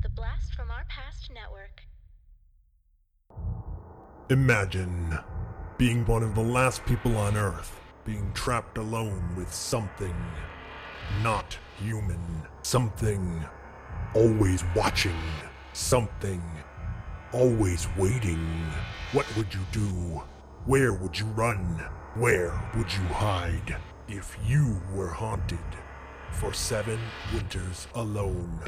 The Blast from Our Past Network. Imagine being one of the last people on Earth, being trapped alone with something not human. Something always watching. Something always waiting. What would you do? Where would you run? Where would you hide if you were haunted for seven winters alone?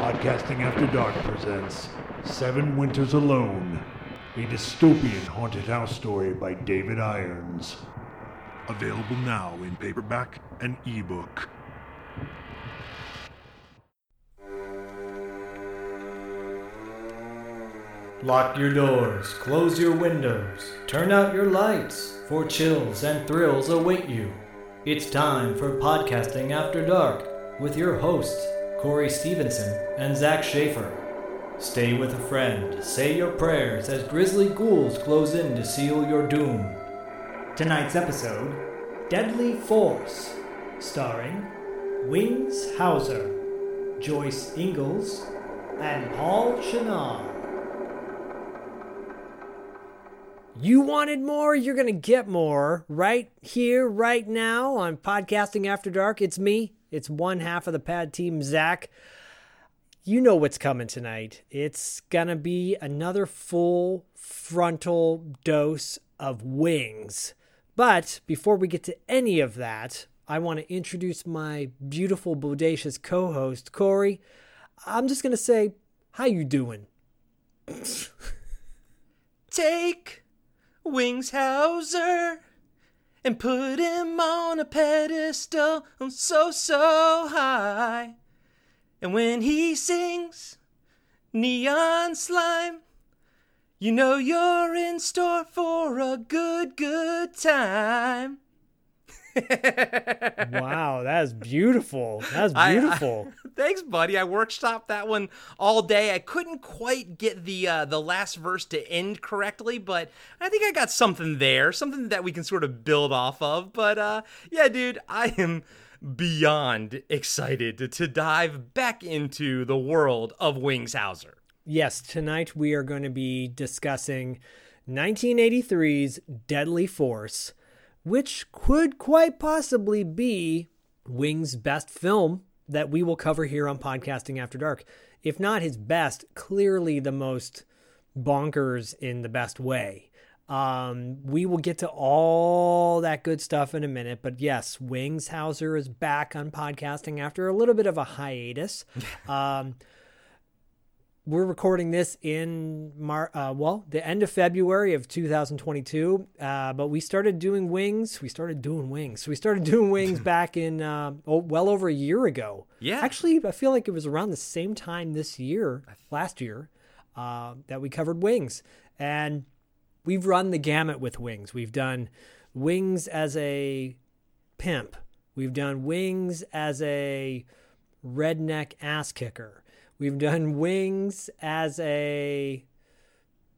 Podcasting After Dark presents Seven Winters Alone, a dystopian haunted house story by David Irons. Available now in paperback and ebook. Lock your doors, close your windows, turn out your lights, for chills and thrills await you. It's time for Podcasting After Dark with your hosts, Corey Stevenson and Zach Schaefer. Stay with a friend, say your prayers as grisly ghouls close in to seal your doom. Tonight's episode Deadly Force, starring Wings Hauser, Joyce Ingalls, and Paul Shenar. You wanted more, you're going to get more right here, right now on Podcasting After Dark. It's me, it's one half of the pad team, Zach. You know what's coming tonight. It's going to be another full frontal dose of wings. But before we get to any of that, I want to introduce my beautiful, bodacious co-host, Corey. I'm just going to say, how you doing? Take Wings Hauser and put him on a pedestal so, so high. And when he sings Neon Slime, you know you're in store for a good, good time. Wow, that is beautiful. That's I- I- beautiful. Thanks, buddy. I workshopped that one all day. I couldn't quite get the uh, the last verse to end correctly, but I think I got something there, something that we can sort of build off of. But uh, yeah, dude, I am beyond excited to, to dive back into the world of Wings Hauser. Yes, tonight we are going to be discussing 1983's Deadly Force, which could quite possibly be Wing's best film that we will cover here on Podcasting After Dark. If not his best, clearly the most bonkers in the best way. Um, we will get to all that good stuff in a minute, but yes, Wings Hauser is back on podcasting after a little bit of a hiatus. um, we're recording this in Mar- uh, well the end of february of 2022 uh, but we started doing wings. We started doing wings. We started doing wings back in uh, oh, well over a year ago. Yeah. actually i feel like it was around the same time this year last year uh, that we covered wings. And we've run the gamut with wings. We've done wings as a pimp. We've done wings as a redneck ass kicker We've done wings as a.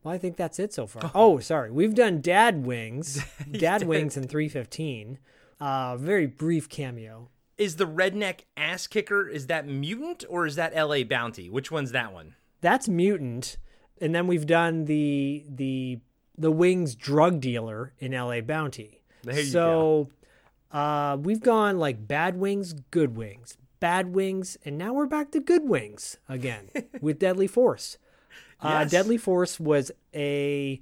Well, I think that's it so far. Oh, sorry. We've done dad wings, dad wings in 315. Uh, very brief cameo. Is the redneck ass kicker is that mutant or is that LA Bounty? Which one's that one? That's mutant, and then we've done the the the wings drug dealer in L.A. Bounty. There you so, uh, we've gone like bad wings, good wings, bad wings, and now we're back to good wings again with Deadly Force. Uh, Yes. Deadly Force was a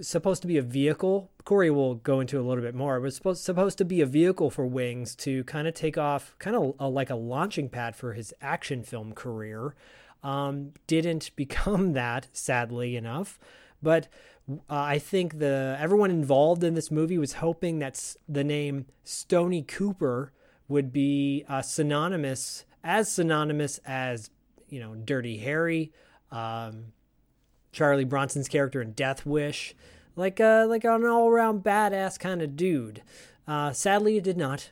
supposed to be a vehicle. Corey will go into a little bit more. It was supposed supposed to be a vehicle for Wings to kind of take off, kind of a, like a launching pad for his action film career. Um, didn't become that, sadly enough. But uh, I think the everyone involved in this movie was hoping that the name Stony Cooper would be uh, synonymous, as synonymous as you know, Dirty Harry, um, Charlie Bronson's character in Death Wish, like a like an all around badass kind of dude. Uh, sadly, it did not,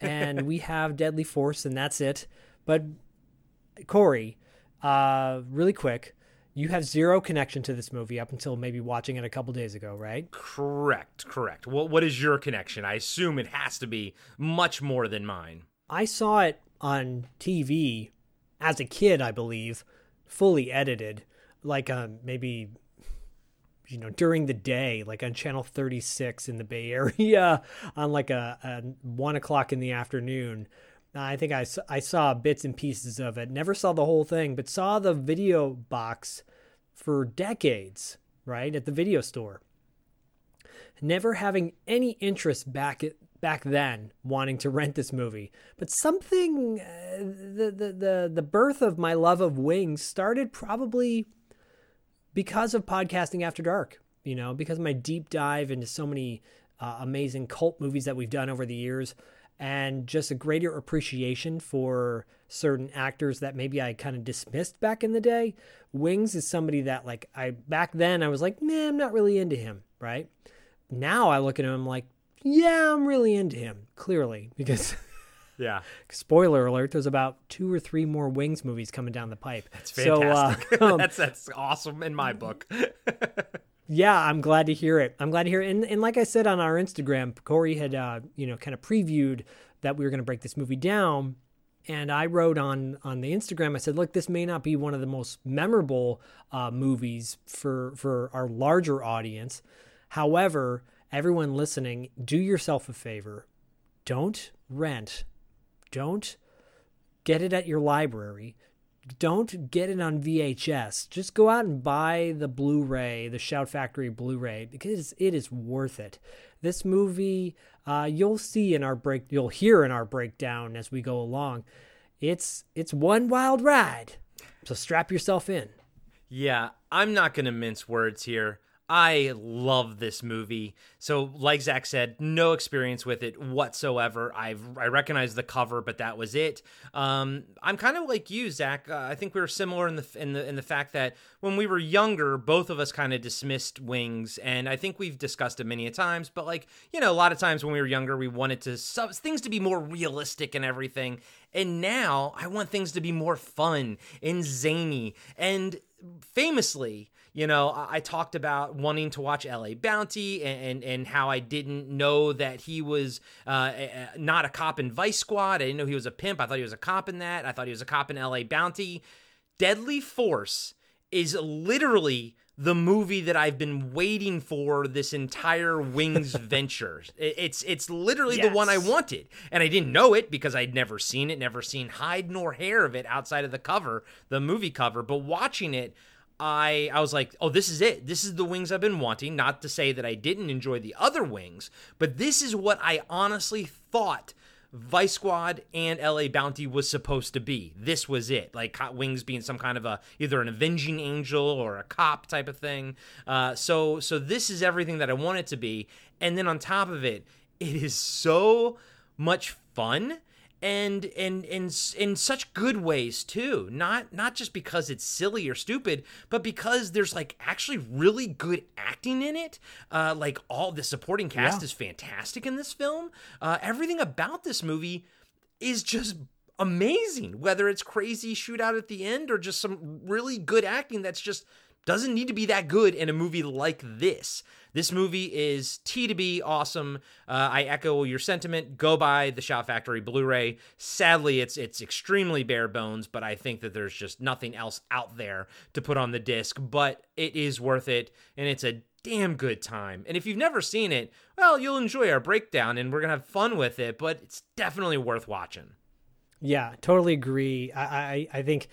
and we have Deadly Force, and that's it. But Corey, uh, really quick, you have zero connection to this movie up until maybe watching it a couple days ago, right? Correct, correct. What what is your connection? I assume it has to be much more than mine. I saw it on TV as a kid, I believe, fully edited, like um, maybe you know during the day like on channel 36 in the bay area on like a, a one o'clock in the afternoon i think I, I saw bits and pieces of it. Never saw the whole thing but saw the video box for decades right at the video store. Never having any interest back at back then wanting to rent this movie but something uh, the, the the the birth of my love of wings started probably because of podcasting after dark you know because of my deep dive into so many uh, amazing cult movies that we've done over the years and just a greater appreciation for certain actors that maybe I kind of dismissed back in the day. Wings is somebody that like I back then I was like, man, I'm not really into him, right? Now I look at him I'm like, yeah, I'm really into him, clearly, because Yeah. spoiler alert, there's about two or three more Wings movies coming down the pipe. That's fantastic. So, uh, um, that's that's awesome in my book. Yeah, I'm glad to hear it. I'm glad to hear it. And, and like I said on our Instagram, Corey had, uh, you know, kind of previewed that we were going to break this movie down. And I wrote on on the Instagram, I said, look, this may not be one of the most memorable uh, movies for for our larger audience. However, everyone listening, do yourself a favor. Don't rent. Don't get it at your library don't get it on VHS. Just go out and buy the Blu-ray, the Shout Factory Blu-ray, because it is worth it. This movie, uh, you'll see in our break, you'll hear in our breakdown as we go along. It's it's one wild ride. So strap yourself in. Yeah, I'm not to mince words here. I love this movie. So, like Zach said, no experience with it whatsoever. I've I recognize the cover, but that was it. Um, I'm kind of like you, Zach. Uh, I think we were similar in the in the in the fact that when we were younger, both of us kind of dismissed Wings, and I think we've discussed it many a times. But like you know, a lot of times when we were younger, we wanted to things to be more realistic and everything. And now I want things to be more fun and zany and famously you know I, I, talked about wanting to watch la bounty and, and, and how i didn't know that he was uh, a, a, not a cop in vice squad i didn't know he was a pimp i thought he was a cop in that i thought he was a cop in la bounty deadly force is literally the movie that I've been waiting for this entire Wings venture. It's it's literally yes. the one I wanted, and I didn't know it because I'd never seen it, never seen hide nor hair of it outside of the cover, the movie cover. But watching it, I I was like, oh, this is it. This is the Wings I've been wanting. Not to say that I didn't enjoy the other Wings, but this is what I honestly thought Vice Squad and LA Bounty was supposed to be. This was it. Like Wings being some kind of a either an avenging angel or a cop type of thing. Uh, so so this is everything that I want it to be. And then on top of it, it is so much fun and and in in such good ways too. Not not just because it's silly or stupid but because there's like actually really good acting in it. Uh like all the supporting cast yeah. is fantastic in this film. Uh everything about this movie is just amazing whether it's crazy shootout at the end or just some really good acting that's just doesn't need to be that good in a movie like this. This movie is T to B awesome. Uh, I echo your sentiment. Go buy the Shout Factory Blu-ray. Sadly, it's it's extremely bare bones, but I think that there's just nothing else out there to put on the disc. But it is worth it, and it's a damn good time. And if you've never seen it, well, you'll enjoy our breakdown, and we're gonna have fun with it. But it's definitely worth watching. Yeah, totally agree. I I, I think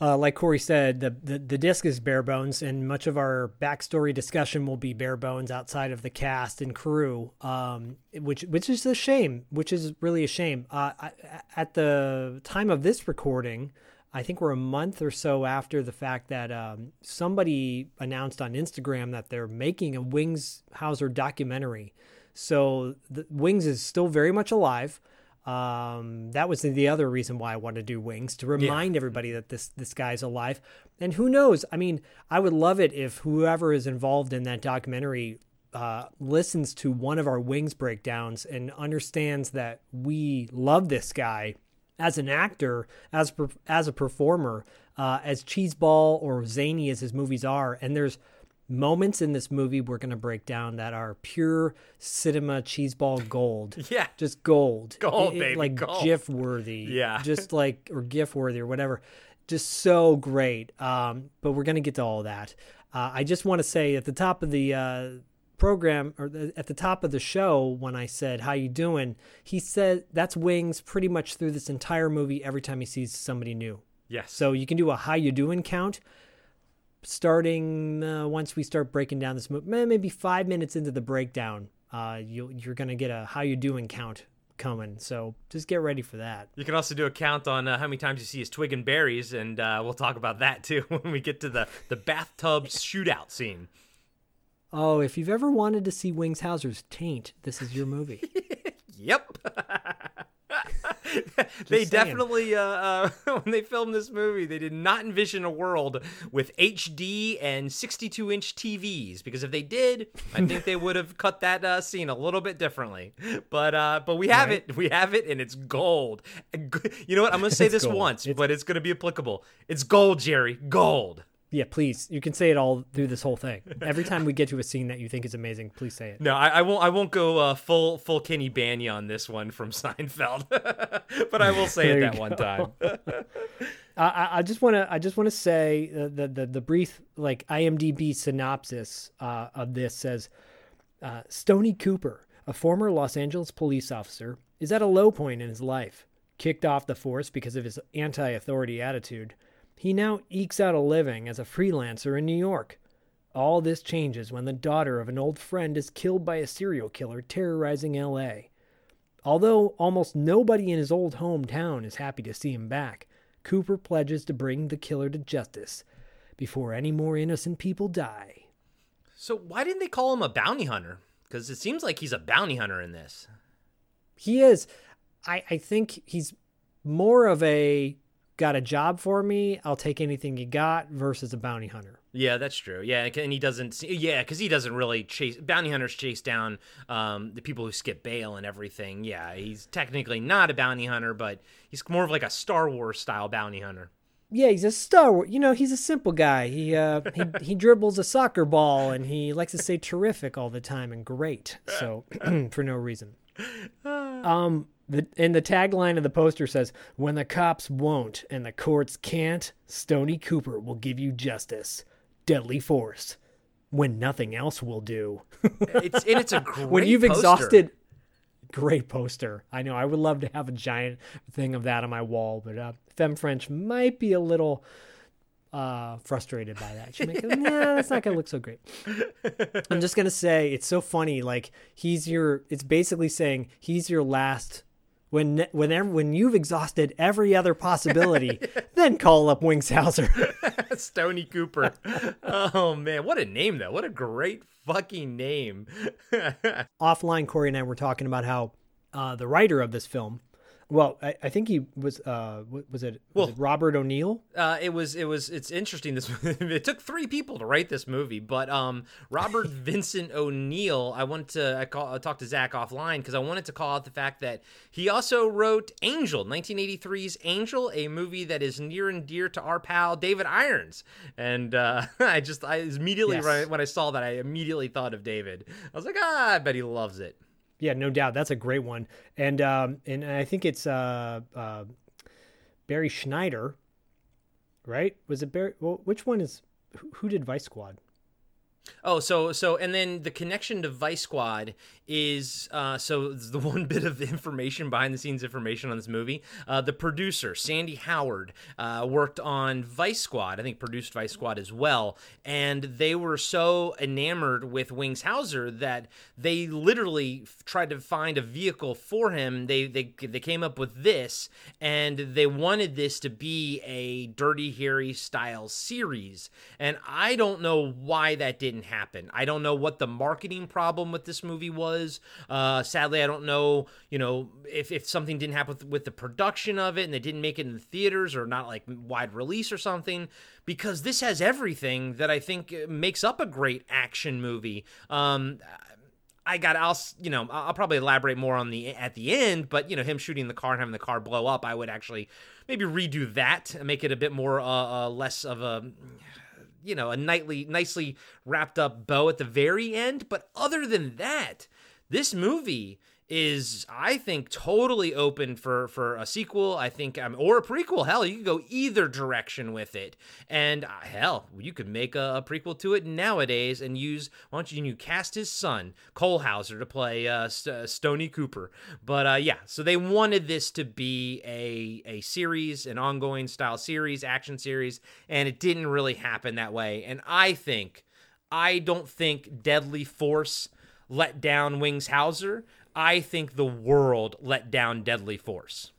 uh, like Corey said, the, the, the disc is bare bones, and much of our backstory discussion will be bare bones outside of the cast and crew, um, which which is a shame. Which is really a shame. Uh, I, at the time of this recording, I think we're a month or so after the fact that um, somebody announced on Instagram that they're making a Wings Hauser documentary. So the Wings is still very much alive. Um, that was the other reason why I wanted to do Wings to remind yeah. everybody that this this guy's alive. And who knows? I mean, I would love it if whoever is involved in that documentary uh, listens to one of our Wings breakdowns and understands that we love this guy as an actor, as as a performer, uh, as cheeseball or zany as his movies are. And there's moments in this movie we're going to break down that are pure cinema cheeseball gold. Yeah. Just gold. Gold, It- it- baby, Like gold. GIF worthy. Yeah. Just like, or GIF worthy or whatever. Just so great. Um, but we're going to get to all that. Uh, I just want to say at the top of the uh, program or the, at the top of the show when I said how you doing, he said that's Wings pretty much through this entire movie every time he sees somebody new. Yes. So you can do a how you doing count starting uh, once we start breaking down this movie. Maybe five minutes into the breakdown, uh, you you're gonna get a how you doing count coming. So just get ready for that. You can also do a count on uh, how many times you see his twig and berries, and uh, we'll talk about that too when we get to the the bathtub shootout scene. Oh, if you've ever wanted to see Wings Hauser's taint, this is your movie. Yep. they saying. definitely, uh, uh, when they filmed this movie, they did not envision a world with HD and 62 inch TVs because if they did, I think they would have cut that uh, scene a little bit differently. But uh, but we have it, we have it, and it's gold. You know what? I'm gonna say this gold. once, It's- but it's gonna be applicable. It's gold, Jerry. Gold. Yeah, please. You can say it all through this whole thing. Every time we get to a scene that you think is amazing, please say it. No, I, I won't. I won't go uh, full full Kenny Bania on this one from Seinfeld, but I will say it that one time. I- I, I just want to I just want to say uh, the, the the brief like IMDb synopsis uh, of this says uh, Stony Cooper, a former Los Angeles police officer, is at a low point in his life. Kicked off the force because of his anti-authority attitude, he now ekes out a living as a freelancer in New York. All this changes when the daughter of an old friend is killed by a serial killer terrorizing L.A. Although almost nobody in his old hometown is happy to see him back, Cooper pledges to bring the killer to justice before any more innocent people die. So why didn't they call him a bounty hunter? Because it seems like he's a bounty hunter in this. He is, I, I think he's more of a got a job for me, I'll take anything you got versus a bounty hunter. Yeah, that's true. Yeah, and he doesn't. see- Yeah, because he doesn't really chase bounty hunters chase down um, the people who skip bail and everything. Yeah, he's technically not a bounty hunter, but he's more of like a Star Wars style bounty hunter. Yeah, he's a Star Wars. You know, he's a simple guy. He uh, he he dribbles a soccer ball and he likes to say terrific all the time and great. So for no reason. Um, the and the tagline of the poster says, "When the cops won't and the courts can't, Stony Cooper will give you justice. Deadly force. When nothing else will do." It's and it's a great. when you've poster. exhausted great poster i know i would love to have a giant thing of that on my wall but uh, femme french might be a little uh, frustrated by that she might go nah that's not gonna look so great i'm just gonna say it's so funny like he's your it's basically saying he's your last when whenever when you've exhausted every other possibility then call up wings hauser Stony Cooper. oh man, what a name though! What a great fucking name. offline, Corey and I were talking about how uh, the writer of this film, well, I, I think he was, uh, was it, was Well- it Robert O'Neill? Uh, it was it was it's interesting. This it took three people to write this movie, but um, Robert Vincent O'Neill. I wanted to I, call, I talked to Zach offline because I wanted to call out the fact that he also wrote Angel, 1983's Angel, a movie that is near and dear to our pal David Irons. And uh, I just I immediately Yes. right when I saw that I immediately thought of David. I was like, ah, I bet he loves it. Yeah, no doubt. That's a great one. And, um, and I think it's, uh, uh, Barry Schneider, right? Was it Barry? Well, which one is, who, who did Vice Squad? Oh, so so and then the connection to Vice Squad is uh, so the one bit of information behind the scenes information on this movie. Uh, the producer Sandy Howard uh, worked on Vice Squad. I think produced Vice Squad as well, and they were so enamored with Wings Hauser that they literally tried to find a vehicle for him. They they they came up with this, and they wanted this to be a Dirty Harry style series. And I don't know why that didn't happen. I don't know what the marketing problem with this movie was. Uh, sadly, I don't know. You know, if, if something didn't happen with, with the production of it and they didn't make it in the theaters or not like wide release or something, because this has everything that I think makes up a great action movie. Um, I got I'll you know I'll probably elaborate more on the at the end, but you know him shooting the car and having the car blow up, I would actually maybe redo that and make it a bit more uh, uh less of a you know a nightly nicely wrapped up bow at the very end. But other than that, this movie is I think totally open for for a sequel. I think um, or a prequel. Hell, you could go either direction with it. And uh, hell, you could make a, a, prequel to it nowadays and use why don't you, you cast his son Cole Hauser to play uh, St- Stony Cooper. But uh, yeah, so they wanted this to be a a series, an ongoing style series, action series, and it didn't really happen that way. And I think I don't think Deadly Force let down Wings Hauser. I think the world let down Deadly Force.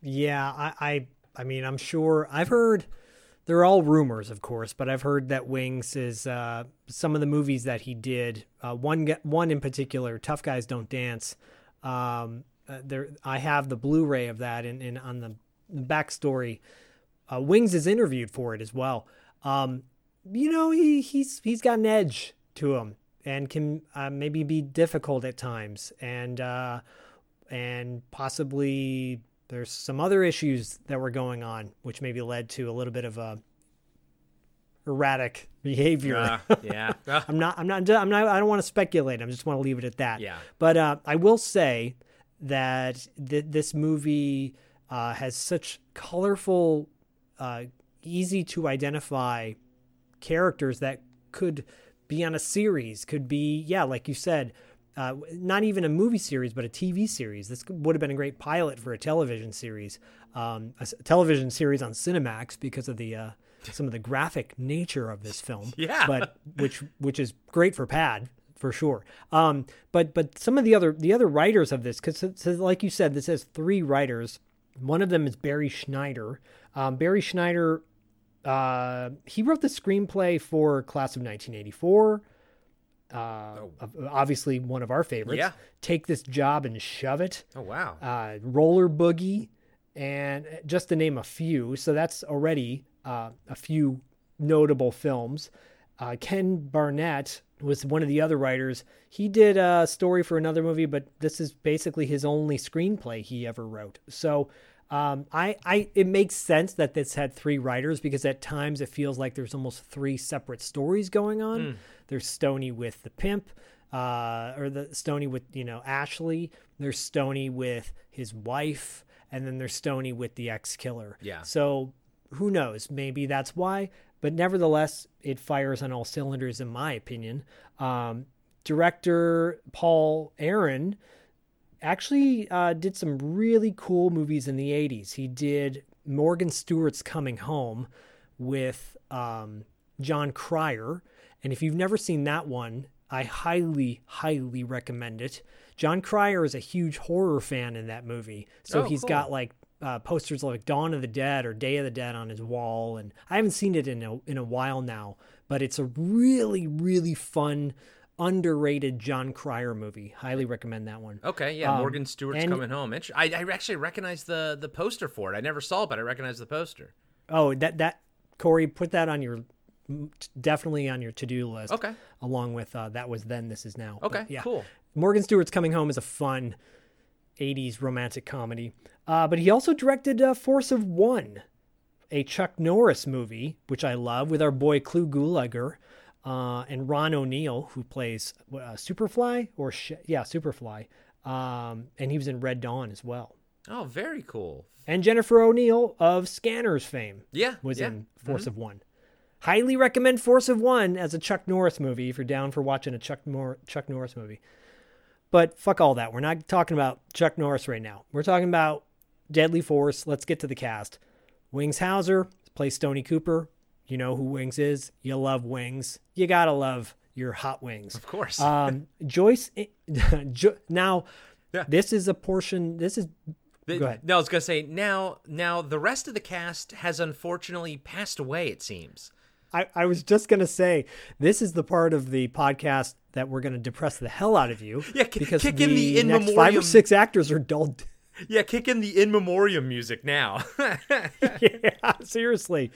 Yeah, I, I, I mean, I'm sure I've heard. They're all rumors, of course, but I've heard that Wings is uh, some of the movies that he did. Uh, one, one in particular, Tough Guys Don't Dance. Um, uh, there, I have the Blu-ray of that, and, on the, the backstory, uh, Wings is interviewed for it as well. Um, you know, he he's he's got an edge to him and can uh, maybe be difficult at times. And uh, and possibly there's some other issues that were going on which maybe led to a little bit of a erratic behavior. Uh, yeah. I'm not i'm not i'm not i don't want to speculate. I just want to leave it at that. Yeah. But uh, i will say that th- this movie uh, has such colorful uh, easy to identify characters that could be on a series, could be, yeah, like you said, uh, not even a movie series, but a TV series. This would have been a great pilot for a television series, um, a television series on Cinemax because of the uh, some of the graphic nature of this film. Yeah, but which which is great for Pad for sure. Um, but but some of the other the other writers of this, because like you said, this has three writers. One of them is Barry Schneider. Um, Barry Schneider uh, he wrote the screenplay for Class of 1984. Uh, oh. Obviously, one of our favorites. Yeah. Take this job and shove it. Oh wow. Uh, Roller Boogie, and just to name a few. So that's already uh, a few notable films. Uh, Ken Barnett was one of the other writers. He did a story for another movie, but this is basically his only screenplay he ever wrote. So um, I, I, it makes sense that this had three writers because at times it feels like there's almost three separate stories going on. Mm. There's Stony with the pimp, uh, or the Stony with you know Ashley. There's Stony with his wife, and then there's Stony with the ex killer. Yeah. So who knows? Maybe that's why. But nevertheless, it fires on all cylinders, in my opinion. Um, director Paul Aaron actually uh, did some really cool movies in the 80s. He did Morgan Stewart's Coming Home with um, Jon Cryer. And if you've never seen that one, I highly, highly recommend it. Jon Cryer is a huge horror fan in that movie. So oh, he's cool. got like uh, posters like Dawn of the Dead or Day of the Dead on his wall. And I haven't seen it in a, in a while now, but it's a really, really fun underrated Jon Cryer movie. Highly recommend that one. Okay, yeah, um, Morgan Stewart's and, coming home. I, I actually recognize the the poster for it. I never saw it, but I recognize the poster. Oh, that that Corey, put that on your definitely on your to do list. Okay, along with uh, that was then, this is now. Okay, but, yeah, cool. Morgan Stewart's coming home is a fun. 80s romantic comedy. Uh, but he also directed uh, Force of One, a Chuck Norris movie, which I love, with our boy Clu Gulager uh, and Ron O'Neal, who plays uh, Superfly or Sh- yeah, Superfly, um, and he was in Red Dawn as well. Oh, very cool. And Jennifer O'Neill of Scanners fame, yeah, was yeah. in Force mm-hmm. of One. Highly recommend Force of One as a Chuck Norris movie if you're down for watching a Chuck Nor- Chuck Norris movie. But fuck all that. We're not talking about Chuck Norris right now. We're talking about Deadly Force. Let's get to the cast. Wings Hauser plays Stony Cooper. You know who Wings is. You love Wings. You gotta love your hot wings. Of course. um, Joyce. now, yeah. this is a portion. This is. The, go ahead. No, I was gonna say now. Now the rest of the cast has unfortunately passed away. It seems. I, I was just gonna say this is the part of the podcast that we're gonna depress the hell out of you. Yeah, because kick the in the in next memoriam. five or six actors are dull. Yeah, kick in the in memoriam music now. yeah, seriously.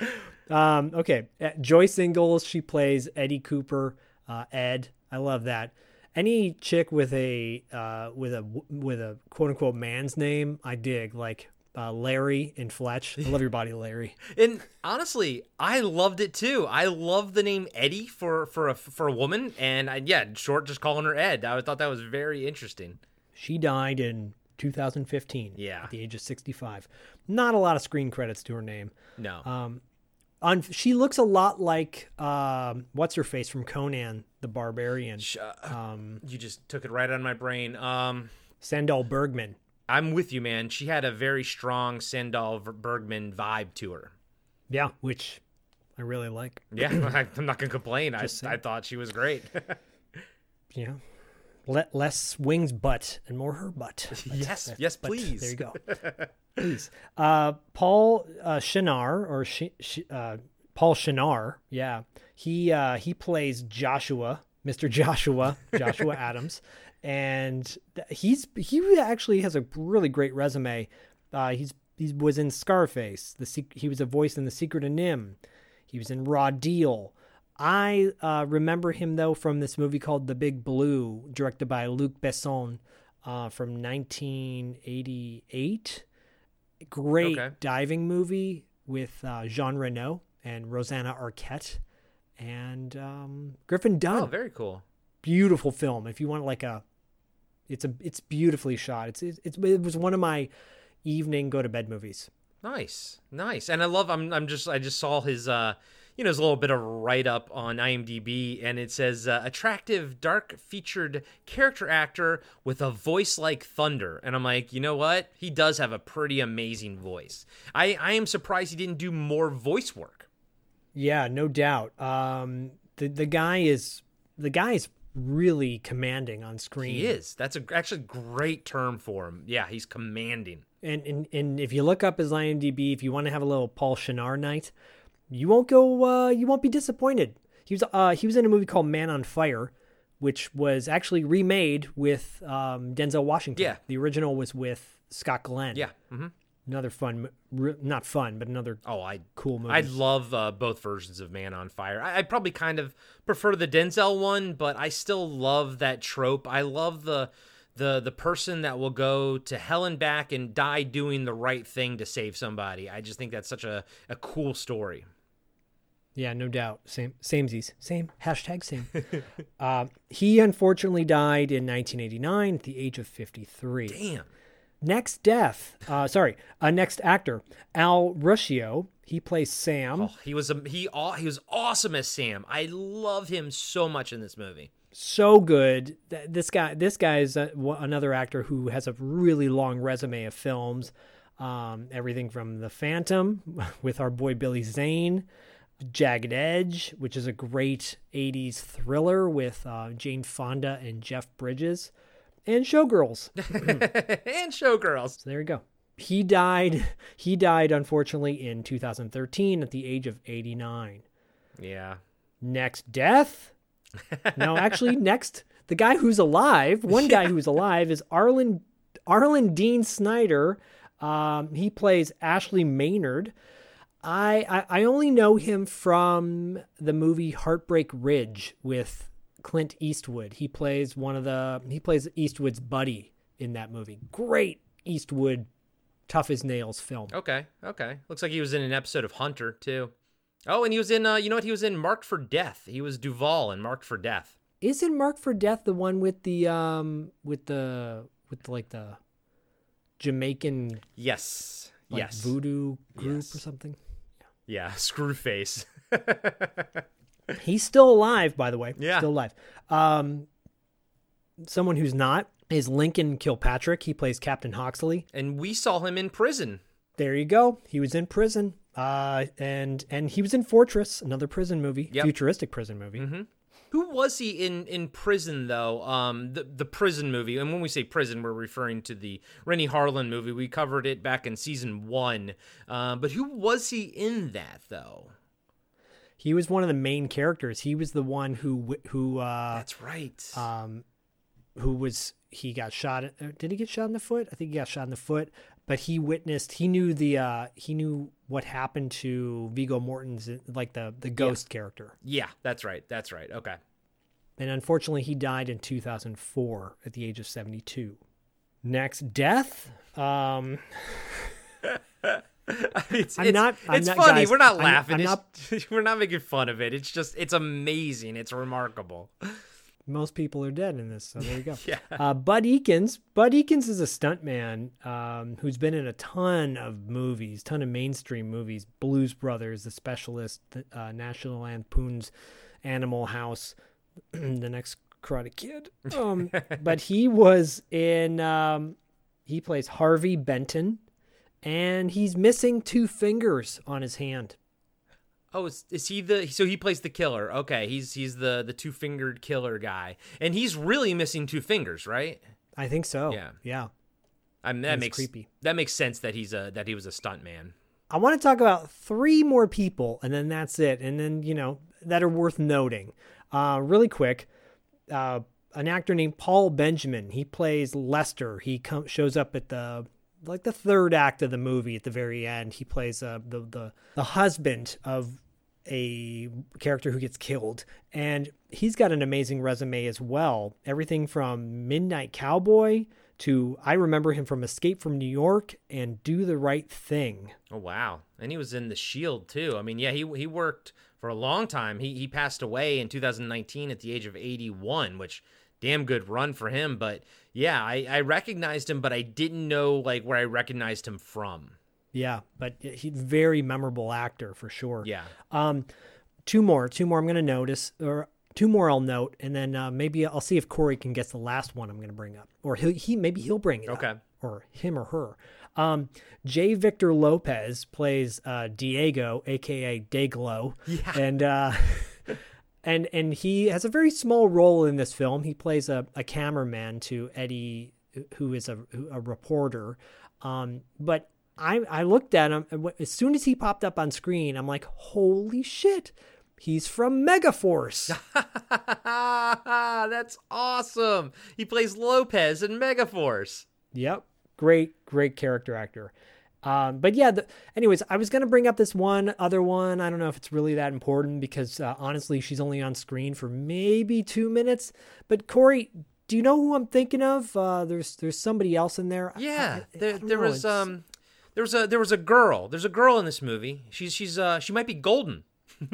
Um, okay, uh, Joyce Ingalls, she plays Eddie Cooper, uh, Ed. I love that. Any chick with a uh, with a with a quote unquote man's name, I dig. Like uh, Larry and Fletch. I love your body, Larry. And honestly, I loved it too. I love the name Eddie for for a for a woman, and I, yeah, short just calling her Ed. I thought that was very interesting. She died in 2015. Yeah. at the age of 65. Not a lot of screen credits to her name. No, Um, on she looks a lot like um, what's her face from Conan the Barbarian, uh, um, you just took it right on my brain. Um, Sandahl Bergman. I'm with you, man. She had a very strong Sandahl Bergman vibe to her. Yeah, which I really like. Yeah, I'm not gonna complain. I saying. I thought she was great. Yeah. Le- less wings butt and more her butt. But- yes, yes, please. There you go. please. Uh, Paul uh, Shenar or Sh- Sh- uh, Paul Shenar, yeah. He uh, he plays Joshua, Mr. Joshua, Joshua Adams, and th- he's he actually has a really great resume. Uh, he's he was in Scarface. The sec- he was a voice in The Secret of NIMH. He was in Raw Deal. I uh, remember him though from this movie called The Big Blue, directed by Luc Besson uh, from 1988. Great Okay. diving movie with uh, Jean Reno and Rosanna Arquette and um, Griffin Dunne oh, very cool. beautiful film. If you want like a, it's a it's beautifully shot. It's it's it was one of my evening go to bed movies. Nice, nice, and I love. I'm. I'm just. I just saw his. uh You know, there's a little bit of write up on IMDb, and it says uh, attractive, dark featured character actor with a voice like thunder. And I'm like, you know what? He does have a pretty amazing voice. I. I am surprised he didn't do more voice work. Yeah, no doubt. Um, the the guy is the guy is really commanding on screen. He is. That's a actually great term for him. Yeah, he's commanding. And, and and if you look up his IMDb, if you want to have a little Paul Shenar night, you won't go. Uh, you won't be disappointed. He was uh, he was in a movie called Man on Fire, which was actually remade with um, Denzel Washington. Yeah. the original was with Scott Glenn. Yeah. hmm another fun, not fun, but another Oh, I cool movie. I love uh, both versions of Man on Fire. I, I probably kind of prefer the Denzel one, but I still love that trope. I love the the the person that will go to hell and back and die doing the right thing to save somebody. I just think that's such a, a cool story. Yeah, no doubt. Same, samesies, same hashtag same. uh, he unfortunately died in 1989 at the age of 53. Damn. Next death, uh, sorry, uh, next actor, Al Ruscio. He plays Sam. Oh, he was a, he aw- he was awesome as Sam. I love him so much in this movie. so good. This guy, this guy is one- another actor who has a really long resume of films. Um, everything from The Phantom with our boy Billy Zane, Jagged Edge, which is a great '80s thriller with uh, Jane Fonda and Jeff Bridges, and Showgirls. and Showgirls. So there you go. He died. He died unfortunately in 2013 at the age of 89. Yeah. Next death? No, actually, next the guy who's alive. One guy who's alive is Arlen Arlen Dean Snyder. Um, he plays Ashley Maynard. I, I I only know him from the movie Heartbreak Ridge with Clint Eastwood. He plays one of the he plays Eastwood's buddy in that movie. Great Eastwood, tough as nails film. Okay. Okay. Looks like he was in an episode of Hunter too. Oh, and he was in uh you know what? He was in Marked for Death. He was Duval in Marked for Death. Isn't Marked for Death the one with the um with the with like the Jamaican Yes. like yes. voodoo group Yes. or something? Yeah, Screwface. He's still alive, by the way. Yeah. Still alive. Um someone who's not is Lincoln Kilpatrick. He plays Captain Hoxley. and we saw him in prison. There you go. He was in prison. Uh and and he was in Fortress, another prison movie, Yep. futuristic prison movie. Who was he in in prison though? Um, the the prison movie, and when we say prison, we're referring to the Renny Harlin movie. We covered it back in season one. Uh, but who was he in that though? He was one of the main characters. He was the one who who uh That's right. um, who was he got shot? uh, Did he get shot in the foot? I think he got shot in the foot. But he witnessed. He knew the. Uh, he knew what happened to Viggo Morten's like the the ghost character. yeah, that's right. That's right. Okay. And unfortunately, he died in 2004 at the age of 72. Next death. Um, it's, I'm it's, not- I'm it's not- funny. guys, we're not I'm- laughing. I'm It's- we're not making fun of it. It's just it's amazing. It's remarkable. Most people are dead in this, so there you go. Yeah. Uh, Bud Ekins. Bud Ekins is a stuntman um, who's been in a ton of movies, ton of mainstream movies. Blues Brothers, The Specialist, uh, National Lampoon's Animal House, The Next Karate Kid. Um, but he was in. Um, he plays Harvey Benton, and he's missing two fingers on his hand. Oh, is, is he the? So he plays the killer. Okay, he's he's the the two fingered killer guy, and he's really missing two fingers, right? I think so. Yeah. Yeah. I mean, that That's makes creepy. that makes sense that he's a that he was a stunt man. I want to talk about three more people, and then that's it. And then you know that are worth noting. Uh, really quick, uh, an actor named Paul Benjamin. He plays Lester. He com- shows up at the like the third act of the movie at the very end. He plays uh, the the the husband of a character who gets killed, and he's got an amazing resume as well. Everything from Midnight Cowboy to I remember him from Escape from New York and Do the Right Thing. Oh wow! And he was in the Shield too. I mean, yeah, he he worked for a long time. He he passed away in 2019 at the age of 81, which damn good run for him. But yeah, I I recognized him, but I didn't know like where I recognized him from. Yeah, but he's very memorable actor for sure. Yeah. Um, two more, two more. I'm going to notice, or two more I'll note, and then uh, maybe I'll see if Corey can guess the last one I'm going to bring up, or he, he maybe he'll bring it Okay. up, or him or her. Um, J. Victor Lopez plays uh, Diego, aka Dayglow, Yeah. and uh, and and he has a very small role in this film. He plays a, a cameraman to Eddie, who is a a reporter. Um, but I I looked at him and as soon as he popped up on screen, I'm like, holy shit, he's from Megaforce. That's awesome. He plays Lopez in Megaforce. Yep. Great, great character actor. Um, but yeah, the, anyways, I was going to bring up this one other one. I don't know if it's really that important because uh, honestly, she's only on screen for maybe two minutes. But Corey, do you know who I'm thinking of? Uh, there's there's somebody else in there. Yeah, I- I there, don't there was it's- um, there was a there was a girl. There's a girl in this movie. She's she's uh she might be golden.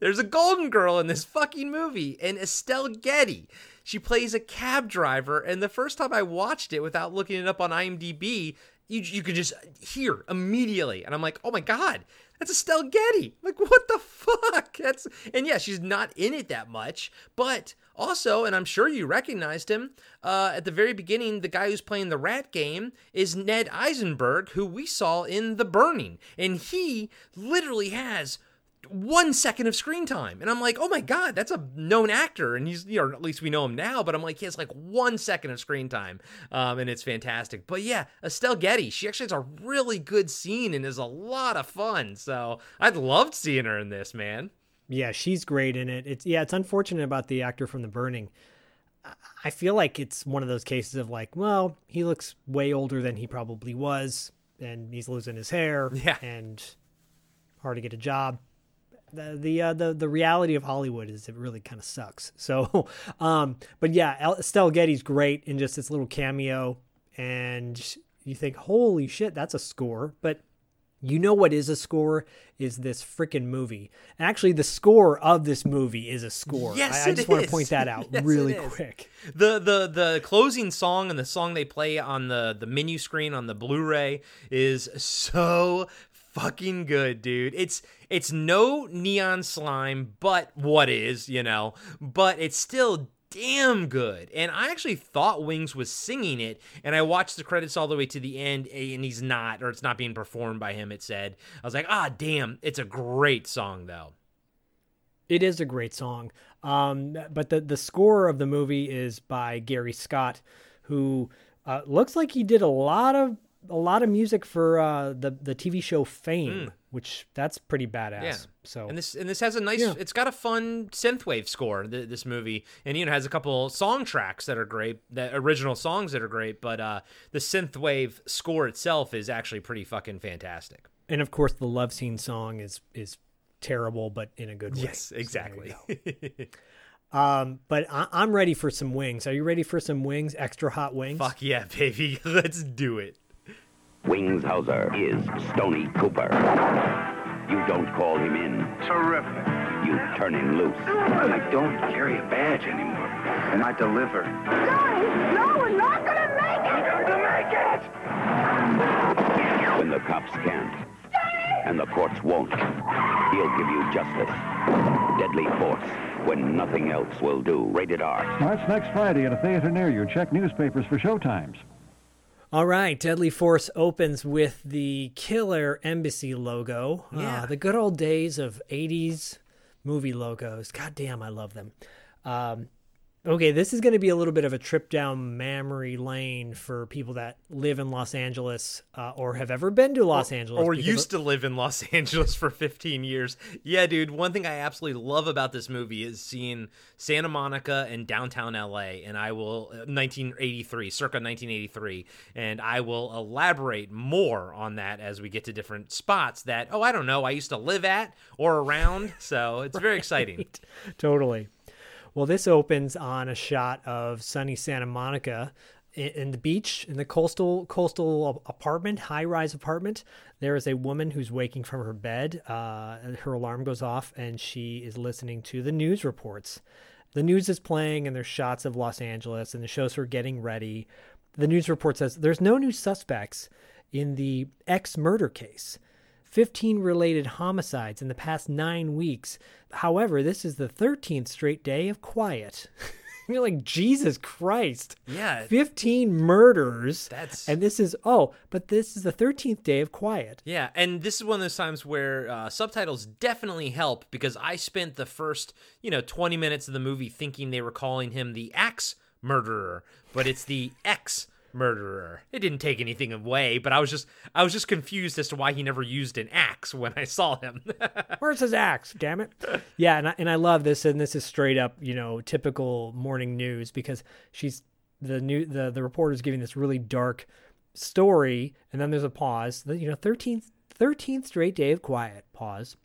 There's a golden girl in this fucking movie, and Estelle Getty. She plays a cab driver, and the first time I watched it without looking it up on IMDb, you you could just hear immediately, and I'm like, oh my god, that's Estelle Getty. Like, what the fuck? That's and yeah, she's not in it that much, but also, and I'm sure you recognized him uh, at the very beginning. The guy who's playing the rat game is Ned Eisenberg, who we saw in The Burning, and he literally has one second of screen time. And I'm like, oh my God, that's a known actor. And he's, you know, at least we know him now, but I'm like, he has like one second of screen time. Um, and it's fantastic. But yeah, Estelle Getty, she actually has a really good scene and is a lot of fun. So I'd loved seeing her in this, man. Yeah, she's great in it. It's yeah, it's unfortunate about the actor from The Burning. I- I feel like it's one of those cases of like, well, he looks way older than he probably was, and he's losing his hair, Yeah. and hard to get a job. The the uh, the the reality of Hollywood is it really kind of sucks. So, um, but yeah, El- Estelle Getty's great in just this little cameo, and you think, holy shit, that's a score, but you know what is a score is this freaking movie. And actually, the score of this movie is a score. Yes, I, I just want to point that out Yes, really quick. The the the closing song and the song they play on the the menu screen on the Blu-ray is so fucking good, dude. It's it's no neon slime, but what is, you know? But it's still damn good. And I actually thought Wings was singing it, and I watched the credits all the way to the end, and he's not, or it's not being performed by him. It said, I was like, ah, damn, it's a great song though. It is a great song. Um, but the the score of the movie is by Gary Scott, who uh, looks like he did a lot of a lot of music for uh, the the TV show Fame, which that's pretty badass. Yeah. So And this and this has a nice. Yeah. It's got a fun synthwave score. th this movie, and you know has a couple song tracks that are great, that original songs that are great. But uh, the synthwave score itself is actually pretty fucking fantastic. and of course the love scene song is is terrible, but in a good way. Yes, So exactly. go. Um, but I, I'm ready for some wings. Are you ready for some wings? Extra hot wings. Fuck yeah, baby! Let's do it. Wings Hauser is Stony Cooper. You don't call him in. Terrific. You turn him loose. I don't carry a badge anymore. And I deliver. Johnny, no, we're not gonna make it! We're gonna make it! When the cops can't, and the courts won't, he'll give you justice. Deadly force, when nothing else will do. Rated R. Starts next Friday at a theater near you. Check newspapers for showtimes. All right, Deadly Force opens with the Killer Embassy logo. Yeah. Uh, the good old days of 80s movie logos. God damn, I love them. Um, okay, this is going to be a little bit of a trip down memory lane for people that live in Los Angeles uh, or have ever been to Los Angeles. or used to live in Los Angeles for 15 years. Yeah, dude, one thing I absolutely love about this movie is seeing Santa Monica and downtown LA and I will uh, 1983, circa 1983, and I will elaborate more on that as we get to different spots that oh, I don't know, I used to live at or around, so it's very exciting. totally. Well, this opens on a shot of sunny Santa Monica in, the beach in the coastal coastal apartment, high rise apartment. There is a woman who's waking from her bed. Uh, her alarm goes off, and she is listening to the news reports. The news is playing, and there's shots of Los Angeles, and it shows her getting ready. The news report says there's no new suspects in the ex murder case. 15 related homicides in the past nine weeks. However, this is the 13th straight day of quiet. You're like, Jesus Christ. Yeah. 15 murders. That's- And this is, oh, but this is the 13th day of quiet. Yeah, and this is one of those times where uh, subtitles definitely help because I spent the first, you know, 20 minutes of the movie thinking they were calling him the axe murderer, but it's the ex murderer. It didn't take anything away, but I was just I was just confused as to why he never used an axe when I saw him. Where's his axe? Damn it! Yeah, and I, and I love this, and this is straight up, you know, typical morning news because she's the new the the reporter's giving this really dark story, and then there's a pause. You know, thirteenth thirteenth straight day of quiet. Pause.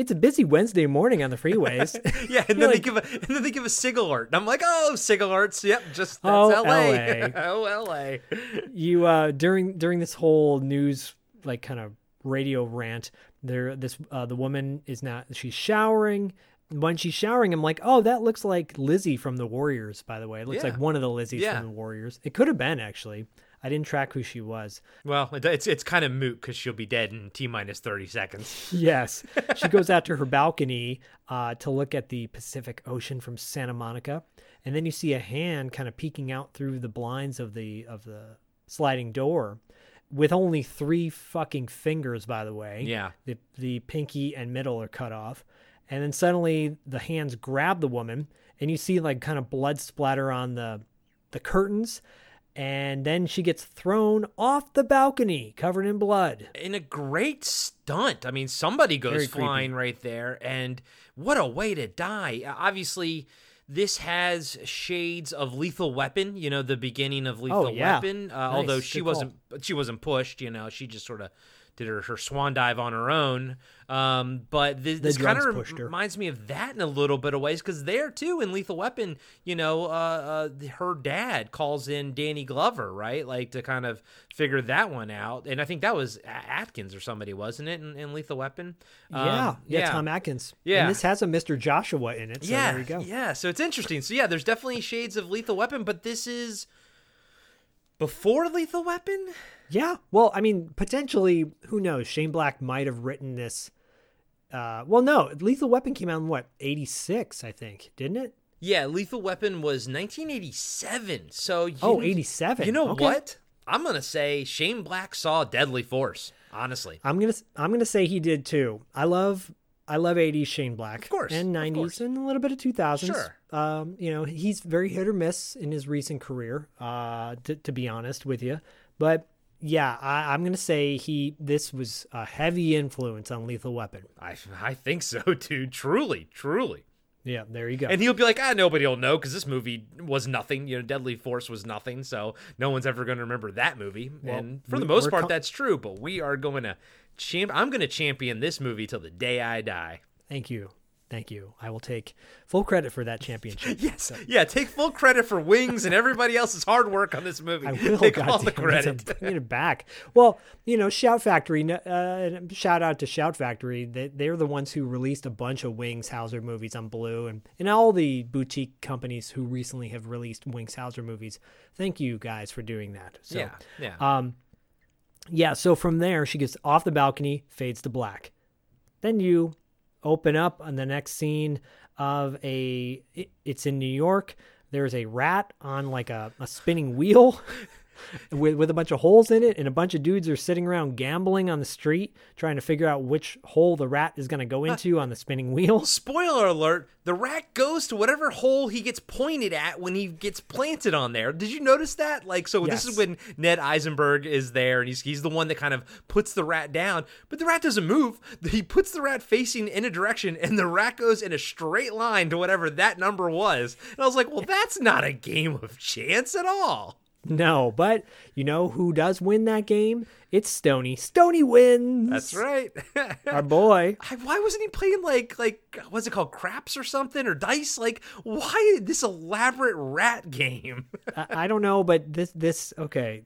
It's a busy Wednesday morning on the freeways. yeah, and then like- they give a and then they give a sig alert. And I'm like, "Oh, sig alerts. Yep, just that's Oh, LA. LA. oh, LA. you uh during during this whole news like kind of radio rant there this uh the woman is not she's showering when she's showering i'm like oh that looks like lizzie from the warriors by the way it looks Yeah. like one of the lizzies Yeah. from the warriors it could have been actually i didn't track who she was Well, it's it's kind of moot cuz she'll be dead in T minus 30 seconds. yes she goes out to her balcony uh, to look at the pacific ocean from santa monica and then you see a hand kind of peeking out through the blinds of the of the sliding door with only three fucking fingers by the way Yeah. the the pinky and middle are cut off and then suddenly the hands grab the woman and you see like kind of blood splatter on the the curtains and then she gets thrown off the balcony covered in blood in a great stunt. I mean, somebody goes Very creepy. flying right there, and what a way to die! Uh, Obviously, this has shades of Lethal Weapon. You know, the beginning of Lethal Oh, yeah. Weapon. Uh, Nice. Although she Good wasn't, she wasn't pushed. You know, she just sort of did her, her swan dive on her own. Um, but this, this kind of pushed her. reminds me of that in a little bit of ways because there too in Lethal Weapon, you know, uh, uh, her dad calls in Danny Glover, right? Like to kind of figure that one out. And I think that was Atkins or somebody, wasn't it, in, in Lethal Weapon? yeah, Um, yeah tom atkins Yeah. and this has a mr joshua in it so yeah, there you go yeah. So it's interesting. So yeah, there's definitely shades of Lethal Weapon, but this is before Lethal Weapon. Yeah. Well, I mean, potentially, who knows? Shane Black might have written this. Uh, well, no, Lethal Weapon came out in what, 86, I think, didn't it? Yeah, Lethal Weapon was 1987. So you, Oh, 87. You know Okay. what? I'm gonna say Shane Black saw Deadly Force. Honestly, I'm gonna I'm gonna say he did too. I love I love 80s Shane Black, Of course, and 90s course. and a little bit of 2000s. Sure. Um, you know, he's very hit or miss in his recent career. Uh, to, to be honest with you, but yeah, I, I'm gonna say he this was a heavy influence on Lethal Weapon. I I think so too. Truly, truly. Yeah, there you go. And he'll be like, ah, nobody will know because this movie was nothing. You know, Deadly Force was nothing, so no one's ever going to remember that movie. Well, and for we- the most part, com- that's true. But we are going to champ. I'm going to champion this movie till the day I die. Thank you. Thank you. I will take full credit for that championship. Yes, yeah. Take full credit for Wings and everybody else's hard work on this movie. I will. take God all the damn it, credit. bringing it back. Well, you know, Shout Factory. Uh, shout out to Shout Factory. They, they're the ones who released a bunch of Wings Hauser movies on Blue, and and all the boutique companies who recently have released Wings Hauser movies. Thank you guys for doing that. So, Yeah, yeah. Um, yeah. So from there, she gets off the balcony, fades to black. Then you open up on the next scene of a. It, it's in New York. There's a rat on like a, a spinning wheel. with, with a bunch of holes in it, and a bunch of dudes are sitting around gambling on the street, trying to figure out which hole the rat is going to go uh, into on the spinning wheel. Spoiler alert: the rat goes to whatever hole he gets pointed at when he gets planted on there. Did you notice that? Like, so this is when Ned Eisenberg is there, and he's he's the one that kind of puts the rat down, but the rat doesn't move. He puts the rat facing in a direction, and the rat goes in a straight line to whatever that number was. And I was like, well, that's not a game of chance at all. No, but you know who does win that game? It's Stony. Stony wins. That's right. Our boy. I, why wasn't he playing like like what's it called craps or something or dice? Like why this elaborate rat game? I, I don't know, but this this okay.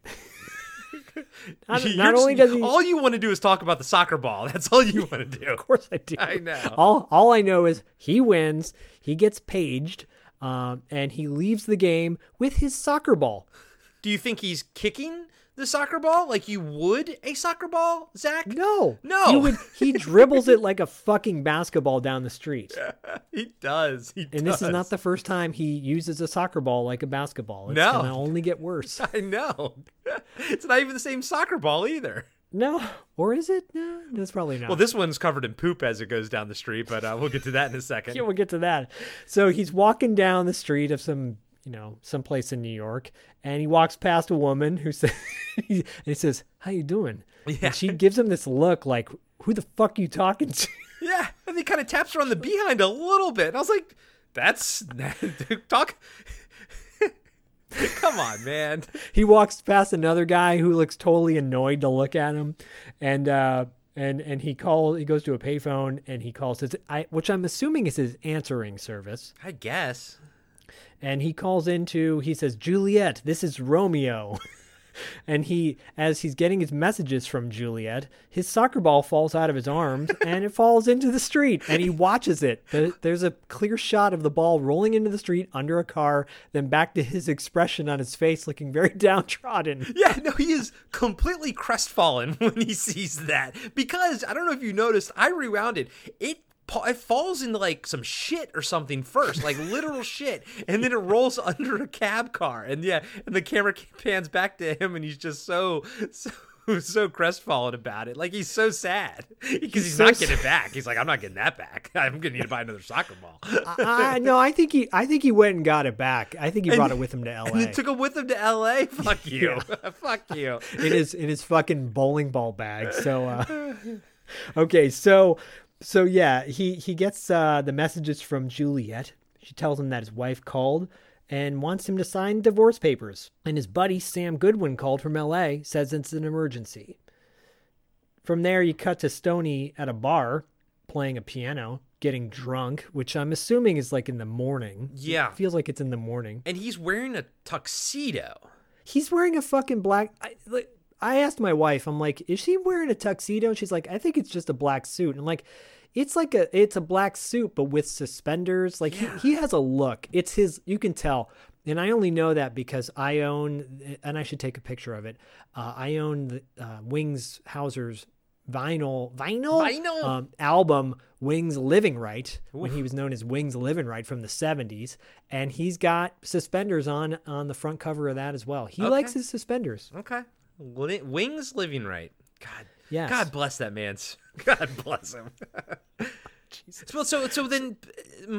not, not only does he, all you want to do is talk about the soccer ball. That's all you want to do. of course I do. I know. All all I know is he wins. He gets paged, um, and he leaves the game with his soccer ball. Do you think he's kicking the soccer ball like you would a soccer ball, Zach? No, No. He, would, he dribbles it like a fucking basketball down the street. He does. He And this is not the first time he uses a soccer ball like a basketball. It's No. gonna only get worse. I know. It's not even the same soccer ball either. No, or is it? No, that's probably not. Well, this one's covered in poop as it goes down the street, but uh, we'll get to that in a second. Yeah, we'll get to that. So he's walking down the street of some, you know, someplace in New York, and he walks past a woman who says, and he says, "How you doing?" Yeah. And she gives him this look like, "Who the fuck you talking to?" Yeah, and he kind of taps her on the behind a little bit. And I was like, "That's talk." Come on, man. he walks past another guy who looks totally annoyed to look at him, and uh, and and he calls. He goes to a payphone and he calls his, I, which I'm assuming is his answering service. I guess. And he calls into he says juliet this is romeo and he as he's getting his messages from juliet his soccer ball falls out of his arms and it falls into the street and he watches it There- there's a clear shot of the ball rolling into the street under a car then back to his expression on his face looking very downtrodden Yeah, no, he is completely crestfallen when he sees that because I don't know if you noticed. I rewound it. It it falls into like some shit or something first, like literal shit, and then it rolls under a cab car. And yeah, and the camera pans back to him, and he's just so so. So crestfallen about it, like he's so sad because he's, so not getting it back. He's like, "I'm not getting that back. I'm gonna need to buy another soccer ball." I, no i think he i think he went and got it back i think he And- brought it with him to la And then took him with him to L.A. Fuck you, fuck you. in his in his fucking bowling ball bag. So uh okay, so so yeah, he he gets uh the messages from Juliet. She tells him that his wife called and wants him to sign divorce papers. And his buddy Sam Goodwin called from LA, says it's an emergency. From there you cut to Stony at a bar playing a piano, getting drunk, which I'm assuming is like in the morning. Yeah. It feels like it's in the morning. And he's wearing a tuxedo. He's wearing a fucking black. I, like, I asked my wife, I'm like, is she wearing a tuxedo? And she's like, I think it's just a black suit. And like, it's like a, it's a black suit, but with suspenders. Like he, he has a look. It's his. You can tell. And I only know that because I own, and I should take a picture of it. Uh, I own the uh, Wings Hauser's vinyl vinyl Vinyl? um, album Wings Living Right when he was known as Wings Living Right from the 70s and he's got suspenders on on the front cover of that as well. He likes his suspenders. Okay. Wings living right. God. Yes. God bless that man's. God bless him. So so so then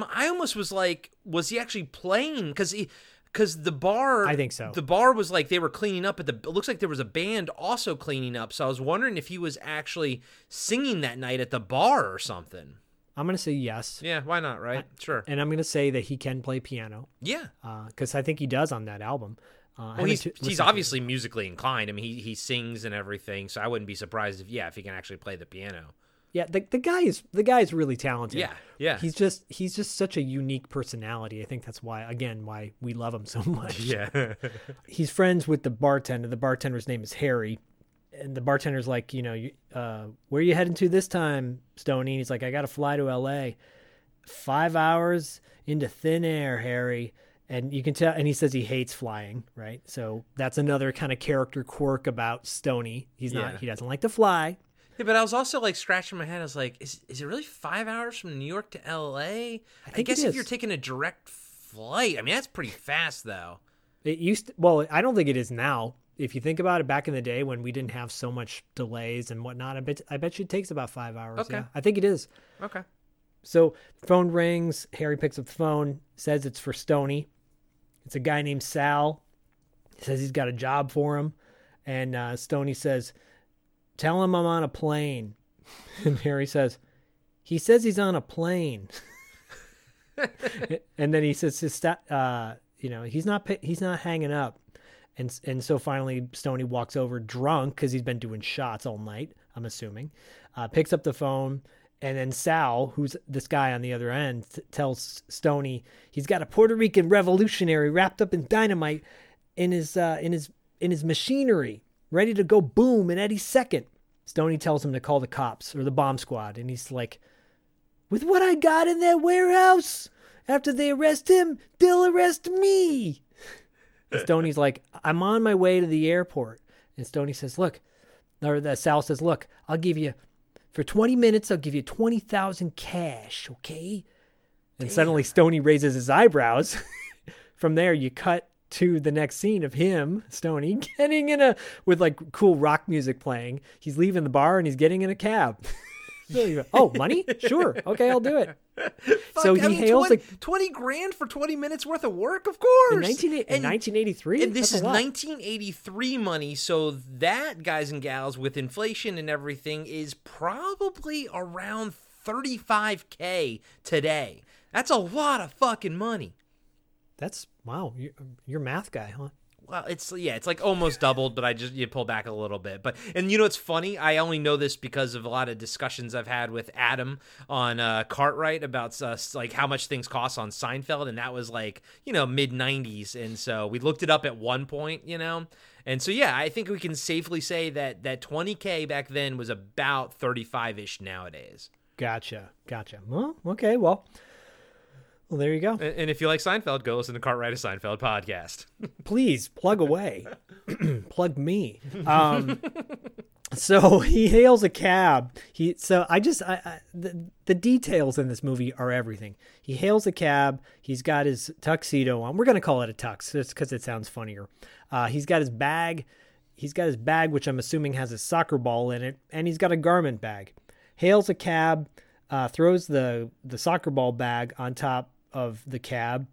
I almost was like was he actually playing cuz he cuz the bar I think so. The bar was like they were cleaning up at the it looks like there was a band also cleaning up. So I was wondering if he was actually singing that night at the bar or something. I'm going to say yes. Yeah, why not, right? Sure. And I'm going to say that he can play piano Yeah. Uh, because I think he does on that album. Uh, Well, he's he's listened to it. obviously musically inclined. I mean, he he sings and everything, so I wouldn't be surprised if yeah, if he can actually play the piano. Yeah, the, the guy is the guy is really talented. Yeah, yeah. He's just he's just such a unique personality. I think that's why again why we love him so much. Yeah. he's friends with the bartender. The bartender's name is Harry, and the bartender's like, you know, you, uh, where are you heading to this time, Stony? And he's like, I got to fly to L.A. Five hours into thin air, Harry. And you can tell, and he says he hates flying, right? So that's another kind of character quirk about Stony. He's not, Yeah. he doesn't like to fly. Yeah, but I was also like scratching my head. I was like, is is it really five hours from New York to L.A.? I, think guess if you're taking a direct flight, I mean that's pretty fast though. It used to, well, I don't think it is now. If you think about it, back in the day when we didn't have so much delays and whatnot, I bet I bet you it takes about five hours. Okay. Yeah, I think it is. Okay. So phone rings. Harry picks up the phone, says it's for Stony. It's a guy named Sal. He says he's got a job for him, and uh, Stony says, "Tell him I'm on a plane." And Harry says, "He says he's on a plane." and then he says, "His uh, "You know, he's not, he's not hanging up." And and so finally, Stony walks over drunk because he's been doing shots all night. I'm assuming, uh, picks up the phone, and then Sal, who's this guy on the other end, tells Stony he's got a Puerto Rican revolutionary wrapped up in dynamite in his uh, in his in his machinery, ready to go boom in any second. Stony tells him to call the cops or the bomb squad, and he's like, "With what I got in that warehouse, after they arrest him, they'll arrest me." And Stoney's like, I'm on my way to the airport. And Stony says, Look, or Sal says, Look, I'll give you, for 20 minutes, I'll give you 20,000 cash, okay? And suddenly Stony raises his eyebrows. From there, you cut to the next scene of him, Stony, getting in a, with like cool rock music playing. He's leaving the bar and he's getting in a cab. oh, money? Sure. Okay, I'll do it. so Fuck, I he mean, hails 20, a 20 grand for 20 minutes worth of work, of course. in, 19, in And- 1983. And this is 1983 money, so that, guys and gals, with inflation and everything, is probably around 35k today. That's a lot of fucking money. That's wow. You're, you're math guy, huh? Well, it's yeah, it's like almost doubled, but I just you pull back a little bit. But and you know what's funny? I only know this because of a lot of discussions I've had with Adam on uh, Cartwright about uh, like how much things cost on Seinfeld, and that was like you know mid '90s, and so we looked it up at one point, you know, and so yeah, I think we can safely say that that 20k back then was about 35 ish nowadays. Gotcha. Gotcha. Well, okay. Well, well, there you go. And, if you like Seinfeld, go listen to Cartwright a Seinfeld podcast. Please plug away. plug me. Um, so he hails a cab. He so I just I, I the, the details in this movie are everything. He hails a cab. He's got his tuxedo on. We're gonna call it a tux just because it sounds funnier. Uh, he's got his bag. He's got his bag, which I'm assuming has a soccer ball in it, and he's got a garment bag. Hails a cab, uh, throws the the soccer ball bag on top of the cab,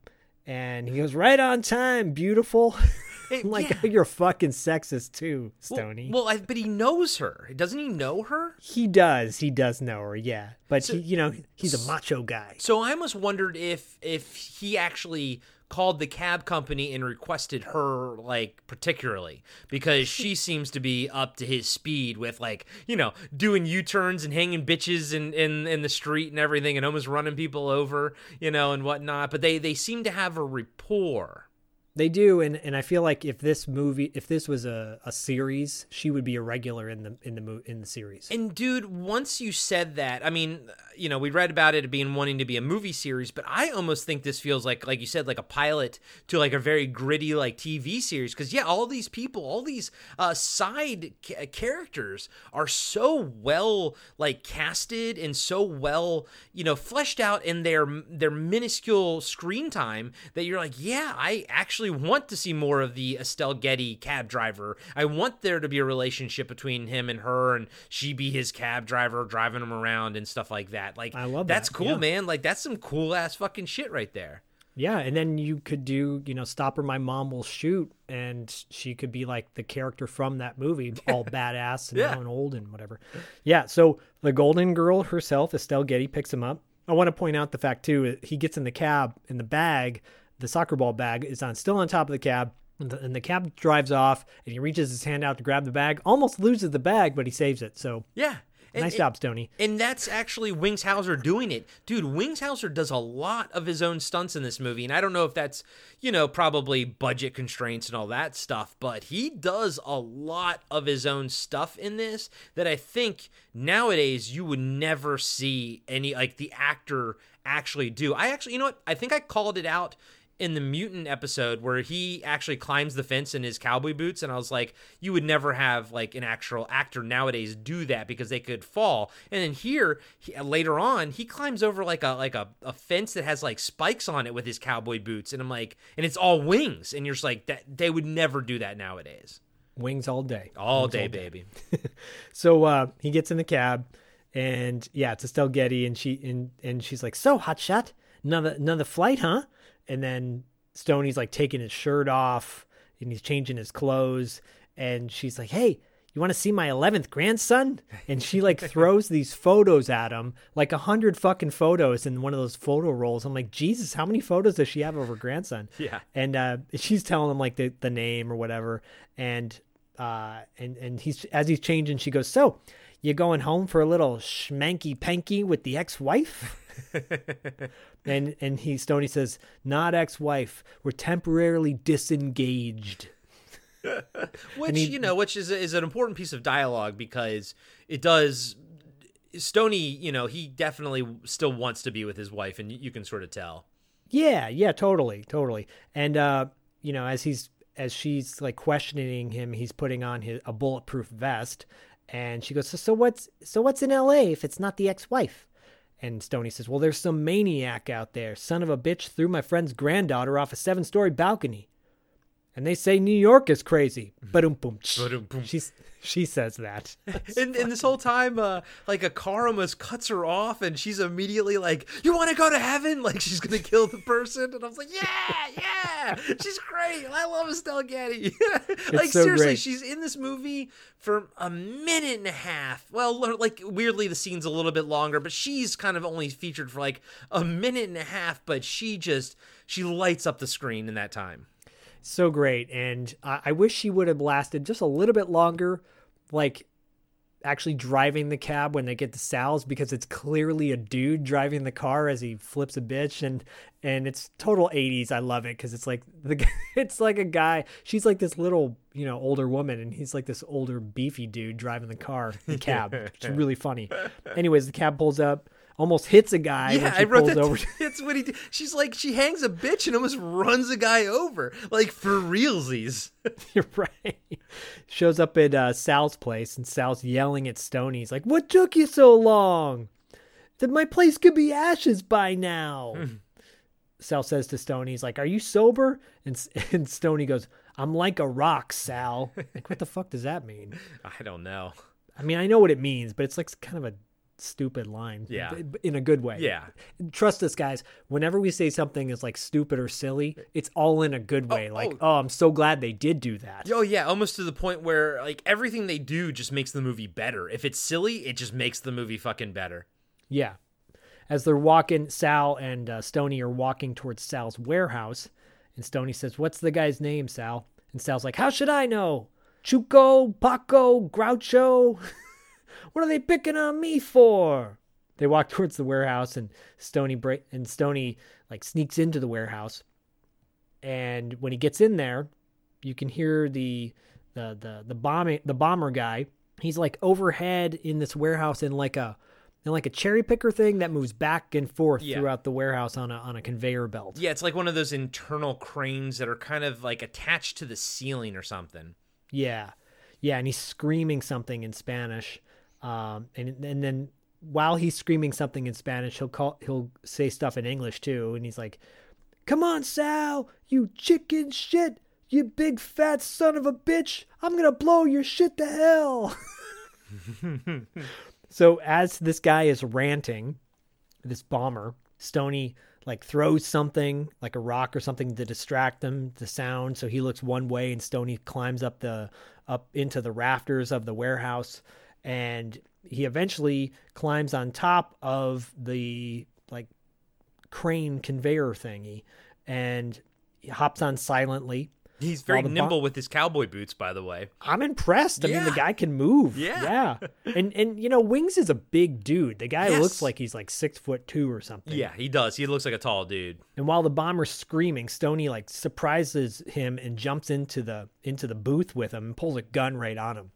and he goes right on time, beautiful. like you're fucking sexist too, Stony. Well, I, but he knows her. Doesn't he know her? he does. He does know her, yeah. But he, you know, he's a macho guy. So I almost wondered if if he actually called the cab company and requested her like particularly because she seems to be up to his speed with like you know doing u-turns and hanging bitches in in, in the street and everything and almost running people over you know and whatnot. But they they seem to have a rapport They do, and, and I feel like if this movie, if this was a, a series, she would be a regular in the in the in the series. And dude, once you said that, I mean, you know, we read about it being wanting to be a movie series, but I almost think this feels like, like you said, like a pilot to like a very gritty like TV series. Because yeah, all these people, all these uh, side ca- characters are so well like casted and so well, you know, fleshed out in their their minuscule screen time that you're like, yeah, I actually want to see more of the Estelle Getty cab driver. I want there to be a relationship between him and her, and she be his cab driver, driving him around and stuff like that. Like, I love that. that's that, cool, yeah. man. Like, that's some cool ass fucking shit right there. Yeah, and then you could do, you know, Stop or My Mom Will Shoot, and she could be like the character from that movie, all badass and, Yeah. and old and whatever. Yeah, so the Golden Girl herself, Estelle Getty, picks him up. I want to point out the fact too, he gets in the cab, in the bag, the soccer ball bag, is on still on top of the cab. And the, and the cab drives off, and he reaches his hand out to grab the bag, almost loses the bag, but he saves it. So Yeah. And- nice job, Stony. And that's actually Wings Hauser doing it. Dude, Wings Hauser does a lot of his own stunts in this movie. And I don't know if that's, you know, probably budget constraints and all that stuff, but he does a lot of his own stuff in this that I think nowadays you would never see any, like, the actor actually do. I actually, you know what? I think I called it out in the mutant episode where he actually climbs the fence in his cowboy boots and i was like you would never have like an actual actor nowadays do that because they could fall. And then here he, later on he climbs over like a like a, a fence that has like spikes on it with his cowboy boots and i'm like and it's all wings and you're just like that they would never do that nowadays. Wings all day. all Wings day baby. So uh, he gets in the cab, and yeah, it's Estelle Getty, and she and and she's like, "So hot shot, another another flight, huh?" And then Stoney's like taking his shirt off, and he's changing his clothes, and she's like, "Hey." You want to see my 11th grandson? And she like throws these photos at him, like a hundred fucking photos in one of those photo rolls. I'm like, Jesus, how many photos does she have of her grandson? Yeah. And uh, she's telling him like the, the name or whatever. And uh, and and he's as he's changing, she goes, "So, you going home for a little schmanky panky with the ex-wife?" and and he Stony says, "Not ex-wife. We're temporarily disengaged." which he- you know which is is an important piece of dialogue because it does stony you know he definitely still wants to be with his wife and you, you can sort of tell Yeah, yeah, totally, totally. And uh, you know, as he's as she's like questioning him, he's putting on his a bulletproof vest, and she goes, "So, so what's so what's in L.A. if it's not the ex-wife?" And Stony says, "Well, there's some maniac out there, son of a bitch, threw my friend's granddaughter off a seven-story balcony." And they say New York is crazy. Boom. Ba-dum-boom. She's she says that. and, and this whole time uh like a car almost cuts her off and she's immediately like you want to go to heaven like she's gonna kill the person and i was like yeah yeah she's great i love estelle getty like so seriously great. she's in this movie for a minute and a half well like weirdly the scene's a little bit longer but she's kind of only featured for like a minute and a half but she just she lights up the screen in that time so great. And I, I wish she would have lasted just a little bit longer like actually driving the cab when they get to sal's because it's clearly a dude driving the car as he flips a bitch. And and it's total 80s i love it because it's like the it's like a guy she's like this little you know older woman and he's like this older beefy dude driving the car the cab it's really funny. Anyways the cab pulls up almost hits a guy yeah, I wrote that. over It's what he. did. She's like, she hangs a bitch and almost runs a guy over, like for realsies. You're right. Shows up at uh, Sal's place, and Sal's yelling at Stony. He's like, "What took you so long? That my place could be ashes by now." Sal says to Stony, "He's like, are you sober?" And and Stony goes, "I'm like a rock, Sal." Like, what the fuck does that mean? I don't know. I mean, I know what it means, but it's like kind of a stupid line. Yeah. in a good way. Yeah. Trust us, guys. Whenever we say something is like stupid or silly, it's all in a good way. like, oh. oh, I'm so glad they did do that. Oh yeah, almost to the point where like everything they do just makes the movie better. If it's silly, it just makes the movie fucking better. Yeah. As they're walking, Sal and uh, Stony are walking towards Sal's warehouse. And Stony says, What's the guy's name, Sal? And Sal's like, How should I know? Chuco, Paco, Groucho? what are they picking on me for? They walk towards the warehouse and Stony break and Stony like sneaks into the warehouse. And when he gets in there, you can hear the the the the bomb the bomber guy. He's like overhead in this warehouse in like a in like a cherry picker thing that moves back and forth Yeah. throughout the warehouse on a on a conveyor belt. Yeah, it's like one of those internal cranes that are kind of like attached to the ceiling or something. Yeah, yeah, and he's screaming something in Spanish, um, and and then while he's screaming something in Spanish, he'll call he'll say stuff in English too, and he's like, "Come on, Sal, you chicken shit, you big fat son of a bitch, I'm gonna blow your shit to hell." so as this guy is ranting, this bomber, Stony like throws something like a rock or something to distract them the sound. So he looks one way and Stony climbs up the up into the rafters of the warehouse and he eventually climbs on top of the like crane conveyor thingy and he hops on silently He's very While the bo- nimble with his cowboy boots, by the way. I'm impressed. I mean, the guy can move. Yeah. yeah. And and you know, Wings is a big dude. The guy Yes. looks like he's like six foot two or something. Yeah, he does. He looks like a tall dude. And while the bomber's screaming, Stony like surprises him and jumps into the into the booth with him and pulls a gun right on him.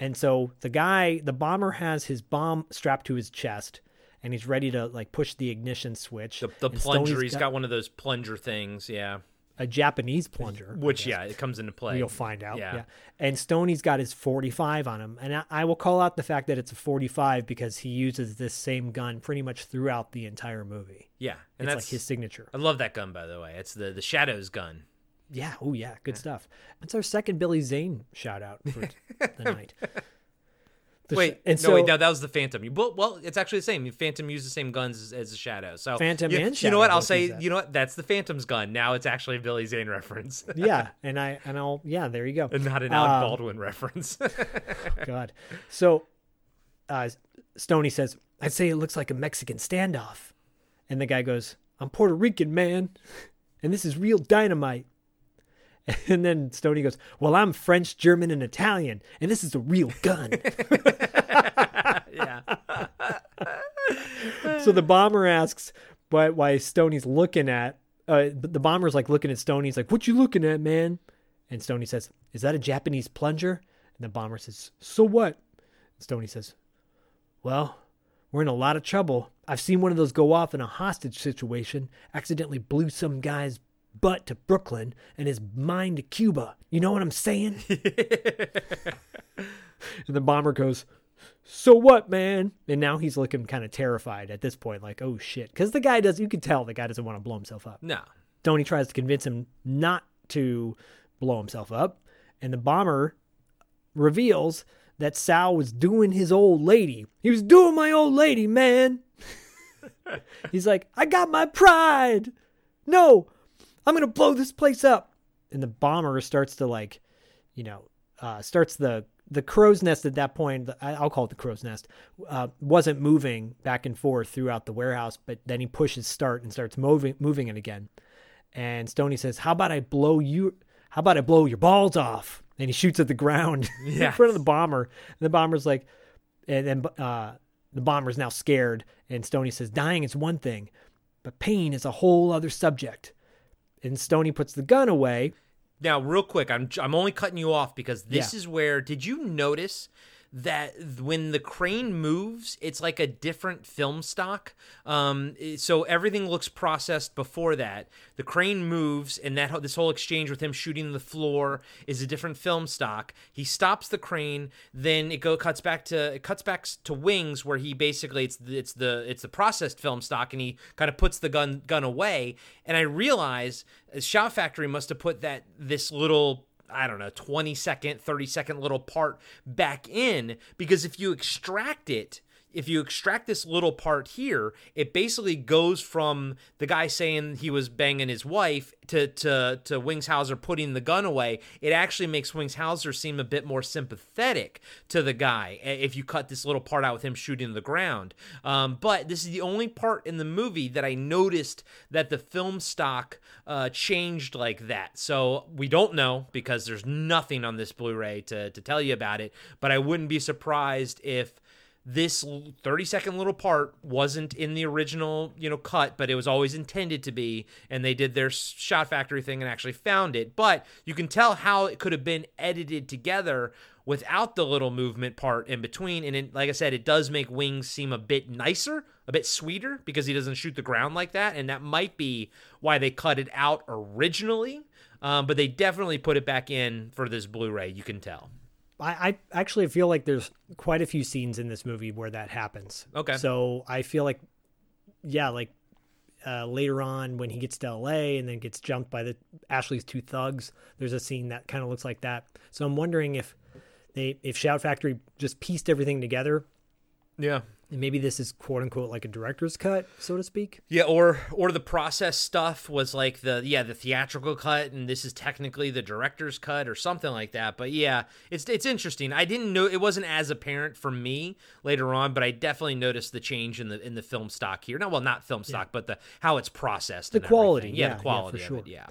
And so the guy, the bomber has his bomb strapped to his chest and he's ready to like push the ignition switch. The, the plunger. Stoney's He's got one of those plunger things. Yeah. a Japanese plunger. Which yeah, it comes into play. You'll find out. Yeah. Yeah. And Stoney's got his 45 on him. And I, I will call out the fact that it's a 45 because he uses this same gun pretty much throughout the entire movie. Yeah, and it's that's like his signature. I love that gun, by the way. It's the the Shadows gun. Yeah. Oh, yeah. Good stuff. It's our second Billy Zane shout out for the night. The sh- wait, and no, so wait, no, that was the Phantom. You- Well, well, it's actually the same. Phantom used the same guns as, as the Shadow. So Phantom you, and you know what? I'll say, you know what? That's the Phantom's gun. Now it's actually a Billy Zane reference, yeah, and I and I'll yeah, there you go. and not an Alec Um, Baldwin reference. God. So uh, Stoney says, I'd say it looks like a Mexican standoff. And the guy goes, I'm Puerto Rican, man. And this is real dynamite. And then Stoney goes, Well, I'm French, German, and Italian. And this is a real gun. yeah. so the bomber asks why, why Stoney's looking at. Uh, the bomber's like looking at Stoney. He's like, What you looking at, man? And Stoney says, Is that a Japanese plunger? And the bomber says, So what? Stoney says, Well, we're in a lot of trouble. I've seen one of those go off in a hostage situation, accidentally blew some guy's butt to Brooklyn and his mind to Cuba. You know what I'm saying? and the bomber goes, So what, man? And now he's looking kind of terrified at this point, like, Oh shit. Because the guy does, you can tell the guy doesn't want to blow himself up. No. Tony tries to convince him not to blow himself up, and the bomber reveals that Sal was doing his old lady. He was doing my old lady, man. He's like, I got my pride. No, I'm gonna blow this place up. And the bomber starts to like, you know, uh, starts the the crow's nest at that point. I'll call it the crow's nest. Uh, wasn't moving back and forth throughout the warehouse, but then he pushes start and starts moving moving it again. And Stony says, "How about I blow you? How about I blow your balls off?" And he shoots at the ground in front of the bomber. And the bomber's like, and then uh, the bomber's now scared. And Stony says, "Dying is one thing, but pain is a whole other subject." And Stony puts the gun away. Now, real quick, I'm I'm only cutting you off because this Yeah. is where did you notice that when the crane moves, it's like a different film stock. Um, so everything looks processed before that. The crane moves, and that this whole exchange with him shooting the floor is a different film stock. He stops the crane, then it go cuts back to it cuts back to wings where he basically it's the, it's the it's the processed film stock, and he kind of puts the gun gun away. And I realize uh, Shout Factory must have put that this little I don't know, 20 second, 30 second little part back in because if you extract it, if you extract this little part here, it basically goes from the guy saying he was banging his wife to to to Wings Hauser putting the gun away. It actually makes Wings Hauser seem a bit more sympathetic to the guy eh, if you cut this little part out with him shooting the ground. Um, but this is the only part in the movie that I noticed that the film stock uh, changed like that. So we don't know because there's nothing on this Blu-ray to to tell you about it. But I wouldn't be surprised if this 30 second little part wasn't in the original you know cut but it was always intended to be and they did their Shout Factory thing and actually found it. But you can tell how it could have been edited together without the little movement part in between and it, like i said it does make wings seem a bit nicer a bit sweeter because he doesn't shoot the ground like that and that might be why they cut it out originally um, but they definitely put it back in for this blu-ray you can tell I, I actually feel like there's quite a few scenes in this movie where that happens. Okay. So I feel like, yeah, like uh, later on when he gets to LA and then gets jumped by the Ashley's two thugs, there's a scene that kind of looks like that. So I'm wondering if they if Shout Factory just pieced everything together. Yeah. Maybe this is quote unquote like a director's cut, so to speak. Yeah, or or the process stuff was like the yeah the theatrical cut, and this is technically the director's cut or something like that. But yeah, it's it's interesting. I didn't know it wasn't as apparent for me later on, but I definitely noticed the change in the in the film stock here. Not well, not film stock, but the how it's processed, The quality, yeah, yeah, the yeah, quality for of sure. it, yeah.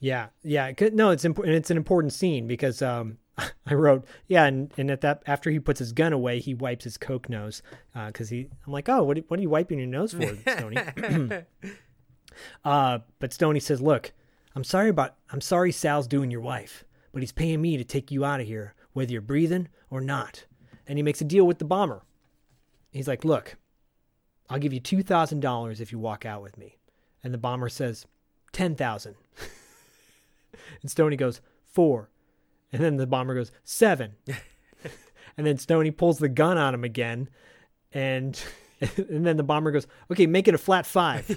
Yeah, yeah. No, it's important. It's an important scene because um, I wrote, yeah, and, and at that after he puts his gun away, he wipes his coke nose because he. I'm like, oh, what what are you wiping your nose for, Stony? uh, but Stony says, look, I'm sorry about. I'm sorry, Sal's doing your wife, but he's paying me to take you out of here, whether you're breathing or not. And he makes a deal with the bomber. He's like, look, I'll give you two thousand dollars if you walk out with me. And the bomber says, ten thousand. And Stony goes, four. And then the bomber goes, seven. and then Stony pulls the gun on him again. And and then the bomber goes, okay, make it a flat five.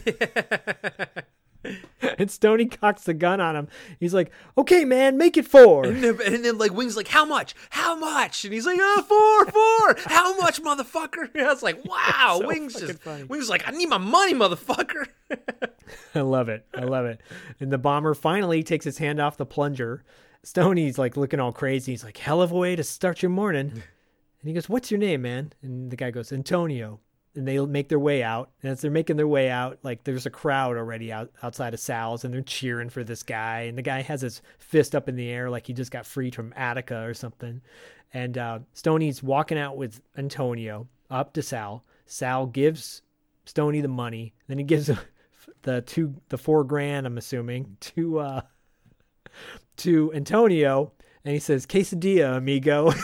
and Stony cocks the gun on him. He's like, okay, man, make it four. And then, and then, like Wings like, how much? How much? And he's like, oh, four, four. How much, motherfucker? And I was like, wow. So Wings just funny. Wings like, I need my money, motherfucker. I love it. I love it. And the bomber finally takes his hand off the plunger. Stoney's like looking all crazy. He's like, hell of a way to start your morning. And he goes, What's your name, man? And the guy goes, Antonio. And they make their way out. And as they're making their way out, like there's a crowd already out outside of Sal's and they're cheering for this guy. And the guy has his fist up in the air like he just got freed from Attica or something. And uh, Stoney's walking out with Antonio up to Sal. Sal gives Stoney the money. Then he gives the two, the four grand, I'm assuming, to uh, to Antonio, and he says, "Quesadilla, amigo."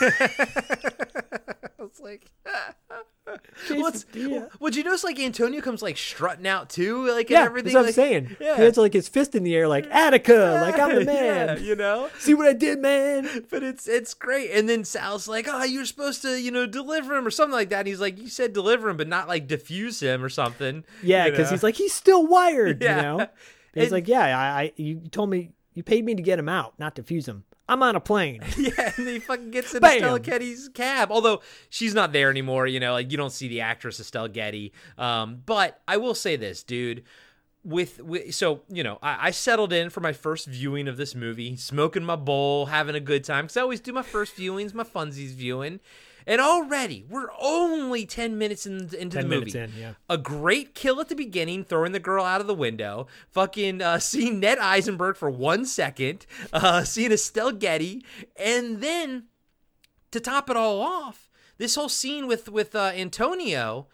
I was like, What's, would you notice like Antonio comes like strutting out too, like yeah, and everything? that's what I'm saying. Yeah. He has like his fist in the air, like Attica, like I'm the man. Yeah, you know. See what I did, man? But it's it's great. And then Sal's like, "Oh, you're supposed to, you know, deliver him or something like that." And he's like, "You said deliver him, but not like diffuse him or something." Yeah, you because know? he's like, he's still wired, Yeah. you know. And he's And- like, yeah, I, I, you told me, you paid me to get him out, not defuse him. I'm on a plane. Yeah, and he fucking gets in Bam! Estelle Getty's cab. Although she's not there anymore, you know, like you don't see the actress Estelle Getty. Um, but I will say this, dude. With, with so you know, I, I settled in for my first viewing of this movie, smoking my bowl, having a good time. Because I always do my first viewings, my funsies viewing. And already we're only ten minutes in, into 10 the movie. in, yeah. A great kill at the beginning, throwing the girl out of the window. Fucking uh, seeing Ned Eisenberg for one second. Uh, seeing Estelle Getty, and then to top it all off, this whole scene with with uh, Antonio.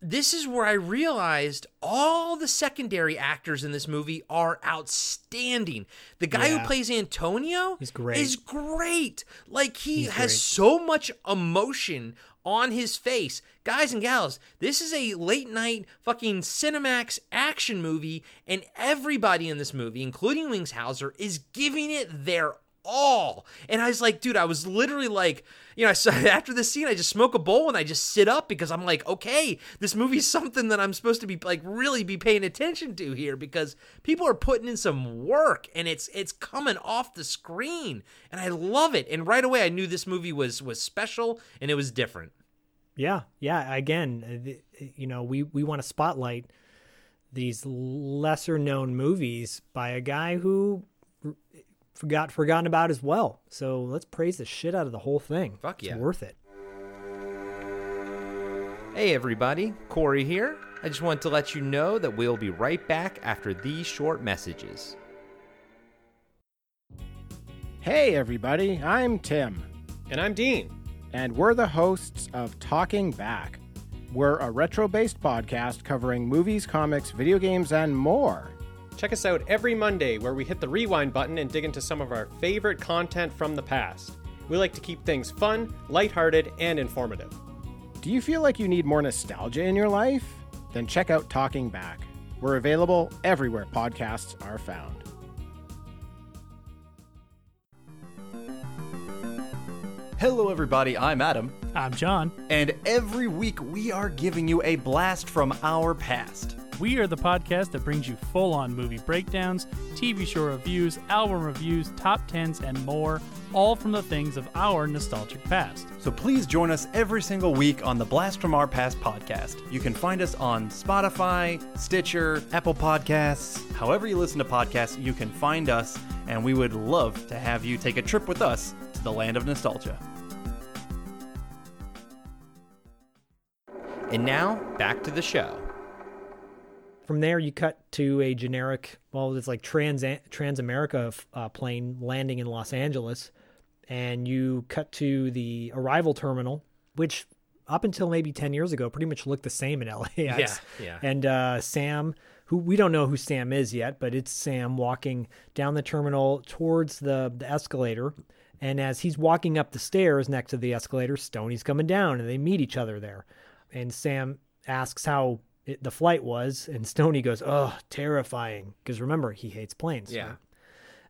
This is where I realized all the secondary actors in this movie are outstanding. The guy Yeah. who plays Antonio He's great. is great. Like he He's has great. so much emotion on his face. Guys and gals, this is a late night fucking Cinemax action movie, and everybody in this movie, including Wings Hauser, is giving it their all. And I was like, dude, I was literally like, you know, I saw after this scene, I just smoke a bowl and I just sit up because I'm like, okay, this movie's something that I'm supposed to be like really be paying attention to here because people are putting in some work and it's it's coming off the screen and I love it. And right away I knew this movie was was special and it was different. Yeah, yeah. Again, uh, you know, we we want to spotlight these lesser known movies by a guy who r- forgot forgotten about as well. So let's praise the shit out of the whole thing. Fuck yeah. it's worth it. Hey everybody, Corey here. I just want to let you know that we'll be right back after these short messages. Hey, everybody, I'm Tim. And I'm Dean. And we're the hosts of Talking Back. We're a retro based podcast covering movies, comics, video games, and more. Check us out every Monday where we hit the rewind button and dig into some of our favorite content from the past. We like to keep things fun, lighthearted, and informative. Do you feel like you need more nostalgia in your life? Then check out Talking Back. We're available everywhere podcasts are found. Hello, everybody. I'm Adam. I'm John. And every week we are giving you a blast from our past. We are the podcast that brings you full on movie breakdowns, TV show reviews, album reviews, top tens, and more, all from the things of our nostalgic past. So please join us every single week on the Blast from Our Past podcast. You can find us on Spotify, Stitcher, Apple Podcasts. However, you listen to podcasts, you can find us, and we would love to have you take a trip with us to the land of nostalgia. And now, back to the show. From there, you cut to a generic, well, it's like Trans Transamerica uh, plane landing in Los Angeles, and you cut to the arrival terminal, which up until maybe 10 years ago pretty much looked the same in LAX. Yeah, yeah. And uh, Sam, who we don't know who Sam is yet, but it's Sam walking down the terminal towards the, the escalator. And as he's walking up the stairs next to the escalator, Stoney's coming down and they meet each other there. And Sam asks how it, the flight was, and Stoney goes, "Oh, terrifying!" Because remember, he hates planes. Yeah.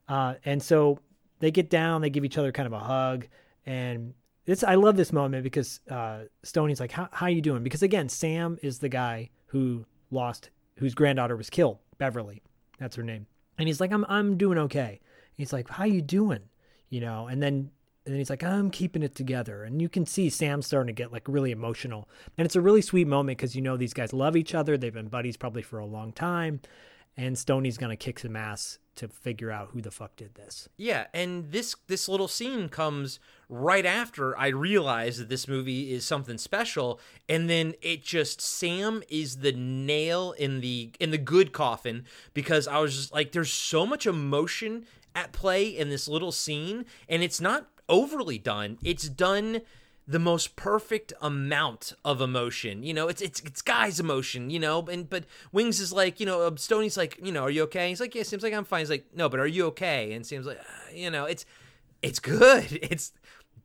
Uh, and so they get down, they give each other kind of a hug, and it's I love this moment because uh, Stoney's like, "How how you doing?" Because again, Sam is the guy who lost, whose granddaughter was killed, Beverly. That's her name, and he's like, "I'm I'm doing okay." He's like, "How you doing?" You know, and then and then he's like, I'm keeping it together. And you can see Sam starting to get like really emotional. And it's a really sweet moment because you know these guys love each other. They've been buddies probably for a long time. And Stoney's gonna kick some ass to figure out who the fuck did this. Yeah, and this this little scene comes right after I realize that this movie is something special, and then it just Sam is the nail in the in the good coffin because I was just like, there's so much emotion at play in this little scene, and it's not overly done. It's done the most perfect amount of emotion. You know, it's it's it's guy's emotion. You know, and but Wings is like, you know, Stoney's like, you know, are you okay? He's like, yeah. Seems like I'm fine. He's like, no, but are you okay? And seems like, uh, you know, it's it's good. It's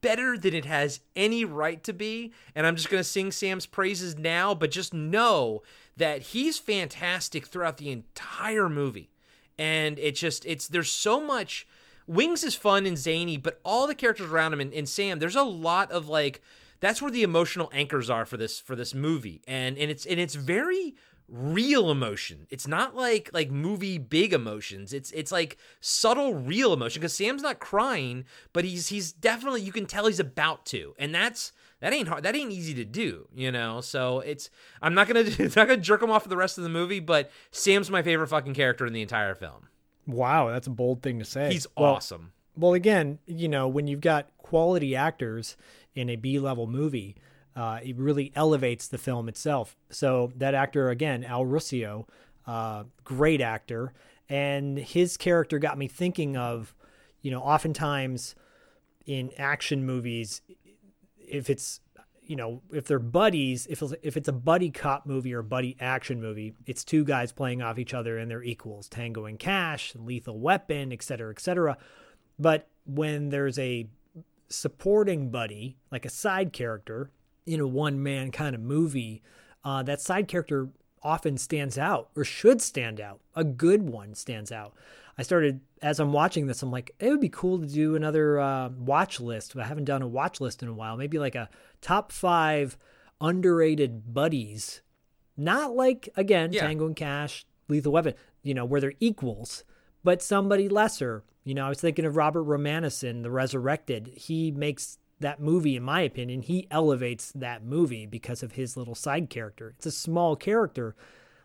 better than it has any right to be. And I'm just gonna sing Sam's praises now, but just know that he's fantastic throughout the entire movie. And it just it's there's so much Wings is fun and zany, but all the characters around him and, and Sam, there's a lot of like that's where the emotional anchors are for this for this movie. And and it's and it's very real emotion. It's not like like movie big emotions. It's it's like subtle real emotion because Sam's not crying, but he's he's definitely you can tell he's about to. And that's that ain't hard. That ain't easy to do, you know. So it's I'm not gonna it's not gonna jerk him off for the rest of the movie, but Sam's my favorite fucking character in the entire film. Wow, that's a bold thing to say. He's well, awesome. Well, again, you know, when you've got quality actors in a B level movie, uh, it really elevates the film itself. So that actor again, Al Ruscio, uh, great actor, and his character got me thinking of, you know, oftentimes in action movies, if it's you know, if they're buddies, if it's, if it's a buddy cop movie or a buddy action movie, it's two guys playing off each other and they're equals, Tango and Cash, Lethal Weapon, et cetera, et cetera. But when there's a supporting buddy, like a side character in a one man kind of movie, uh, that side character often stands out or should stand out. A good one stands out. I started as I'm watching this, I'm like, it would be cool to do another uh, watch list. I haven't done a watch list in a while. Maybe like a top five underrated buddies. Not like again Yeah. Tango and Cash, Lethal Weapon. You know where they're equals, but somebody lesser. You know, I was thinking of Robert Romanus in The Resurrected. He makes that movie, in my opinion, he elevates that movie because of his little side character. It's a small character,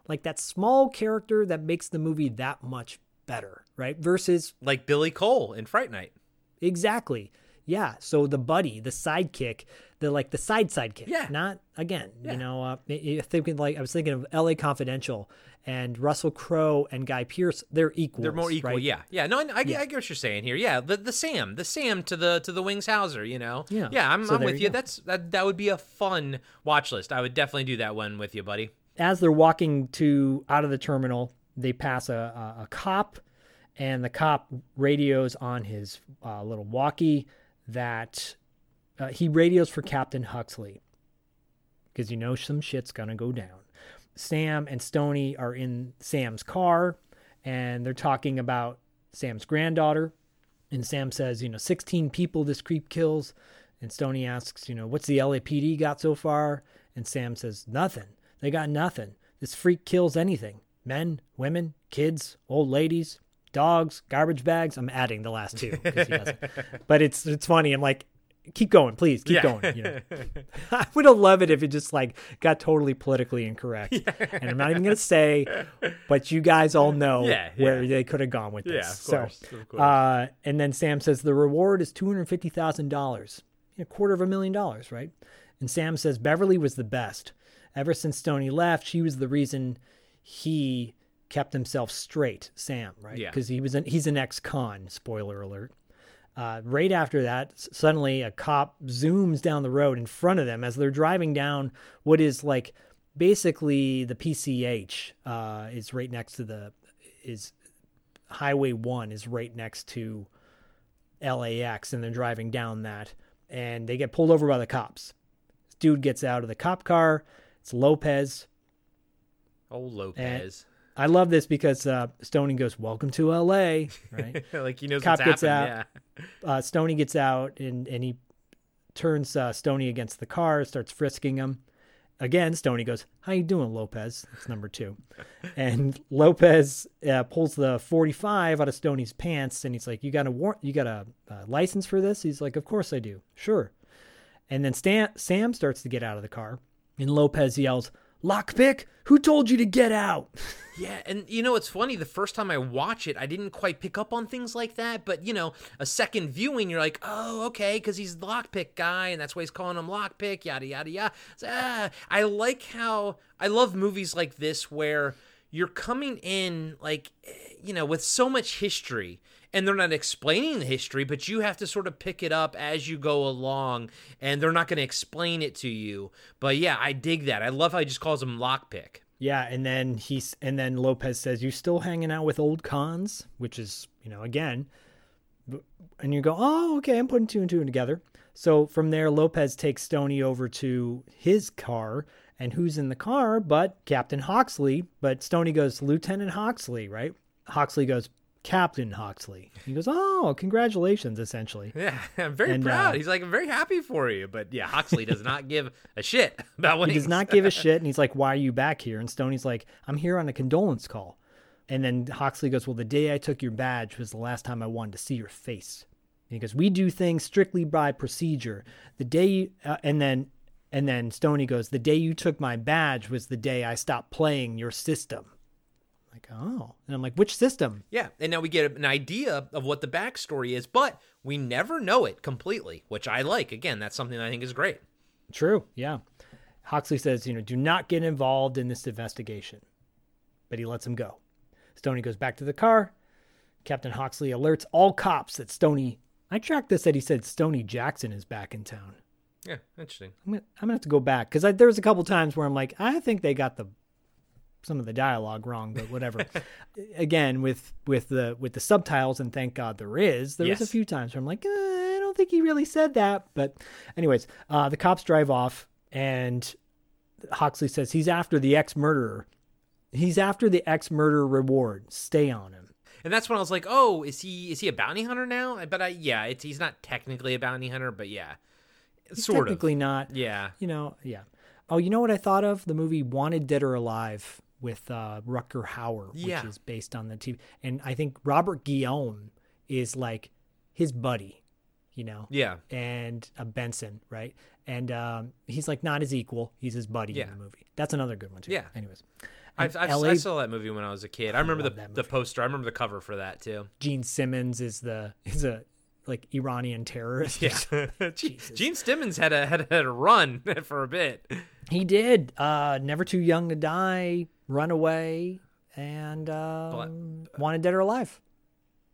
like that small character that makes the movie that much better, right? Versus Like Billy Cole in Fright Night. exactly, yeah. So the buddy, the sidekick, the like the side sidekick, Yeah. Not again, Yeah. you know. Uh, thinking like I was thinking of L.A. Confidential and Russell Crowe and Guy Pearce. They're equal. They're more equal, right? yeah, yeah. No, I, I, Yeah. I get what you're saying here. Yeah, the the Sam, the Sam to the to the Wings Hauser. You know. Yeah. yeah. I'm, So I'm with you you. That's that that would be a fun watch list. I would definitely do that one with you, buddy. as they're walking to out of the terminal, they pass a, a, a cop, and the cop radios on his uh, little walkie that uh, he radios for Captain Huxley because you know some shit's gonna go down. Sam and Stony are in Sam's car, and they're talking about Sam's granddaughter. And Sam says, you know, 16 people this creep kills. And Stony asks, you know, what's the LAPD got so far? And Sam says, nothing. They got nothing. This freak kills anything men, women, kids, old ladies, dogs, garbage bags. I'm adding the last two he. But it's it's funny. I'm like, keep going, please, keep Yeah. going. You know, I would have loved it if it just like got totally politically incorrect. And I'm not even gonna say, but you guys all know Yeah, where they could have gone with this. Yeah, of so, course, of course. Uh, and then Sam says the reward is two hundred fifty thousand dollars, a quarter of a million dollars, right? And Sam says Beverly was the best. Ever since Stoney left, she was the reason he kept himself straight, Sam, right? Yeah. Because he was an, he's an ex-con. Spoiler alert. Uh, right after that, suddenly a cop zooms down the road in front of them as they're driving down what is like basically the PCH uh, is right next to the is Highway One is right next to LAX, and they're driving down that, and they get pulled over by the cops. This dude gets out of the cop car. It's Lopez. Oh, And Lopez. I love this because uh, Stoney goes, "Welcome to L.A." Right? like he knows Cop what's gets happened. out. Yeah. uh, Stoney gets out and, and he turns uh, Stoney against the car, starts frisking him. Again, Stoney goes, "How you doing, Lopez?" That's number two. and Lopez uh, pulls the 45 out of Stoney's pants, and he's like, "You got a You got a, uh license for this?" He's like, "Of course I do. Sure." And then Stan- Sam starts to get out of the car, and Lopez yells, "Lockpick! Who told you to get out?" Yeah, and you know it's funny. The first time I watch it, I didn't quite pick up on things like that. But you know, a second viewing, you're like, oh, okay, because he's the lockpick guy, and that's why he's calling him lockpick. Yada yada yada. Ah, I like how I love movies like this where you're coming in like, eh, you know, with so much history. And they're not explaining the history, but you have to sort of pick it up as you go along, and they're not going to explain it to you. But yeah, I dig that. I love how he just calls him lockpick. Yeah, and then he's and then Lopez says, "You still hanging out with old cons?" Which is, you know, again, and you go, "Oh, okay, I'm putting two and two together." So from there, Lopez takes Stony over to his car, and who's in the car? But Captain Hoxley? But Stony goes, "Lieutenant Hoxley," right? Hoxley goes, "Captain Hawksley." He goes, "Oh, congratulations!" Essentially, Yeah, I'm very And, proud. uh, He's like, I'm very happy for you. But yeah, Huxley does not give a shit about what he does not give a shit and he's like why are you back here and stoney's like i'm here on a condolence call and then Hoxley goes well the day i took your badge was the last time i wanted to see your face and he goes we do things strictly by procedure the day you, uh, and then and then stoney goes the day you took my badge was the day i stopped playing your system like oh and i'm like which system Yeah, and now we get an idea of what the backstory is, but we never know it completely, which I like. Again, that's something I think is great. True. Yeah. Hoxley says, you know, do not get involved in this investigation. But he lets him go. Stoney goes back to the car. Captain Hoxley alerts all cops that Stoney. I tracked this that he said Stoney Jackson is back in town. Yeah, interesting. I'm gonna, I'm gonna have to go back because there was a couple times where I'm like, I think they got the some of the dialogue wrong, but whatever. Again, with with the with the subtitles, and thank God there is. There was a few times where I'm like, uh, I don't think he really said that. But, anyways, uh, the cops drive off, and Hoxley says he's after the ex murderer. He's after the ex murderer reward. Stay on him. And that's when I was like, oh, is he is he a bounty hunter now? But I yeah, it's he's not technically a bounty hunter, but yeah, He's sort technically of. not. Yeah. You know, yeah. Oh, you know what I thought of? The movie Wanted Dead or Alive with uh, Rutger Hauer, Yeah. which is based on the TV. And I think Robert Guillaume is like his buddy, you know? Yeah. And uh, Benson, right? And um, he's like not his equal. He's his buddy Yeah. in the movie. That's another good one, too. Yeah. Anyways. I've, I've, LA I saw that movie when I was a kid. I remember the, the poster. I remember the cover for that too. Gene Simmons is the is a like Iranian terrorist. Yeah, Gene Simmons had a had a, had a run for a bit. He did. Uh, Never Too Young to Die, Runaway, and um, Wanted Dead or Alive.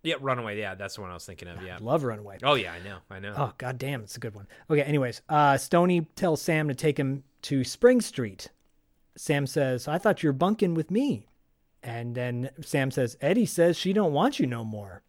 Yeah, Runaway. Yeah, that's the one I was thinking of. Yeah, Love Runaway. Oh yeah, I know, I know. Oh god damn, it's a good one. Okay, anyways, uh, Stoney tells Sam to take him to Spring Street. Sam says, "I thought you were bunking with me," and then Sam says, "Eddie says she don't want you no more."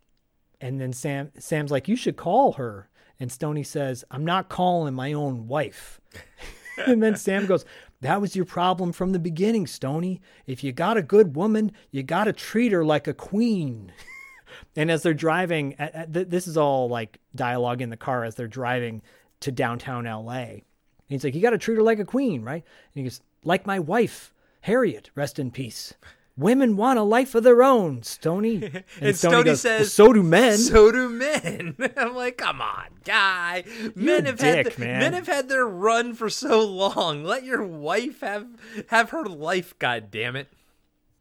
And then Sam Sam's like, "You should call her." And Stony says, "I'm not calling my own wife." and then Sam goes, That was your problem from the beginning, Stony. If you got a good woman, you got to treat her like a queen. and as they're driving, this is all like dialogue in the car as they're driving to downtown LA. And he's like, You got to treat her like a queen, right? And he goes, Like my wife, Harriet, rest in peace. Women want a life of their own, Stony. And, And Stoney Stoney goes, says, "Well, So do men. So do men. I'm like, come on, guy. Men have had the- men have had their run for so long. Let your wife have have her life. God damn it.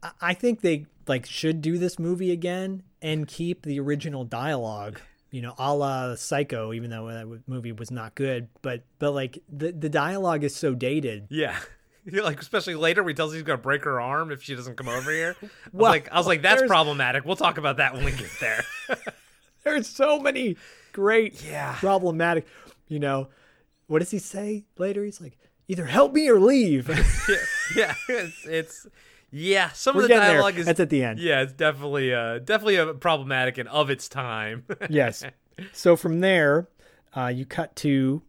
I- I think they like should do this movie again and keep the original dialogue. You know, a la Psycho, even though that movie was not good, but but like the the dialogue is so dated. Yeah. Like especially later, where he tells her he's gonna break her arm if she doesn't come over here. I was Well, like, I was like, that's problematic. We'll talk about that when we get there. There's so many great, Yeah. problematic. You know, what does he say later? He's like, either help me or leave. yeah, yeah, it's, it's yeah. Some We're of the dialogue is That's at the end. Yeah, it's definitely uh definitely a problematic and of its time. yes. So from there, uh, you cut to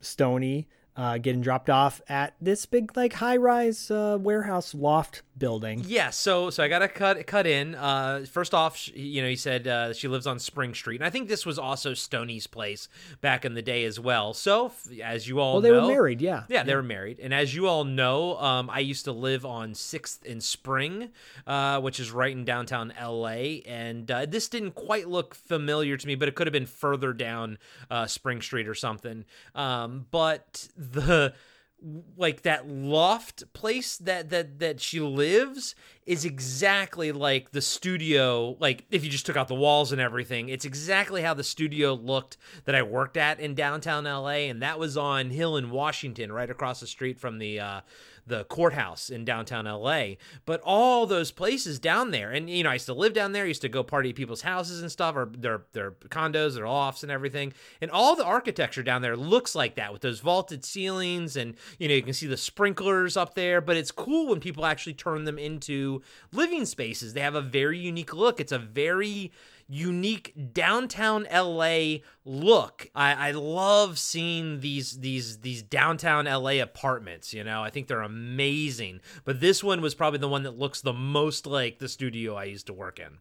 Stony uh, getting dropped off at this big, like, high-rise uh, warehouse loft building. Yeah, so so I got to cut cut in. Uh, first off, sh you know, he said uh, she lives on Spring Street, and I think this was also Stoney's place back in the day as well. So f- as you all know Well, they were married, yeah. yeah, they Yeah. were married, and as you all know, um, I used to live on Sixth and Spring, uh, which is right in downtown LA, and uh, this didn't quite look familiar to me, but it could have been further down uh, Spring Street or something. Um, but the like that loft place that that that she lives is exactly like the studio like if you just took out the walls and everything it's exactly how the studio looked that I worked at in downtown LA and that was on Hill in Washington right across the street from the uh the courthouse in downtown LA but all those places down there and you know I used to live down there I used to go party at people's houses and stuff or their their condos their lofts and everything and all the architecture down there looks like that with those vaulted ceilings and you know you can see the sprinklers up there but it's cool when people actually turn them into living spaces. They have a very unique look. It's a very unique downtown LA look. I, I love seeing these these these downtown LA apartments, you know. I think they're amazing. But this one was probably the one that looks the most like the studio I used to work in.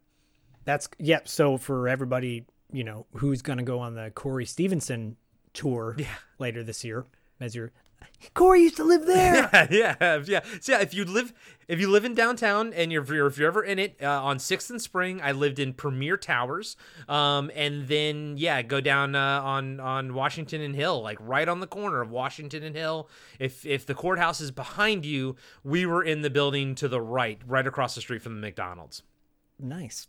That's yep. So for everybody, you know, who's going to go on the Corey Stevenson tour later this year, as you're, Corey used to live there. Yeah, yeah, yeah. So yeah, if you live if you live in downtown and you're if you're, ever in it uh, on Sixth and Spring, I lived in Premier Towers, um, and then yeah, go down uh, on on Washington and Hill, like right on the corner of Washington and Hill. If if the courthouse is behind you, we were in the building to the right, right across the street from the McDonald's. Nice,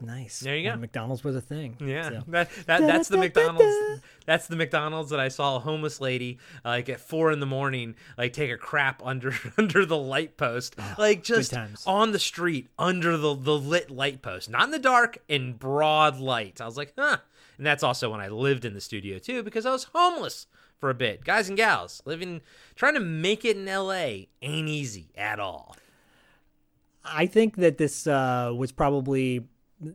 nice. There you go. When McDonald's was a thing. Yeah, So- that, that that's the McDonald's. That's the McDonald's that I saw a homeless lady uh, like at four in the morning, like take a crap under under the light post, like just on the street under the the lit light post, not in the dark, in broad light. I was like, huh. And that's also when I lived in the studio too, because I was homeless for a bit. Guys and gals living, trying to make it in L.A. ain't easy at all. I think that this uh, was probably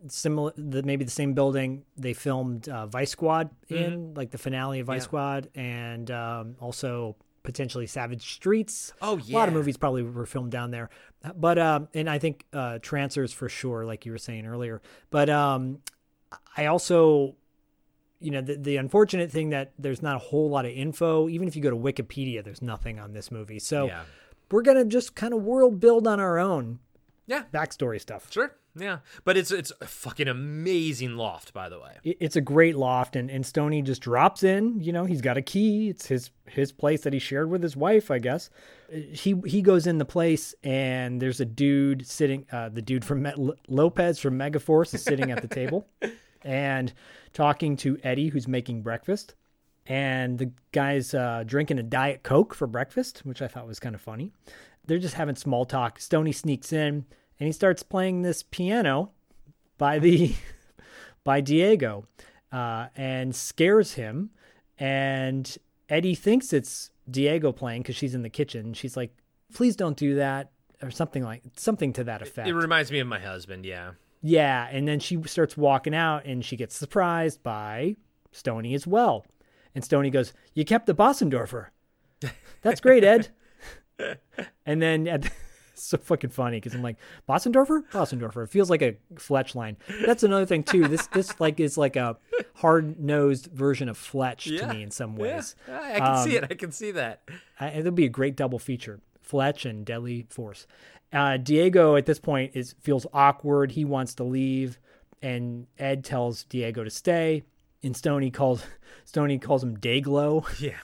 similar, the, maybe the same building they filmed uh, Vice Squad in, like the finale of Vice Yeah. Squad, and um, also potentially Savage Streets. Oh, yeah, a lot of movies probably were filmed down there, but um, and I think uh, Trancers for sure, like you were saying earlier. But um, I also you know the, the unfortunate thing that there's not a whole lot of info even if you go to wikipedia there's nothing on this movie so Yeah. we're gonna just kind of world build on our own Yeah. backstory stuff Sure. Yeah, but it's it's a fucking amazing loft, by the way. It's a great loft and, and Stoney just drops in, you know, he's got a key. It's his his place that he shared with his wife, I guess. Uh, He he goes in the place and there's a dude sitting uh, the dude from Me- Lopez from Megaforce is sitting at the table and talking to Eddie who's making breakfast. And the guy's uh, drinking a diet coke for breakfast, which I thought was kind of funny. They're just having small talk. Stony sneaks in and he starts playing this piano by the by Diego uh, and scares him. And Eddie thinks it's Diego playing because she's in the kitchen. She's like, "Please don't do that," or something like something to that effect. It reminds me of my husband. Yeah. yeah, and then she starts walking out, and she gets surprised by Stony as well. And Stony goes, "You kept the Bösendorfer. That's great, Ed." and then at it's so fucking funny because I'm like Bösendorfer, Bösendorfer. It feels like a Fletch line. That's another thing too. This this like is like a hard nosed version of Fletch Yeah. to me in some ways. I I can see Um, it. I can see that. I, it'll be a great double feature: Fletch and Deadly Force. Uh, Diego at this point is feels awkward. He wants to leave, and Ed tells Diego to stay. And Stony calls Stony calls him Dayglow. Yeah.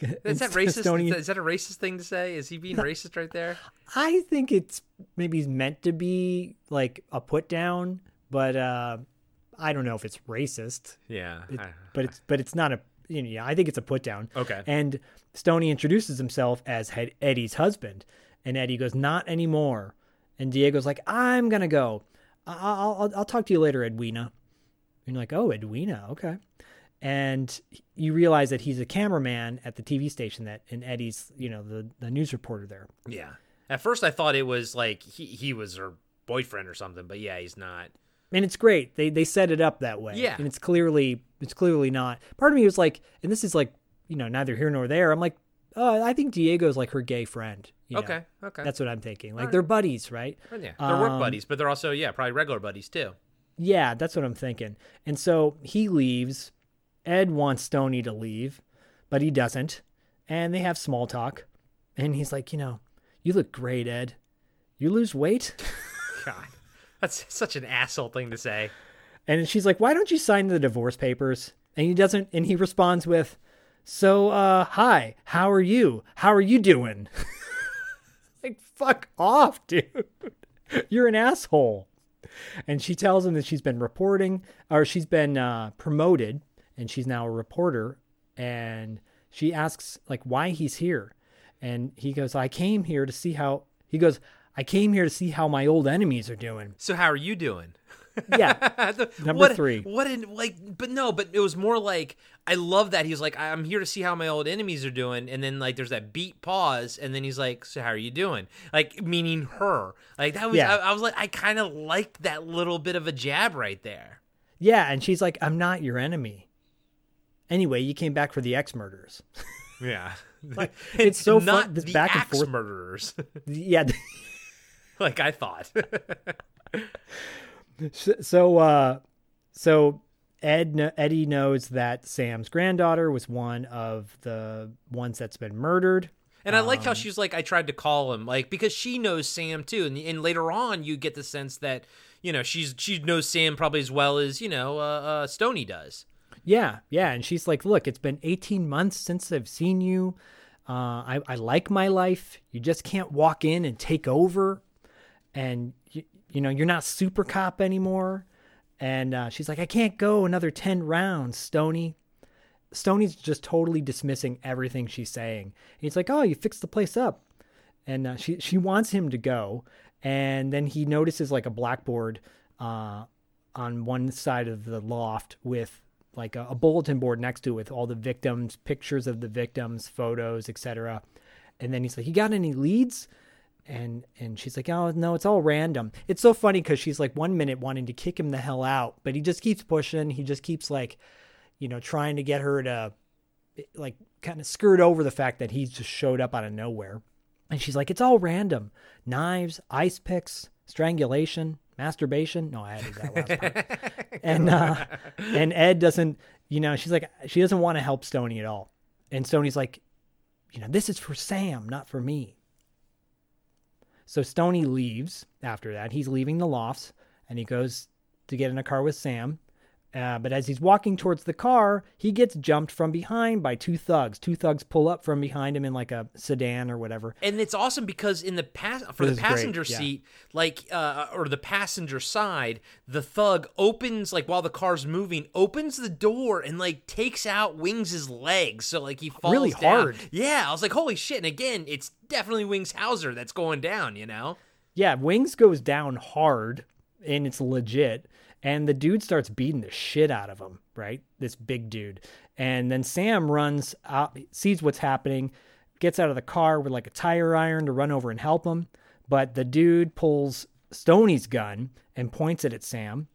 Is that racist? Is that a racist thing to say? Is he being racist right there? I think it's maybe he's meant to be like a put down, but uh, I don't know if it's racist. Yeah, It- I- but it's but it's not a you know, yeah, I think it's a put down. Okay. And Stoney introduces himself as Eddie's husband, and Eddie goes, "Not anymore." And Diego's like, "I'm gonna go. I'll I'll, I'll talk to you later, Edwina." And you're like, "Oh, Edwina, okay." And you realize that he's a cameraman at the TV station that, and Eddie's, you know, the the news reporter there. Yeah. At first, I thought it was like he he was her boyfriend or something, but yeah, he's not. and it's great. They they set it up that way. Yeah. and it's clearly it's clearly not. Part of me was like, and this is like you know neither here nor there. I'm like, oh, I think Diego's like her gay friend. you know? Okay, okay. That's what I'm thinking. Like Alright. they're buddies, right? Yeah, they're work Um, buddies, but they're also yeah probably regular buddies too. Yeah, that's what I'm thinking. And so he leaves. Ed wants Stony to leave, but he doesn't. And they have small talk. And he's like, you know, you look great, Ed. You lose weight? God, that's such an asshole thing to say. And she's like, "Why don't you sign the divorce papers?" And he doesn't and he responds with, "So, uh, hi, how are you? How are you doing?" like, fuck off, dude. You're an asshole. And she tells him that she's been reporting or she's been uh, promoted and she's now a reporter and she asks like why he's here. And he goes, "I came here to see how He goes, "I came here to see how my old enemies are doing." So how are you doing? Yeah. The- Number what, three. What in like? But no, but it was more like I love that he's like, I'm here to see how my old enemies are doing, and then like there's that beat pause, and then he's like, so how are you doing? Like meaning her. Like that was. Yeah. I, I was like, I kind of liked that little bit of a jab right there. Yeah, and she's like, "I'm not your enemy." Anyway, you came back for the ex murders. Yeah. Like, it's so not fun. This the back and forth. murderers. Yeah. like I thought. So- so, uh, so Ed Eddie knows that Sam's granddaughter was one of the ones that's been murdered. And I like how Um, she's like, I tried to call him, like because she knows Sam too, and and later on you get the sense that you know she's she knows Sam probably as well as you know uh, uh, Stony does. Yeah, yeah, and she's like, "Look, it's been 18 months since I've seen you. Uh, I, I like my life. You just can't walk in and take over, and you, you know you're not super cop anymore." And uh, she's like, "I can't go another 10 rounds, Stony." Stony's just totally dismissing everything she's saying. He's like, "Oh, you fixed the place up," and uh, she she wants him to go, and then he notices like a blackboard uh, on one side of the loft with like a, a bulletin board next to it with all the victims, pictures of the victims, photos, etc. And then he's like, "You got any leads?" And and she's like, "Oh no, it's all random." It's so funny because she's like one minute wanting to kick him the hell out, but he just keeps pushing. He just keeps like, you know, trying to get her to like kind of skirt over the fact that he's just showed up out of nowhere. And she's like, "It's all random: knives, ice picks, strangulation, masturbation." No, I added that last part. and uh, and Ed doesn't, you know, she's like, she doesn't want to help Stony at all. And Stony's like, you know, this is for Sam, not for me. So Stony leaves after that. He's leaving the lofts and he goes to get in a car with Sam. Uh, but as he's walking towards the car, he gets jumped from behind by two thugs. Two thugs pull up from behind him in like a sedan or whatever. And it's awesome because in the pass for This the passenger yeah. seat, like uh, or the passenger side, the thug opens like while the car's moving, opens the door and like takes out Wings's legs, so like he falls Really down. hard. Yeah, I was like, holy shit! And again, it's definitely Wings Hauser that's going down. You know. Yeah, Wings goes down hard and it's legit. And the dude starts beating the shit out of him, right? This big dude. And then Sam runs out, sees what's happening, gets out of the car with like a tire iron to run over and help him. But the dude pulls Stoney's gun and points it at Sam.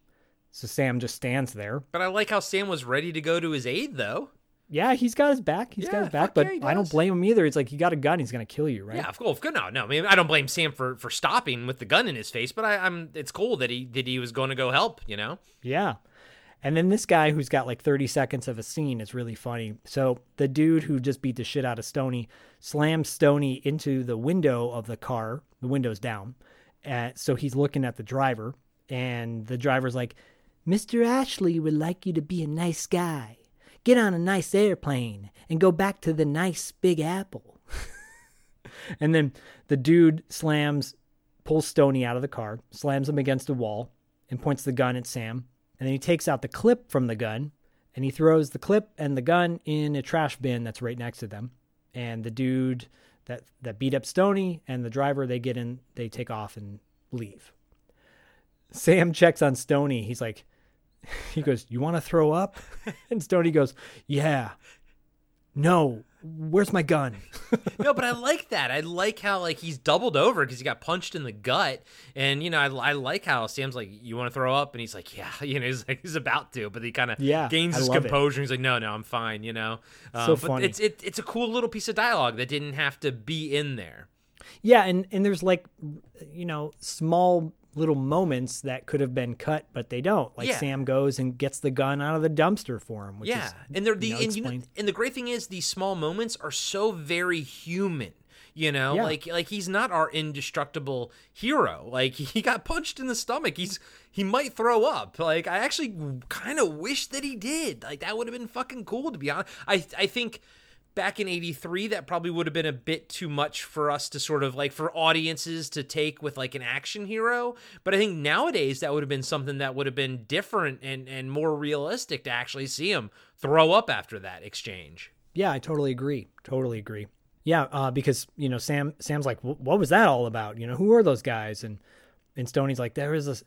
So Sam just stands there. But I like how Sam was ready to go to his aid, though. Yeah, he's got his back. He's got his back, but yeah, I don't blame him either. It's like he got a gun, he's gonna kill you, right? Yeah, of course. No, no. I mean, I don't blame Sam for for stopping with the gun in his face, but I, I'm. It's cool that he that he was going to go help. You know. Yeah. And then this guy who's got like 30 seconds of a scene is really funny. So the dude who just beat the shit out of Stony slams Stony into the window of the car. The window's down. Uh, so he's looking at the driver, and the driver's like, Mr. Ashley would like you to be a nice guy. Get on a nice airplane and go back to the nice Big Apple. and then the dude slams, pulls Stony out of the car, slams him against a wall, and points the gun at Sam. And then he takes out the clip from the gun and he throws the clip and the gun in a trash bin that's right next to them. And the dude that that beat up Stony and the driver they get in, they take off and leave. Sam checks on Stony. He's like, he goes, "You want to throw up?" and Stony goes, "Yeah." No, where's my gun? no, but I like that. I like how like he's doubled over because he got punched in the gut, and you know I, I like how Sam's like, "You want to throw up?" and he's like, "Yeah," you know, he's like he's about to, but he kind of Yeah, gains his it. composure. He's like, "No, no, I'm fine," you know. Um, So but funny. It's it, it's a cool little piece of dialogue that didn't have to be in there. Yeah, and and there's like, you know, small little moments that could have been cut, but they don't. Like Yeah. Sam goes and gets the gun out of the dumpster for him. Which yeah, is, and they're the you know, and, you know, and the great thing is these small moments are so very human. You know, Yeah. like like he's not our indestructible hero. Like he got punched in the stomach. He's he might throw up. Like I actually kind of wish that he did. Like that would have been fucking cool to be honest. I I think back in 83 that probably would have been a bit too much for us to sort of like for audiences to take with like an action hero but i think nowadays that would have been something that would have been different and and more realistic to actually see him throw up after that exchange Yeah, I totally agree. Totally agree. Yeah, uh, because you know Sam Sam's like, what was that all about? You know, who are those guys? And and Stoney's like, there is a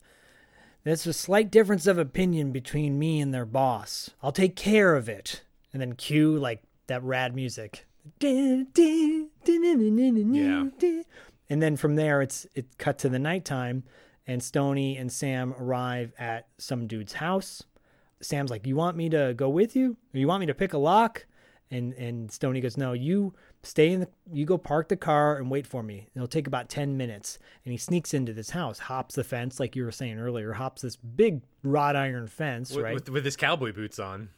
there's a slight difference of opinion between me and their boss. I'll take care of it. And then cue like that rad music. Yeah. And then from there, it's it cut to the nighttime, and Stony and Sam arrive at some dude's house. Sam's like, "You want me to go with you? Or you want me to pick a lock?" And and Stony goes, "No, you stay in the you go park the car and wait for me. It'll take about 10 minutes." And he sneaks into this house, hops the fence like you were saying earlier, hops this big wrought iron fence, with, right? with, with his cowboy boots on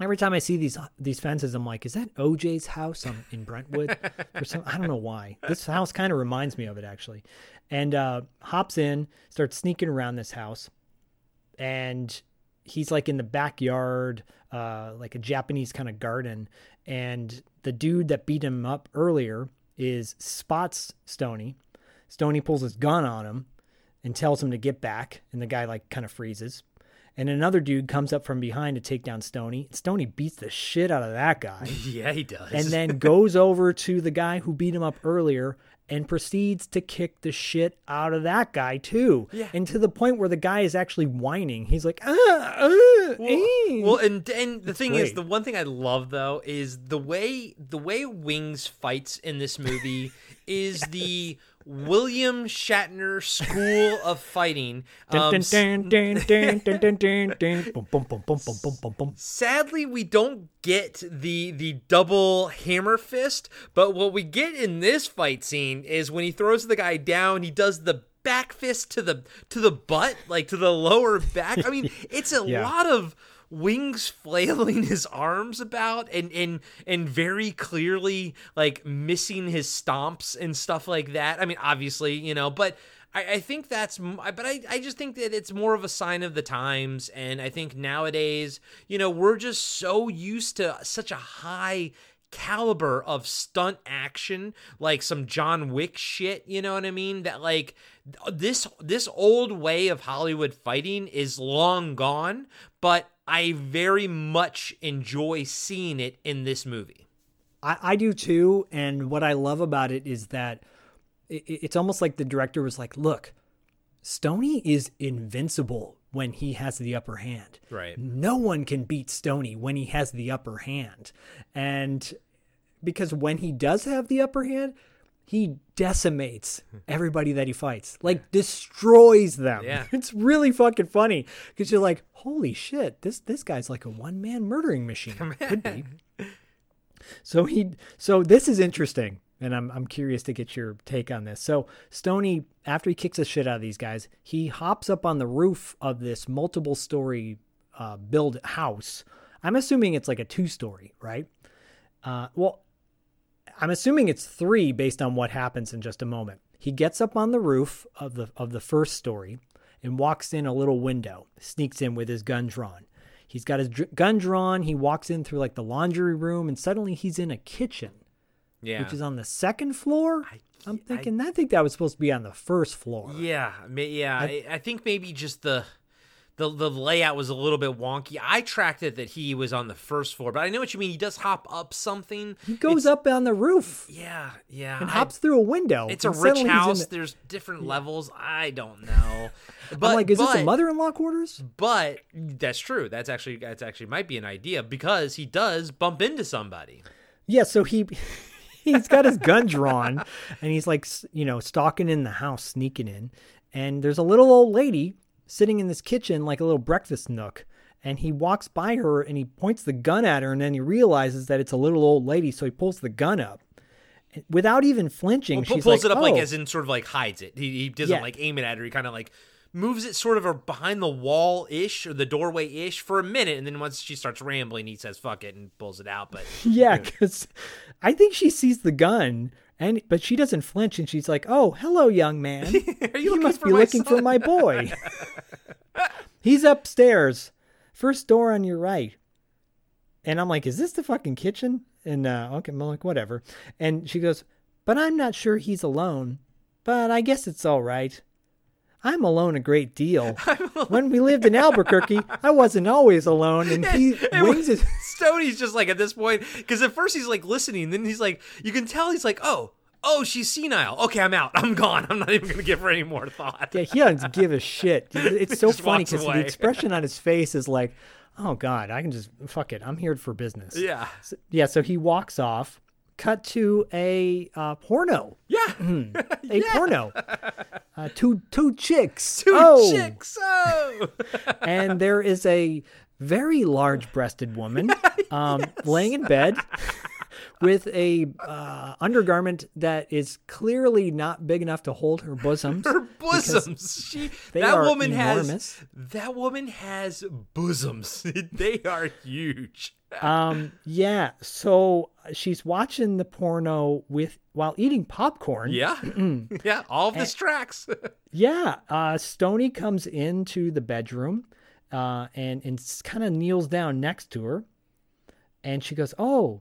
Every time I see these these fences, I'm like, "Is that OJ's house on, in Brentwood?" or some, I don't know why. This house kind of reminds me of it actually. And uh, hops in, starts sneaking around this house, and he's like in the backyard, uh, like a Japanese kind of garden. And the dude that beat him up earlier is spots Stony. Stony pulls his gun on him and tells him to get back, and the guy like kind of freezes. And another dude comes up from behind to take down Stony. Stony beats the shit out of that guy. yeah he does and then goes over to the guy who beat him up earlier and proceeds to kick the shit out of that guy too. Yeah. And to the point where the guy is actually whining. He's like, ah, ah, well, eh." well, and and the It's thing is, the one thing I love though is the way the way Wings fights in this movie is the William Shatner school of fighting. Um. Sadly, we don't get the the double hammer fist, but what we get in this fight scene is when he throws the guy down, he does the back fist to the to the butt, like to the lower back. I mean, it's a Yeah. lot of wings flailing his arms about and and and very clearly like missing his stomps and stuff like that. I mean, obviously, you know, but I, I think that's, but I, I just think that it's more of a sign of the times. And I think nowadays, you know, we're just so used to such a high caliber of stunt action, like some John Wick shit, you know what I mean? That like this, this old way of Hollywood fighting is long gone, but I very much enjoy seeing it in this movie. I, I do too. And what I love about it is that it, it's almost like the director was like, look, Stony is invincible when he has the upper hand. Right. No one can beat Stony when he has the upper hand. And because when he does have the upper hand, he decimates everybody that he fights, like destroys them. Yeah. It's really fucking funny because you're like, holy shit, this this guy's like a one man murdering machine. Could be. So he so this is interesting and I'm I'm curious to get your take on this. So Stony after he kicks the shit out of these guys, he hops up on the roof of this multiple story uh build house. I'm assuming it's like a two story, right? Uh well I'm assuming it's 3 based on what happens in just a moment. He gets up on the roof of the of the first story and walks in a little window, sneaks in with his gun drawn. He's got his dr- gun drawn. He walks in through like the laundry room, and suddenly he's in a kitchen, Yeah. which is on the second floor. I, am thinking, I, think that was supposed to be on the first floor. Yeah, yeah. I, I think maybe just the the the layout was a little bit wonky. I tracked it that he was on the first floor, but I know what you mean. He does hop up something. He goes up on the roof. Yeah, yeah. And I- hops through a window. It's a rich suddenly he's in house. the- There's different levels. I don't know. But I'm like, is this a mother-in-law quarters? But that's true. That's actually that's actually might be an idea because he does bump into somebody. Yeah, so he he's got his gun drawn and he's like, you know, stalking in the house, sneaking in. And there's a little old lady sitting in this kitchen like a little breakfast nook. And he walks by her and he points the gun at her and then he realizes that it's a little old lady, so he pulls the gun up. Without even flinching, Well, she's pulls like, it up like "Oh." as in sort of like hides it. He, he doesn't Yeah. like aim it at her. He kind of like moves it sort of behind the wall ish or the doorway ish for a minute, and then once she starts rambling, he says "fuck it" and pulls it out. But Yeah, because I think she sees the gun, and but she doesn't flinch, and she's like, "Oh, hello, young man. you, must for be looking for my boy. He's upstairs, first door on your right." And I'm like, "Is this the fucking kitchen?" And uh, okay, I'm like, "Whatever." And she goes, "But I'm not sure he's alone. But I guess it's all right." I'm alone a great deal. When we lived in Albuquerque, I wasn't always alone, and he wings his Stoney's just like at this point because at first he's like listening, then he's like, you can tell he's like, oh, oh, she's senile. Okay, I'm out. I'm gone. I'm not even gonna give her any more thought. Yeah, he doesn't give a shit. It's so funny because the expression on his face is like, "Oh God, I can just fuck it. I'm here for business." Yeah. So- yeah. So he walks off. Cut to a uh, porno. Yeah. a porno. Uh, two two chicks. Two oh. chicks. Oh. and there is a very large-breasted woman um, laying in bed with a uh, undergarment that is clearly not big enough to hold her bosoms. Her bosoms. She they that are woman enormous. has that woman has bosoms. they are huge. Um yeah so she's watching the porno with while eating popcorn Yeah. yeah. All of this tracks. yeah uh stony comes into the bedroom uh and and kind of kneels down next to her and she goes oh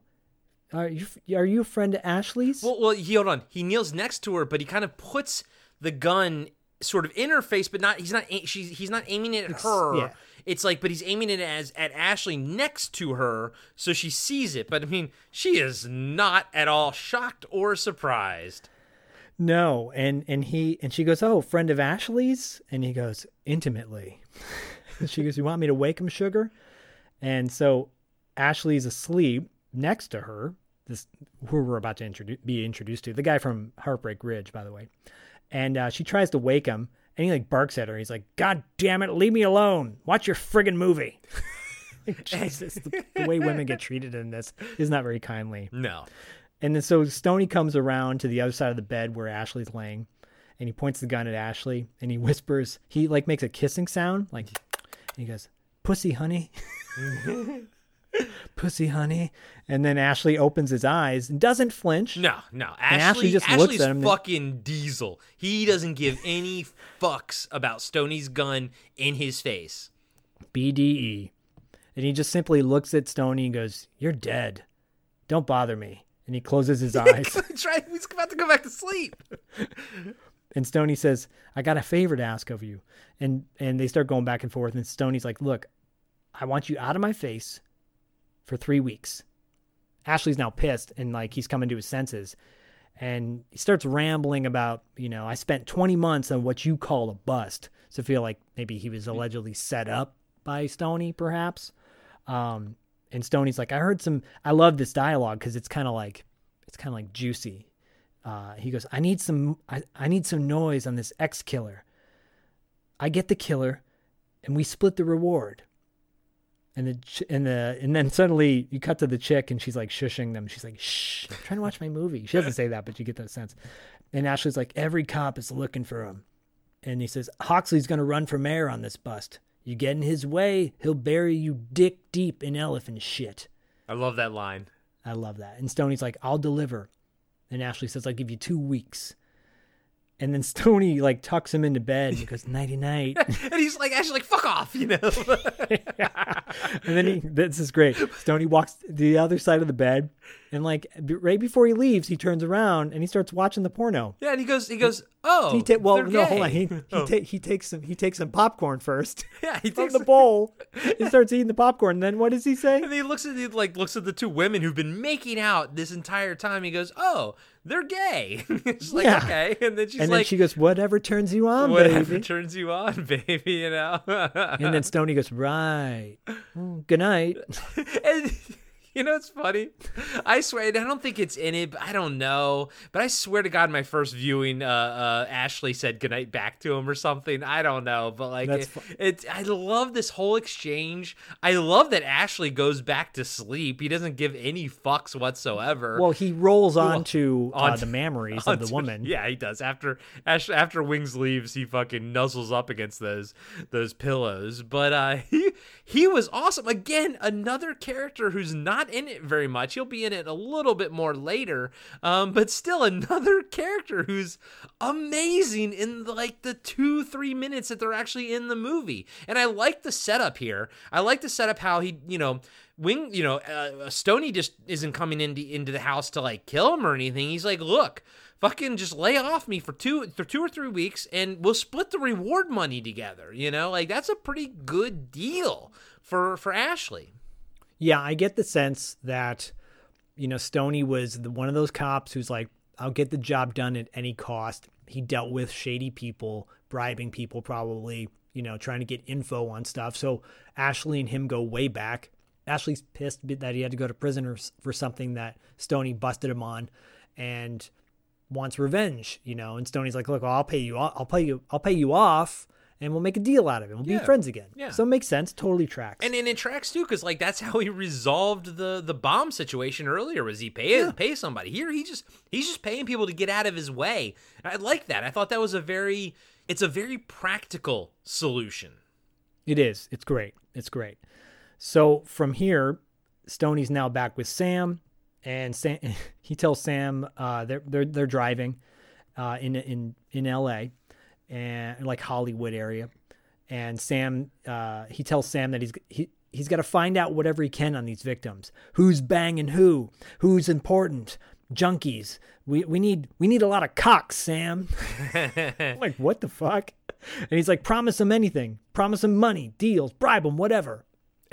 are you are you a friend of ashley's well, well, he, hold on. He kneels next to her, but he kind of puts the gun sort of in her face, but not. He's not. She's. He's not aiming it at her. yeah. It's like, but he's aiming it as at Ashley next to her, so she sees it. But I mean, she is not at all shocked or surprised. no and and he and she goes oh friend of ashley's and he goes intimately she goes you want me to wake him sugar and so ashley's asleep next to her this who we're about to introduce, be introduced to the guy from heartbreak ridge by the way and uh, she tries to wake him and he like barks at her he's like god damn it leave me alone watch your friggin' movie jesus the, the way women get treated in this is not very kindly No. and then so Stony comes around to the other side of the bed where Ashley's laying, and he points the gun at Ashley, and he whispers, he like makes a kissing sound, like, and he goes, "Pussy, honey." Pussy, honey. And then Ashley opens his eyes and doesn't flinch. No, no. And Ashley, Ashley just Ashley's looks at him and- fucking diesel. He doesn't give any fucks about Stoney's gun in his face. BDE. And he just simply looks at Stony and goes, You're dead. Don't bother me. And he closes his eyes. He's about to go back to sleep. And Stony says, I got a favor to ask of you. And and they start going back and forth. And Stoney's like, Look, I want you out of my face for three weeks. Ashley's now pissed and like he's coming to his senses. And he starts rambling about, you know, I spent 20 months on what you call a bust. So I feel like maybe he was allegedly set up by Stony, perhaps. Um, and Stoney's like, I heard some, I love this dialogue because it's kind of like, it's kind of like juicy. Uh, he goes, I need some, I, I need some noise on this ex killer. I get the killer, and we split the reward. And the ch- and the and then suddenly you cut to the chick and she's like shushing them. She's like, "Shh, I'm trying to watch my movie." She doesn't say that, but you get that sense. And Ashley's like, "Every cop is looking for him." And he says, "Hoxley's going to run for mayor on this bust. You get in his way, he'll bury you dick deep in elephant shit." I love that line. I love that. And Stoney's like, I'll deliver. And Ashley says, I'll give you two weeks. And then Stoney like tucks him into bed and goes, nighty night. and he's like, actually, like, fuck off, you know? and then he, this is great. Stoney walks to the other side of the bed And like b- right before he leaves, he turns around and he starts watching the porno. Yeah, and he goes, he goes, oh, he ta- well, no, hold on. He he, Oh. ta- he takes some he takes some popcorn first. Yeah, he takes the bowl. he starts eating the popcorn. And then what does he say? And he looks at the like looks at the two women who've been making out this entire time. He goes, "Oh, they're gay." it's like Yeah. okay, and then she's and then like, she goes, "Whatever turns you on, "Whatever baby." turns you on, baby," you know. and then Stoney goes, "Right, Mm, good night." and you know it's funny i swear i don't think it's in it but i don't know but i swear to god my first viewing uh, uh ashley said goodnight back to him or something i don't know but like it, it's i love this whole exchange i love that ashley goes back to sleep he doesn't give any fucks whatsoever Well, he rolls Well, onto uh, the memories of the woman. Yeah, he does. After after Wings leaves, he fucking nuzzles up against those those pillows. But uh, he he was awesome. Again, another character who's not in it very much. He'll be in it a little bit more later. Um, but still another character who's amazing in like the two three minutes that they're actually in the movie. And I like the setup here. I like the setup how he you know Wing, you know, uh, Stony just isn't coming into into the house to like kill him or anything. He's like, look, fucking just lay off me for two for two or three weeks, and we'll split the reward money together. You know, like that's a pretty good deal for for Ashley. Yeah, I get the sense that you know Stoney was the, one of those cops who's like, "I'll get the job done at any cost." He dealt with shady people, bribing people, probably you know, trying to get info on stuff. So Ashley and him go way back. Ashley's pissed that he had to go to prison for something that Stoney busted him on, and wants revenge. You know, and Stoney's like, "Look, I'll pay you. I'll pay you. I'll pay you off." And we'll make a deal out of it. We'll Yeah, be friends again. yeah. So it makes sense. Totally tracks. And, and it tracks too, because like that's how he resolved the the bomb situation earlier. Was he pay pay somebody? Here he just he's just paying people to get out of his way. I like that. I thought that was a very it's a very practical solution. It is. It's great. It's great. So from here, Stoney's now back with Sam, and Sam he tells Sam uh, they're they're they're driving uh, in in in L.A. and like Hollywood area, and Sam uh, he tells Sam that he's he. He's got to find out whatever he can on these victims. Who's banging who? Who's important? Junkies. We we need we need a lot of cocks, Sam. Like, what the fuck? And he's like, promise him anything. Promise him money, deals, bribe him, whatever.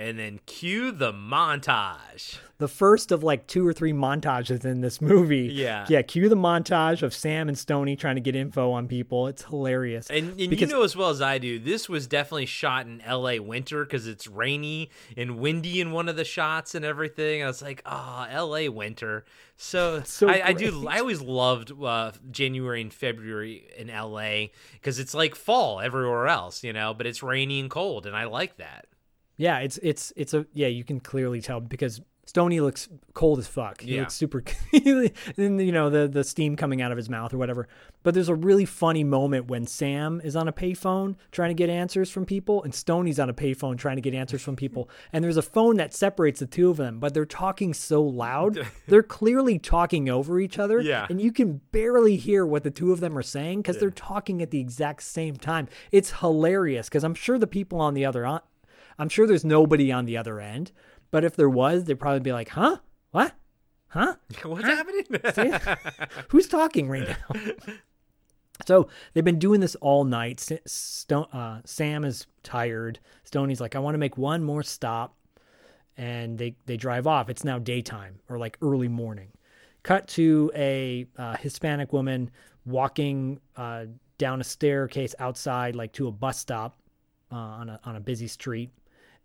And then cue the montage. The first of like two or three montages in this movie. Yeah. Yeah. Cue the montage of Sam and Stoney trying to get info on people. It's hilarious. And, and Because- you know as well as I do, this was definitely shot in L.A. winter because it's rainy and windy in one of the shots and everything. I was like, oh, L.A. winter. So, So I, I do. I always loved uh, January and February in L.A. because it's like fall everywhere else, you know, but it's rainy and cold, and I like that. Yeah, it's it's it's a yeah, you can clearly tell because Stony looks cold as fuck. He Yeah. looks super and you know, the the steam coming out of his mouth or whatever. But there's a really funny moment when Sam is on a payphone trying to get answers from people and Stony's on a payphone trying to get answers from people. And there's a phone that separates the two of them, but they're talking so loud. they're clearly talking over each other Yeah. and you can barely hear what the two of them are saying cuz they're talking at the exact same time. It's hilarious cuz I'm sure the people on the other on I'm sure there's nobody on the other end, but if there was, they'd probably be like, "Huh? What? Huh? What's happening? Who's talking right now?" so they've been doing this all night. S- Sto- uh, Sam is tired. Stoney's like, "I want to make one more stop," and they they drive off. It's now daytime or like early morning. Cut to a uh, Hispanic woman walking uh, down a staircase outside, like to a bus stop uh, on a on a busy street,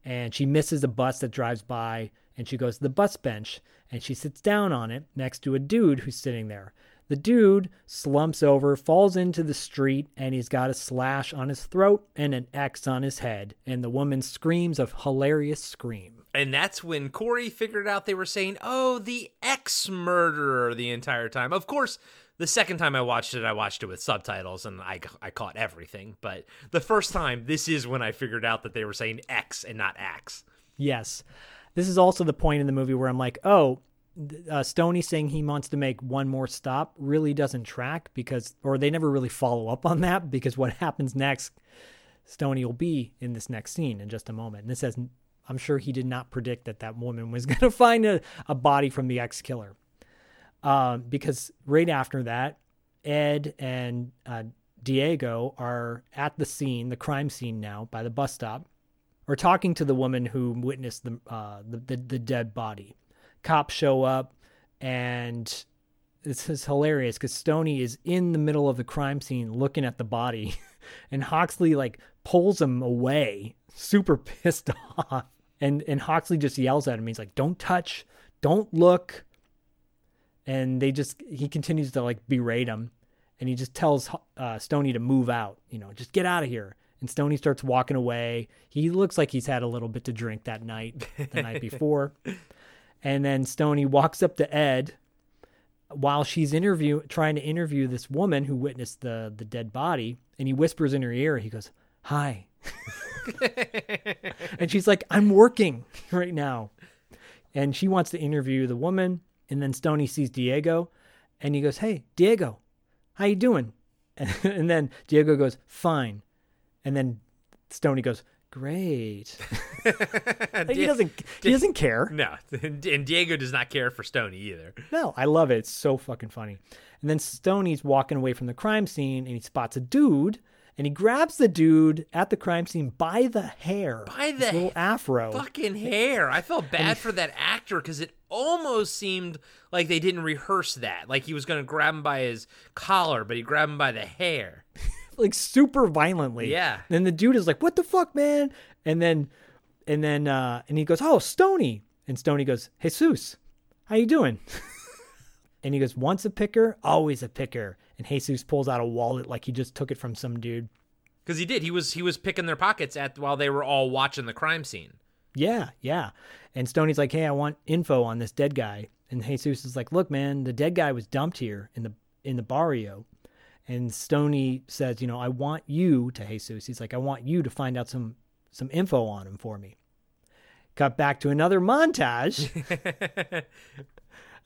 and she misses a bus that drives by, and she goes to the bus bench, and she sits down on it next to a dude who's sitting there. The dude slumps over, falls into the street, and he's got a slash on his throat and an X on his head. And the woman screams a hilarious scream. And that's when Corey figured out they were saying, "Oh, the X murderer" the entire time. Of course, the second time I watched it, I watched it with subtitles and I I caught everything. But the first time, this is when I figured out that they were saying X and not Axe. Yes. This is also the point in the movie where I'm like, oh, uh, Stoney saying he wants to make one more stop really doesn't track because, or they never really follow up on that because what happens next, Stoney will be in this next scene in just a moment. And this says, I'm sure he did not predict that that woman was going to find a, a body from the ex killer. Um, because right after that, Ed and uh, Diego are at the scene, the crime scene now by the bus stop, or talking to the woman who witnessed the uh, the, the, the dead body. Cops show up, and this is hilarious because Stony is in the middle of the crime scene looking at the body, and Hoxley like pulls him away, super pissed off, and and Hawksley just yells at him. He's like, "Don't touch, don't look." And they just he continues to like berate him, and he just tells uh, Stony to move out. You know, just get out of here. And Stony starts walking away. He looks like he's had a little bit to drink that night, the night before. And then Stony walks up to Ed while she's interview trying to interview this woman who witnessed the the dead body, and he whispers in her ear. He goes, "Hi," and she's like, "I'm working right now," and she wants to interview the woman. And then Stony sees Diego, and he goes, "Hey, Diego, how you doing?" And, then Diego goes, "Fine," and then Stony goes, "Great." he doesn't. He doesn't care. No, and Diego does not care for Stony either. No, I love it. It's so fucking funny. And then Stoney's walking away from the crime scene, and he spots a dude, and he grabs the dude at the crime scene by the hair, by the little afro, fucking hair. I felt bad for that actor because it almost seemed like they didn't rehearse that. Like he was going to grab him by his collar, but he grabbed him by the hair. like super violently. Yeah. And the dude is like, "What the fuck, man?" And then, and then, uh, and he goes, "Oh, Stony." And Stony goes, "Jesus, how you doing?" and he goes, "Once a picker, always a picker." And Jesus pulls out a wallet like he just took it from some dude. Because he did. He was he was picking their pockets at while they were all watching the crime scene. Yeah, yeah. And Stony's like, "Hey, I want info on this dead guy." And Jesus is like, "Look, man, the dead guy was dumped here in the in the barrio." And Stony says, "You know, I want you to Jesus." He's like, "I want you to find out some some info on him for me." Cut back to another montage.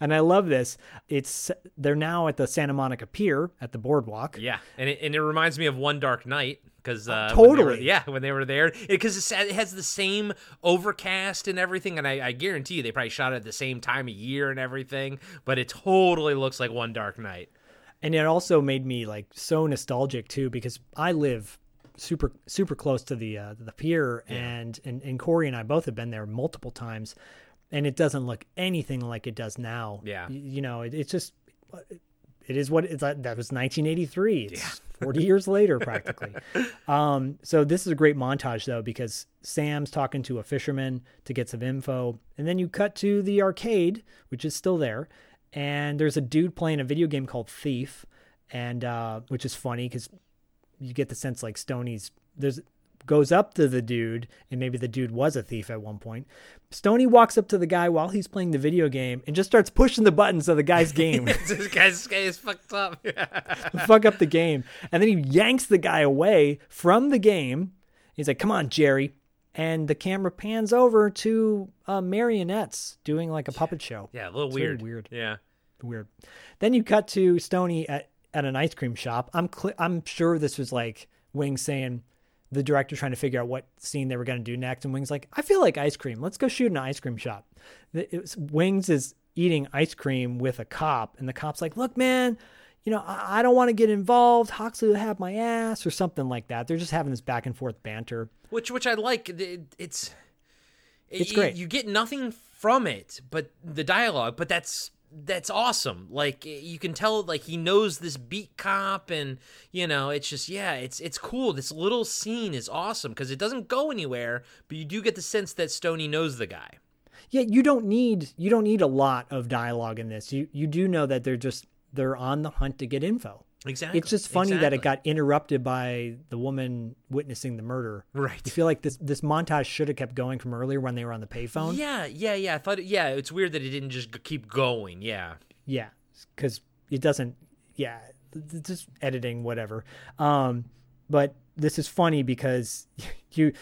and I love this. It's they're now at the Santa Monica Pier at the boardwalk. Yeah, and it, and it reminds me of One Dark Night because uh, totally, when were, yeah, when they were there, because it, it, has the same overcast and everything, and I, I, guarantee you they probably shot it at the same time of year and everything, but it totally looks like One Dark Night. And it also made me like so nostalgic too because I live super super close to the uh, the pier, yeah. and, and and Corey and I both have been there multiple times and it doesn't look anything like it does now. Yeah. You, you know, it, it's just, it is what it's that was 1983. It's yeah. 40 years later, practically. um, so this is a great montage though, because Sam's talking to a fisherman to get some info. And then you cut to the arcade, which is still there. And there's a dude playing a video game called Thief. And, uh, which is funny because you get the sense like Stoney's, there's, goes up to the dude, and maybe the dude was a thief at one point. Stony walks up to the guy while he's playing the video game and just starts pushing the buttons of the guy's game. this guy's guy is fucked up. Fuck up the game. And then he yanks the guy away from the game. He's like, come on, Jerry. And the camera pans over to uh, marionettes doing like a puppet show. Yeah, a little it's weird. weird. Yeah. Weird. Then you cut to Stony at, at an ice cream shop. I'm cl- I'm sure this was like Wing saying, the director trying to figure out what scene they were going to do next. And Wings like, I feel like ice cream. Let's go shoot an ice cream shop. Was, Wings is eating ice cream with a cop, and the cop's like, Look, man, you know, I, I don't want to get involved. Hawksley will have my ass, or something like that. They're just having this back and forth banter, which which I like. It, it's it's great. You get nothing from it, but the dialogue. But that's that's awesome. Like you can tell, like he knows this beat cop, and you know, it's just yeah, it's it's cool. This little scene is awesome because it doesn't go anywhere, but you do get the sense that Stony knows the guy. Yeah, you don't need you don't need a lot of dialogue in this. You you do know that they're just they're on the hunt to get info. Exactly. It's just funny exactly. that it got interrupted by the woman witnessing the murder. Right. You feel like this this montage should have kept going from earlier when they were on the payphone. Yeah, yeah, yeah. I thought, it, yeah, it's weird that it didn't just keep going. Yeah. Yeah, because it doesn't. Yeah, just editing, whatever. Um, but this is funny because you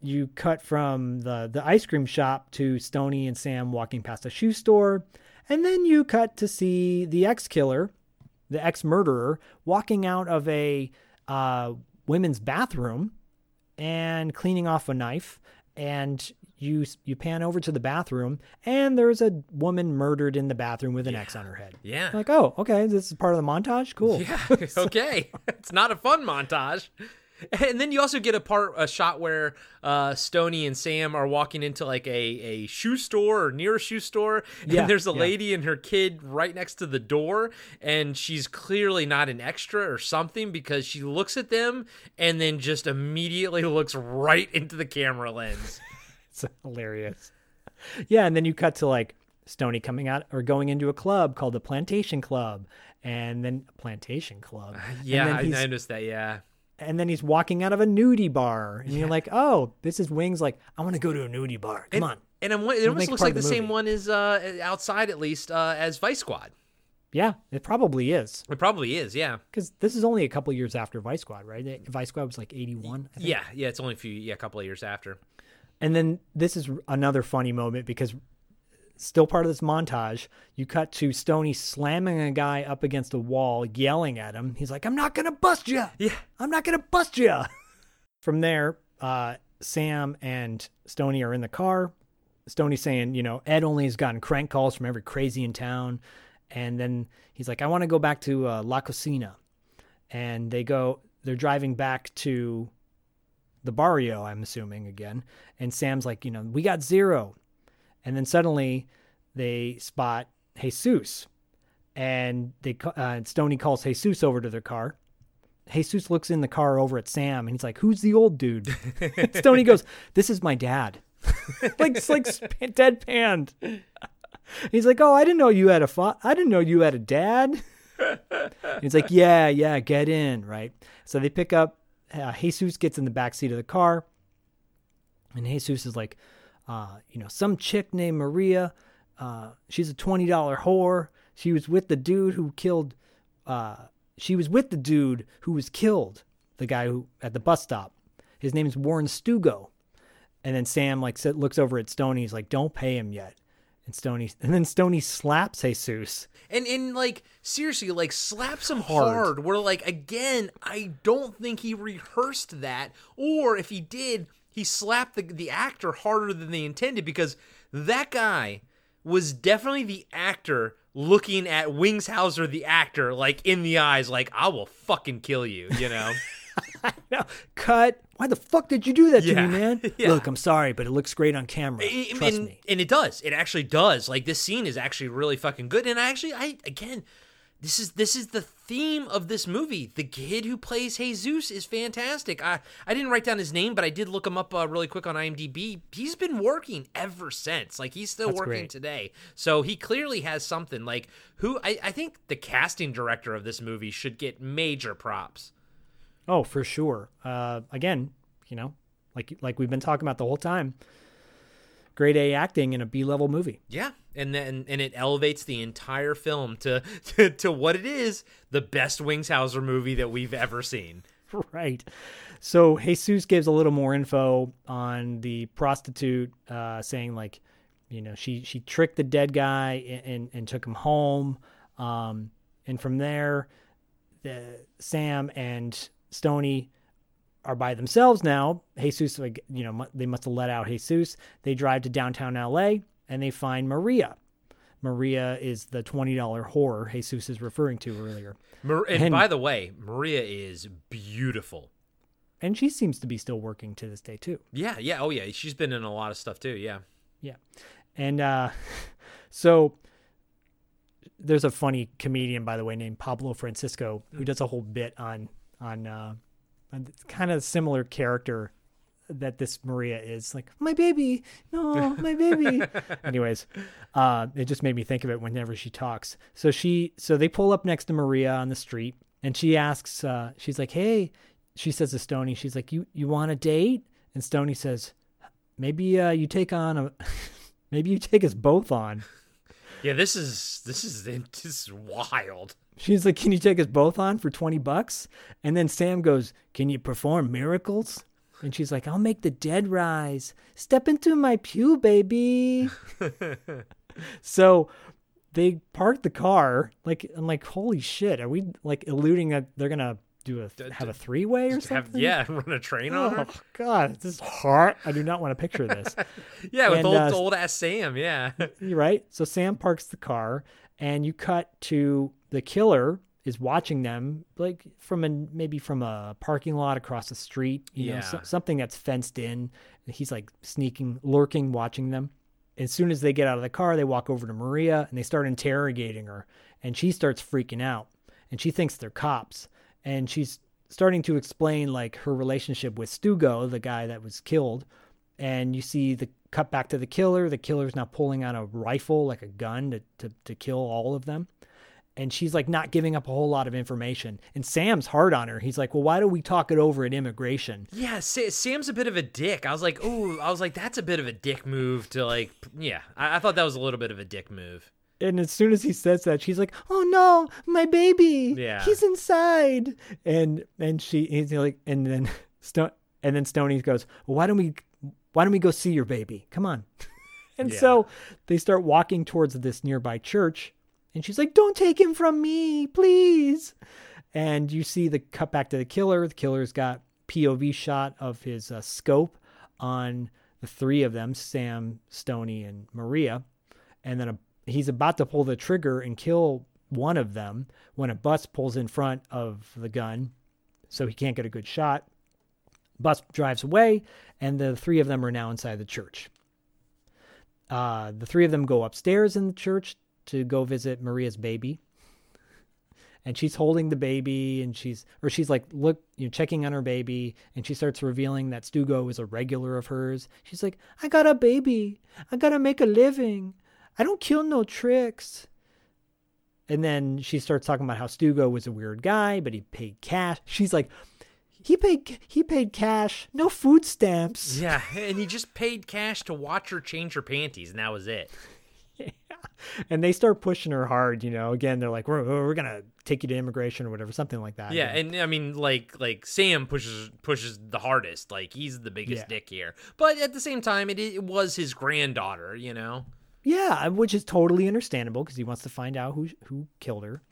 you cut from the the ice cream shop to Stony and Sam walking past a shoe store, and then you cut to see the ex killer the ex murderer, walking out of a uh, women's bathroom and cleaning off a knife. And you you pan over to the bathroom and there's a woman murdered in the bathroom with an X on her head. Yeah. Like, oh, okay, this is part of the montage. Cool. Yeah. okay. it's not a fun montage. And then you also get a part, a shot where uh, Stony and Sam are walking into like a, a shoe store or near a shoe store, and Yeah, there's a yeah. lady and her kid right next to the door, and she's clearly not an extra or something because she looks at them and then just immediately looks right into the camera lens. It's hilarious. Yeah, and then you cut to like Stony coming out or going into a club called the Plantation Club, and then Plantation Club. And Yeah, I noticed that. Yeah. And then he's walking out of a nudie bar, and you're like, "Oh, this is Wings." Like, I want to go to a nudie bar. Come and, on. And I'm, it It'll almost looks like the, the same one is uh, outside at least uh, as Vice Squad. Yeah, it probably is. It probably is. Yeah. Because this is only a couple years after Vice Squad, right? Vice Squad was like 81. Yeah. Yeah. It's only a few, yeah, a couple of years after. And then this is another funny moment because still part of this montage, you cut to Stony slamming a guy up against a wall, yelling at him. He's like, I'm not going to bust you. Yeah. I'm not going to bust you. From there, uh, Sam and Stony are in the car. Stony saying, you know, Ed only has gotten crank calls from every crazy in town. And then he's like, I want to go back to uh, La Cocina. And they go, they're driving back to the barrio, I'm assuming again. And Sam's like, you know, we got zero. And then suddenly they spot Jesus. And they uh, Stony calls Jesus over to their car. Jesus looks in the car over at Sam and he's like, "Who's the old dude?" Stony goes, "This is my dad." like it's like deadpanned. He's like, "Oh, I didn't know you had a fa- I didn't know you had a dad." He's like, "Yeah, yeah, get in, right?" So they pick up. Uh, Jesus gets in the back seat of the car, and Jesus is like, uh, "You know, some chick named Maria. Uh, she's a twenty dollar whore. She was with the dude who killed. Uh, she was with the dude who was killed. The guy who at the bus stop. His name is Warren Stugo." And then Sam like sit, looks over at Stony. He's like, "Don't pay him yet." And Stony, and then Stony slaps Jesus. And and like seriously, like slaps him Hard. hard. Where like again, I don't think he rehearsed that, or if he did, he slapped the the actor harder than they intended because that guy was definitely the actor looking at Wings Hauser, the actor, like in the eyes, like I will fucking kill you, you know. No, cut. Why the fuck did you do that to me, man? yeah. Look, I'm sorry, but it looks great on camera. Trust mean, me. And it does. It actually does. Like this scene is actually really fucking good. And I actually, I again, this is this is the theme of this movie. The kid who plays Jesus is fantastic. I I didn't write down his name, but I did look him up uh, really quick on IMDb. He's been working ever since. Like he's still That's working great. today. So he clearly has something. Like who I I think the casting director of this movie should get major props. Oh, for sure. Uh, again, you know, like like we've been talking about the whole time. Grade A acting in a B level movie. Yeah, and then and it elevates the entire film to, to to what it is, the best Wings Hauser movie that we've ever seen. right. So Jesus gives a little more info on the prostitute, uh, saying like, you know, she she tricked the dead guy and and, and took him home, um, and from there, the Sam and Stony are by themselves now. Jesus, like you know, they must have let out Jesus. They drive to downtown L.A. and they find Maria. Maria is the twenty dollar whore Jesus is referring to earlier. Mar- and, by the way, Maria is beautiful. and she seems to be still working to this day too. Yeah, yeah, oh yeah, she's been in a lot of stuff too. Yeah, Yeah. And uh so there's a funny comedian by the way named Pablo Francisco who does a whole bit on on uh this kind of similar character that this Maria is like my baby no my baby anyways uh it just made me think of it whenever she talks so she so they pull up next to Maria on the street and she asks uh she's like hey she says to Stony she's like you you want a date and Stony says maybe uh you take on a maybe you take us both on yeah. This is this is this is wild. She's like can you take us both on for 20 bucks and then Sam goes can you perform miracles and she's like I'll make the dead rise step into my pew baby so they park the car like I'm like holy shit are we like alluding that they're gonna do a have a three way or Have, something. yeah, run a train on her. Oh God, this is hard. I do not want to picture this. Yeah, with And, old uh, old ass Sam. Yeah. Right. So Sam parks the car, and you cut to the killer is watching them, like from a maybe from a parking lot across the street. You know, so- something that's fenced in. He's like sneaking, lurking, watching them. As soon as they get out of the car, they walk over to Maria and they start interrogating her, and she starts freaking out, and she thinks they're cops, and she's starting to explain like her relationship with Stugo, the guy that was killed, and you see the cut back to the killer. The killer's now pulling out a rifle, like a gun, to, to, to kill all of them. And she's like not giving up a whole lot of information. And Sam's hard on her. He's like, Well, why don't we talk it over at immigration? Yeah, Sam's a bit of a dick. I was like, oh, I was like, that's a bit of a dick move to like, yeah. I, I thought that was a little bit of a dick move. And as soon as he says that, she's like, "Oh no, my baby! Yeah. he's inside." And and she he's like, and then Stone and then Stony goes, well, "Why don't we, why don't we go see your baby? Come on." And Yeah. so they start walking towards this nearby church, and she's like, "Don't take him from me, please." And you see the cut back to the killer. The killer's got POV shot of his uh, scope on the three of them, Sam, Stony, and Maria. And then a, he's about to pull the trigger and kill one of them when a bus pulls in front of the gun, so he can't get a good shot. Bus drives away, and the three of them are now inside the church. Uh, the three of them go upstairs in the church to go visit Maria's baby. And she's holding the baby, and she's or she's like look, you know, checking on her baby, and she starts revealing that Stugo is a regular of hers. She's like, "I got a baby. I gotta make a living. I don't kill no tricks." And then she starts talking about how Stugo was a weird guy, but he paid cash. She's like, "He paid he paid cash, no food stamps." Yeah, and he just paid cash to watch her change her panties, and that was it. and they start pushing her hard. You know, again, they're like, "We're we're gonna take you to immigration or whatever, something like that." Yeah, and I mean, like, like Sam pushes pushes the hardest. Like he's the biggest Yeah. dick here. But at the same time, it, it was his granddaughter. You know. Yeah, which is totally understandable because he wants to find out who who killed her.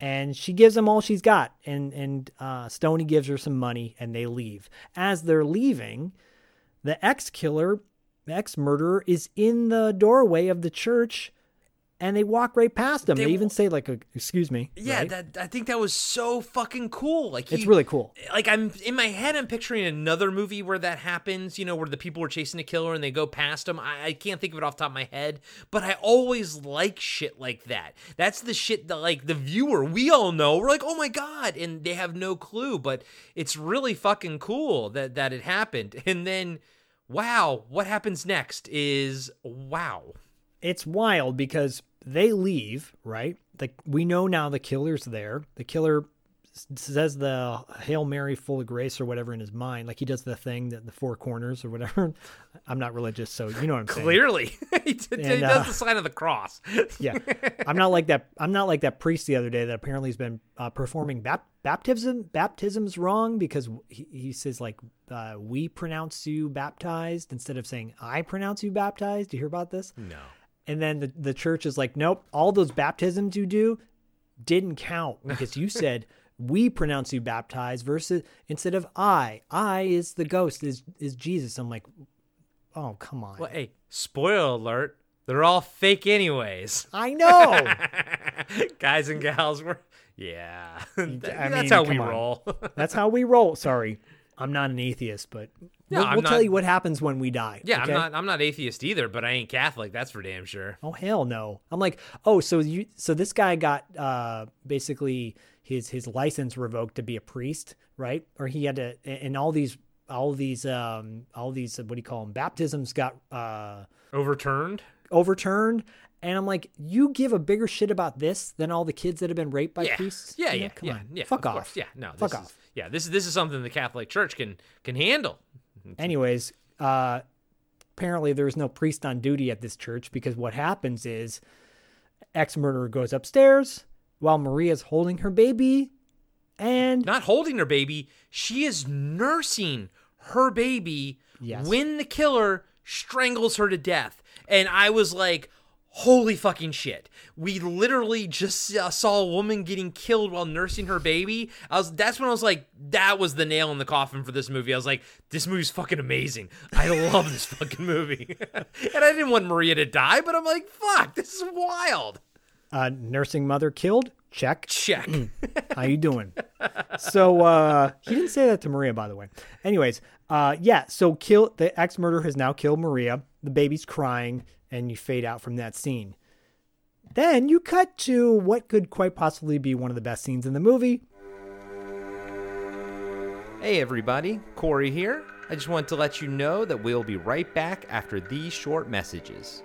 And she gives him all she's got, and and uh, Stoney gives her some money, and they leave. As they're leaving, the ex killer, ex murderer, is in the doorway of the church, and they walk right past him. They, They even say like, uh, "Excuse me." Yeah, right? that I think that was so fucking cool. Like it's really cool. like I'm in my head, I'm picturing another movie where that happens. You know, where the people are chasing a killer and they go past him. I, I can't think of it off the top of my head, but I always like shit like that. That's the shit that like the viewer, we all know. We're like, oh my god, and they have no clue, but it's really fucking cool that that it happened. And then, wow, what happens next is wow. it's wild because they leave, right? Like we know now the killer's there. The killer says the Hail Mary full of grace or whatever in his mind. Like he does the thing that the four corners or whatever. I'm not religious, so you know what I'm saying. Clearly, he, d- he does uh, the sign of the cross. yeah. I'm not like that. I'm not like that priest the other day that apparently has been uh, performing bap- baptism baptisms wrong because he, he says like uh, we pronounce you baptized instead of saying I pronounce you baptized. Do you hear about this? No. And then the, the church is like, nope, all those baptisms you do didn't count because you said we pronounce you baptized versus instead of I. I is the ghost, is is Jesus. I'm like, oh come on. Well, hey, spoiler alert. They're all fake anyways. I know. Guys and gals, we're yeah. I That's how we on. roll. That's how we roll. Sorry. I'm not an atheist, but No, we'll, we'll tell you what happens when we die. yeah, okay? I'm not I'm not atheist either, but I ain't Catholic, that's for damn sure. Oh hell no! I'm like, oh, so you, so this guy got uh basically his his license revoked to be a priest, right? Or he had to, and all these all these um all these what do you call them baptisms got uh Overturned? overturned. And I'm like, you give a bigger shit about this than all the kids that have been raped by yeah. priests? Yeah, You know, yeah, come yeah, on. yeah. Fuck of off. course. Yeah, no. Fuck off. Yeah, this this is something the Catholic Church can can handle. Anyways, uh, apparently there's no priest on duty at this church because what happens is ex murderer goes upstairs while Maria's holding her baby and Not holding her baby, she is nursing her baby Yes. when the killer strangles her to death. And I was like, holy fucking shit. We literally just uh, saw a woman getting killed while nursing her baby. I was that's when I was like that was the nail in the coffin for this movie. I was like this movie's fucking amazing. I love this fucking movie. and I didn't want Maria to die, but I'm like fuck, this is wild. Uh, nursing mother killed. Check. Check. How you doing? So uh, he didn't say that to Maria, by the way. Anyways, uh, yeah. So kill the ex murderer has now killed Maria. The baby's crying, and you fade out from that scene. Then you cut to what could quite possibly be one of the best scenes in the movie. Hey everybody, Corey here. I just wanted to let you know that we'll be right back after these short messages.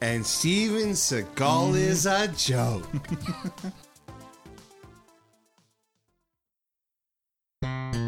And Steven Seagal is a joke.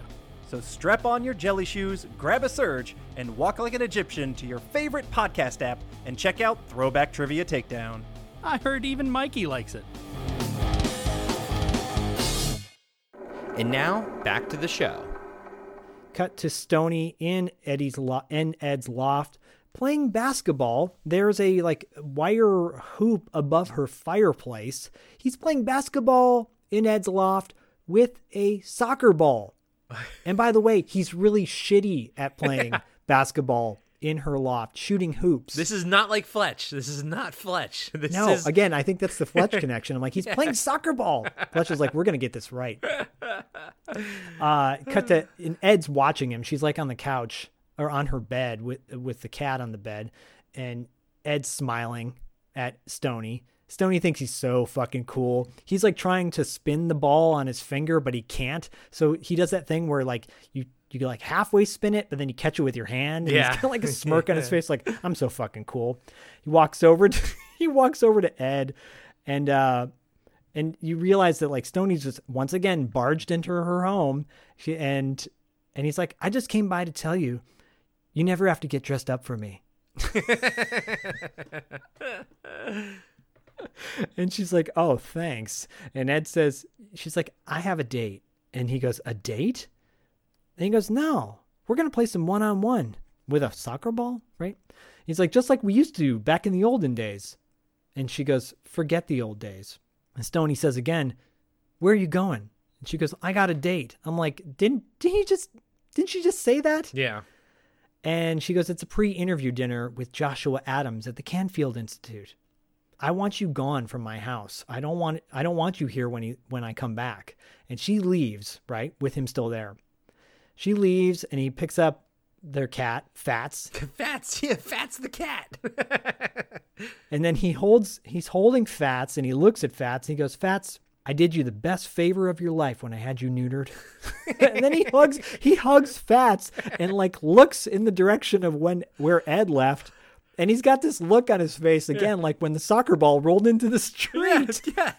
So strap on your jelly shoes, grab a surge, and walk like an Egyptian to your favorite podcast app and check out Throwback Trivia Takedown. I heard even Mikey likes it. And now, back to the show. Cut to Stony in Eddie's lo- in Ed's loft playing basketball. There's a like wire hoop above her fireplace. He's playing basketball in Ed's loft with a soccer ball. And by the way, he's really shitty at playing basketball in her loft, shooting hoops. This is not like Fletch. This is not Fletch. This no, is... again, I think that's the Fletch connection. I'm like, he's playing soccer ball. Fletch is like, we're gonna get this right. Uh, cut to and Ed's watching him. She's like on the couch or on her bed with with the cat on the bed, and Ed's smiling at Stony. Stony thinks he's so fucking cool. He's like trying to spin the ball on his finger, but he can't. So he does that thing where like you you can like halfway spin it, but then you catch it with your hand. And Yeah. he's kind of like a smirk on his face, like I'm so fucking cool. He walks over to he walks over to Ed, and uh, and you realize that like Stoney's just once again barged into her home. She and and he's like, I just came by to tell you, you never have to get dressed up for me. and she's like, "Oh, thanks." And Ed says, "She's like, I have a date." And he goes, "A date?" And he goes, "No, we're gonna play some one-on-one with a soccer ball, right?" He's like, "Just like we used to back in the olden days." And she goes, "Forget the old days." And Stoney says again, "Where are you going?" And she goes, "I got a date." I'm like, "Didn't did he just didn't she just say that?" Yeah. And she goes, It's a pre interview dinner with Joshua Adams at the Canfield Institute. I want you gone from my house. I don't want I don't want you here when he when I come back. And she leaves, right, with him still there. She leaves and he picks up their cat, Fats. Fats, yeah, Fats the cat. And then he holds he's holding Fats and he looks at Fats and he goes, Fats, I did you the best favor of your life when I had you neutered. and then he hugs he hugs Fats and like looks in the direction of when where Ed left. And he's got this look on his face again, like when the soccer ball rolled into the street. yeah,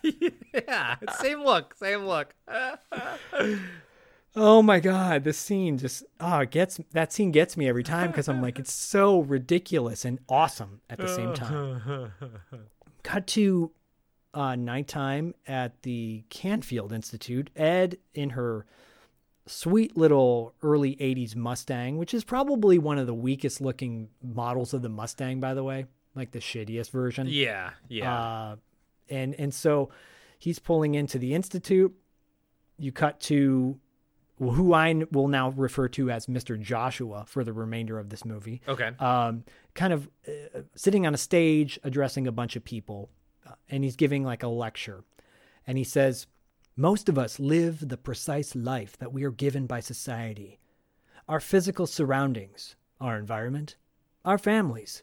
yeah, same look, same look. Oh my god, this scene just oh it gets that scene gets me every time because I'm like it's so ridiculous and awesome at the same time. Cut to uh, nighttime at the Canfield Institute. Ed in her sweet little early 80s Mustang, which is probably one of the weakest looking models of the Mustang, by the way, like the shittiest version. Yeah, yeah. Uh, and and so he's pulling into the institute. You cut to who I will now refer to as Mr. Joshua for the remainder of this movie. Okay. Um, kind of uh, sitting on a stage addressing a bunch of people, uh, and he's giving like a lecture. And he says, Most of us live the precise life that we are given by society. Our physical surroundings, our environment, our families,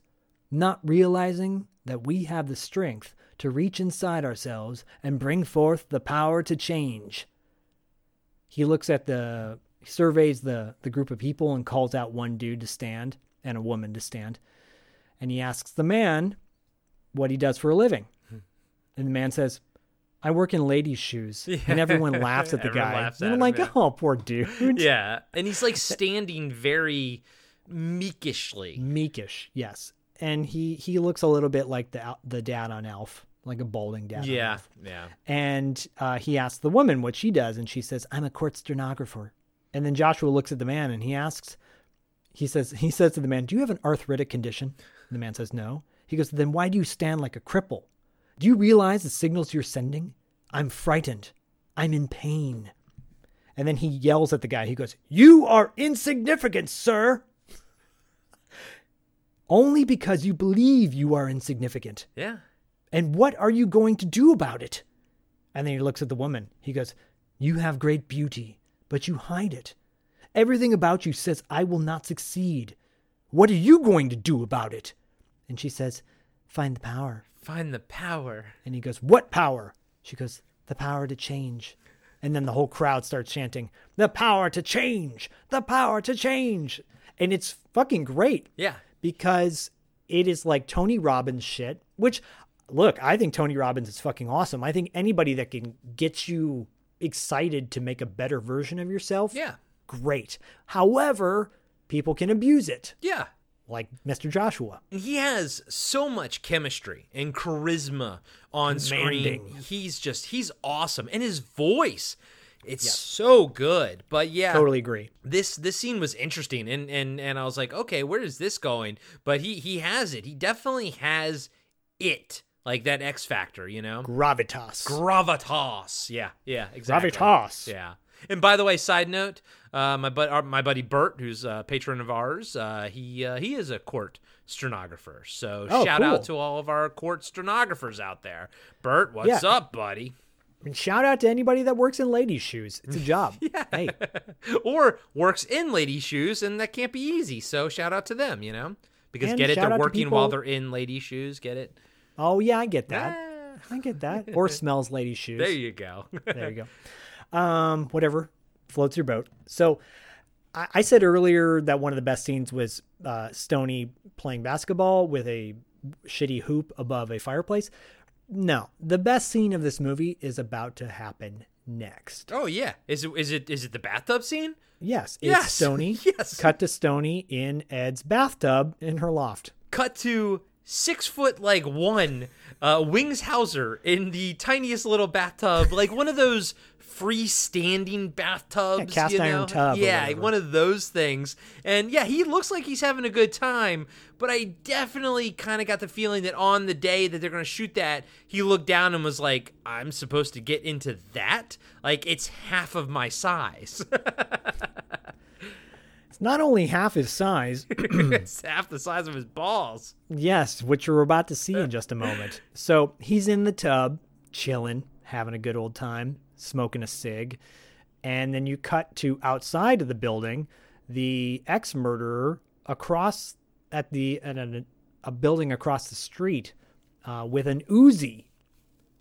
not realizing that we have the strength to reach inside ourselves and bring forth the power to change. He looks at the he surveys the the group of people and calls out one dude to stand and a woman to stand. And he asks the man what he does for a living. Hmm. And the man says, I work in ladies' shoes. And everyone laughs at the guy. and I'm him, like, yeah. oh, poor dude. Yeah, and he's like standing very meekishly. Meekish, yes. And he he looks a little bit like the the dad on Elf, like a balding dad. on Yeah, yeah. And uh, he asks the woman what she does, and she says, "I'm a court stenographer." And then Joshua looks at the man and he asks, he says he says to the man, "Do you have an arthritic condition?" And the man says, "No." He goes, "Then why do you stand like a cripple? Do you realize the signals you're sending? I'm frightened. I'm in pain." And then he yells at the guy. He goes, "You are insignificant, sir." Only because you believe you are insignificant. Yeah. And what are you going to do about it? And then he looks at the woman. He goes, You have great beauty, but you hide it. Everything about you says, I will not succeed. What are you going to do about it? And she says, Find the power. Find the power. And he goes, What power? She goes, The power to change. And then the whole crowd starts chanting, The power to change! The power to change! And it's fucking great Yeah. because it is like Tony Robbins shit, which look, I think Tony Robbins is fucking awesome. I think anybody that can get you excited to make a better version of yourself, Yeah. great. However, people can abuse it, Yeah. Like Mr. Joshua. He has so much chemistry and charisma on screen. He's just he's awesome. And his voice. It's so good. But yeah. Totally agree. This this scene was interesting and and and I was like, okay, where is this going? But he he has it. He definitely has it. Like that X factor, you know? Gravitas. Gravitas. Yeah, yeah, exactly. Gravitas. Yeah. And by the way, side note, uh, my bud, our, my buddy Bert, who's a patron of ours, uh, he uh, he is a court stenographer. So Oh, shout out to all of our court stenographers out there. Bert, what's Yeah. up, buddy? And shout out to anybody that works in ladies' shoes. It's a job. Hey, or works in ladies' shoes, and that can't be easy. So shout out to them, you know, because And get it, they're working while they're in ladies' shoes. Get it? oh yeah, I get that. I get that. Or smells ladies' shoes. There you go. there you go. Um, whatever floats your boat. So I, I said earlier that one of the best scenes was uh, Stony playing basketball with a shitty hoop above a fireplace. No, the best scene of this movie is about to happen next. Oh yeah, is it is it is it the bathtub scene? Yes, it's Yes, Stony. yes. Cut to Stony in Ed's bathtub in her loft. cut to six foot like one uh wings hauser in the tiniest little bathtub like one of those freestanding bathtubs cast you iron know? tub yeah one of those things. And yeah he looks like he's having a good time but i definitely kind of got the feeling that on the day that they're going to shoot that he looked down and was like i'm supposed to get into that? Like it's half of my size. It's not only half his size, it's half the size of his balls. Yes, which we're about to see in just a moment. So he's in the tub, chilling, having a good old time, smoking a cig. And then you cut to outside of the building, the ex murderer across at the at a, a building across the street uh, with an Uzi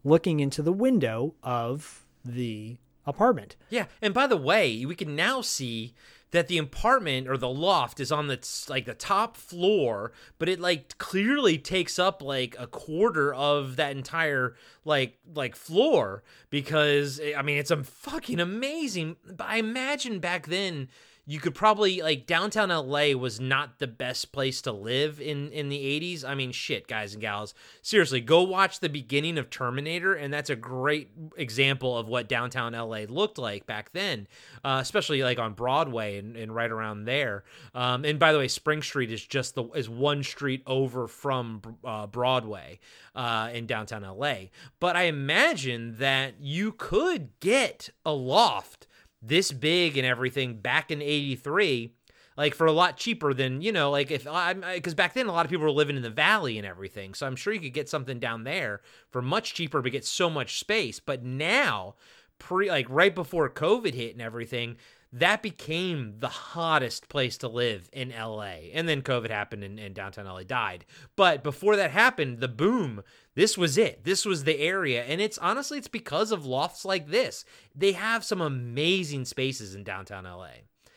looking into the window of the apartment. Yeah, and by the way, we can now see that the apartment or the loft is on the like the top floor, but it like clearly takes up like a quarter of that entire like like floor because eh, I mean it's a fucking amazing. But I imagine back then you could probably like downtown LA was not the best place to live in in the 80s. I mean, shit, guys and gals. Seriously, go watch the beginning of Terminator and that's a great example of what downtown LA looked like back then, uh, especially like on Broadway and, and right around there. Um, and by the way, Spring Street is just the is one street over from uh, Broadway uh, in downtown LA. But I imagine that you could get a loft this big and everything back in 83 like for a lot cheaper than you know like if i'm because back then a lot of people were living in the valley and everything so i'm sure you could get something down there for much cheaper but get so much space but now pre like right before covid hit and everything that became the hottest place to live in LA. And then COVID happened and, and, downtown LA died. But before that happened, the boom, this was it. This was the area. And it's honestly, it's because of lofts like this. They have some amazing spaces in downtown LA.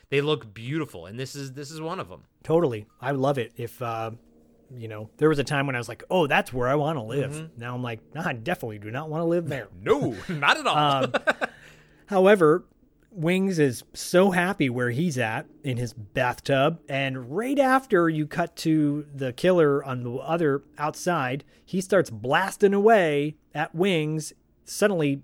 They look beautiful. And this is this is one of them. Totally. I love it. If uh you know, there was a time when I was like, "Oh, that's where I want to live." Mm-hmm. Now I'm like, nah, I definitely do not want to live there." no, not at all. um, however, Wings is so happy where he's at in his bathtub. And right after you cut to the killer on the other outside, he starts blasting away at Wings. Suddenly,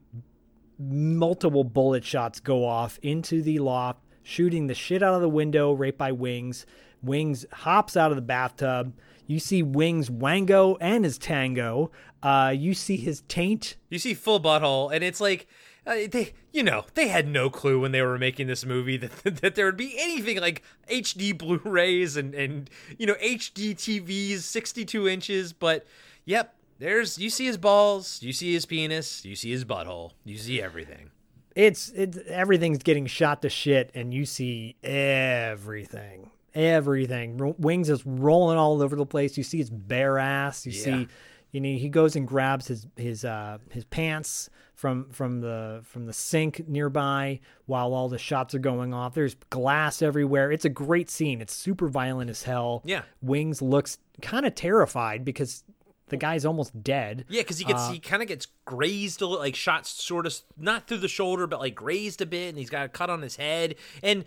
multiple bullet shots go off into the loft, shooting the shit out of the window right by Wings. Wings hops out of the bathtub. You see Wings Wango and his tango. Uh, you see his taint. You see full butthole, and it's like uh, they you know they had no clue when they were making this movie that that there would be anything like HD Blu-rays and and you know HD TVs 62 inches but yep there's you see his balls you see his penis you see his butthole you see everything. It's it's everything's getting shot to shit and you see everything everything. Wings is rolling all over the place. You see his bare ass you yeah. see you know he goes and grabs his his uh his pants from from the from the sink nearby while all the shots are going off. There's glass everywhere. It's a great scene. It's super violent as hell. Yeah. Wings looks kind of terrified because the guy's almost dead. Yeah, because he gets uh, he kind of gets grazed, a little, like shot sort of not through the shoulder, but like grazed a bit, and he's got a cut on his head. And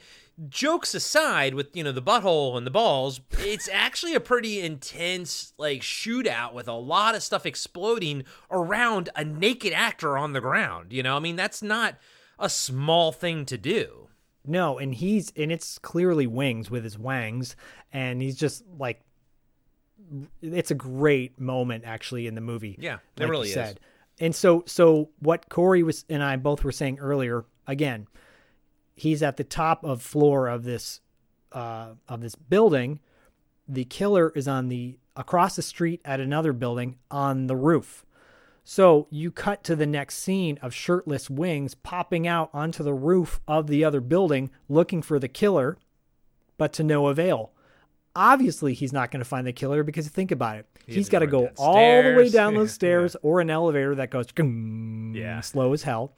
jokes aside, with you know the butthole and the balls, it's actually a pretty intense like shootout with a lot of stuff exploding around a naked actor on the ground. You know, I mean that's not a small thing to do. No, and he's and it's clearly wings with his wangs, and he's just like it's a great moment actually in the movie. Yeah, it like really is. Said. And so so what Corey was and I both were saying earlier, again, he's at the top of floor of this uh, of this building. The killer is on the across the street at another building on the roof. So you cut to the next scene of shirtless wings popping out onto the roof of the other building looking for the killer, but to no avail obviously he's not going to find the killer because think about it. He has got to go all the way down those stairs yeah. or an elevator that goes yeah. slow as hell,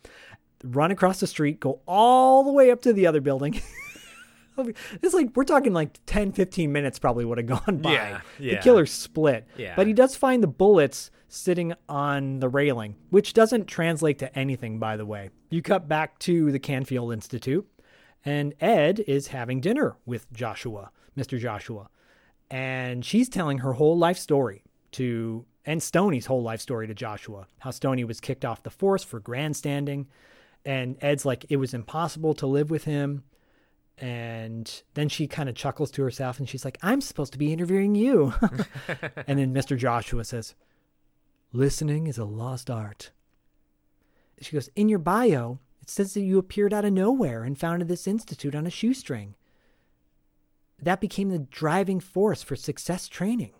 run across the street, go all the way up to the other building. it's like we're talking like 10 15 minutes probably would have gone by. Yeah, yeah. The killer split. Yeah. But he does find the bullets sitting on the railing, which doesn't translate to anything by the way. You cut back to the Canfield Institute and Ed is having dinner with Joshua. Mr. Joshua. And she's telling her whole life story to, and Stoney's whole life story to Joshua. How Stoney was kicked off the force for grandstanding. And Ed's like, it was impossible to live with him. And then she kind of chuckles to herself and she's like, I'm supposed to be interviewing you. and then Mr. Joshua says, Listening is a lost art. She goes, In your bio, it says that you appeared out of nowhere and founded this institute on a shoestring that became the driving force for success training.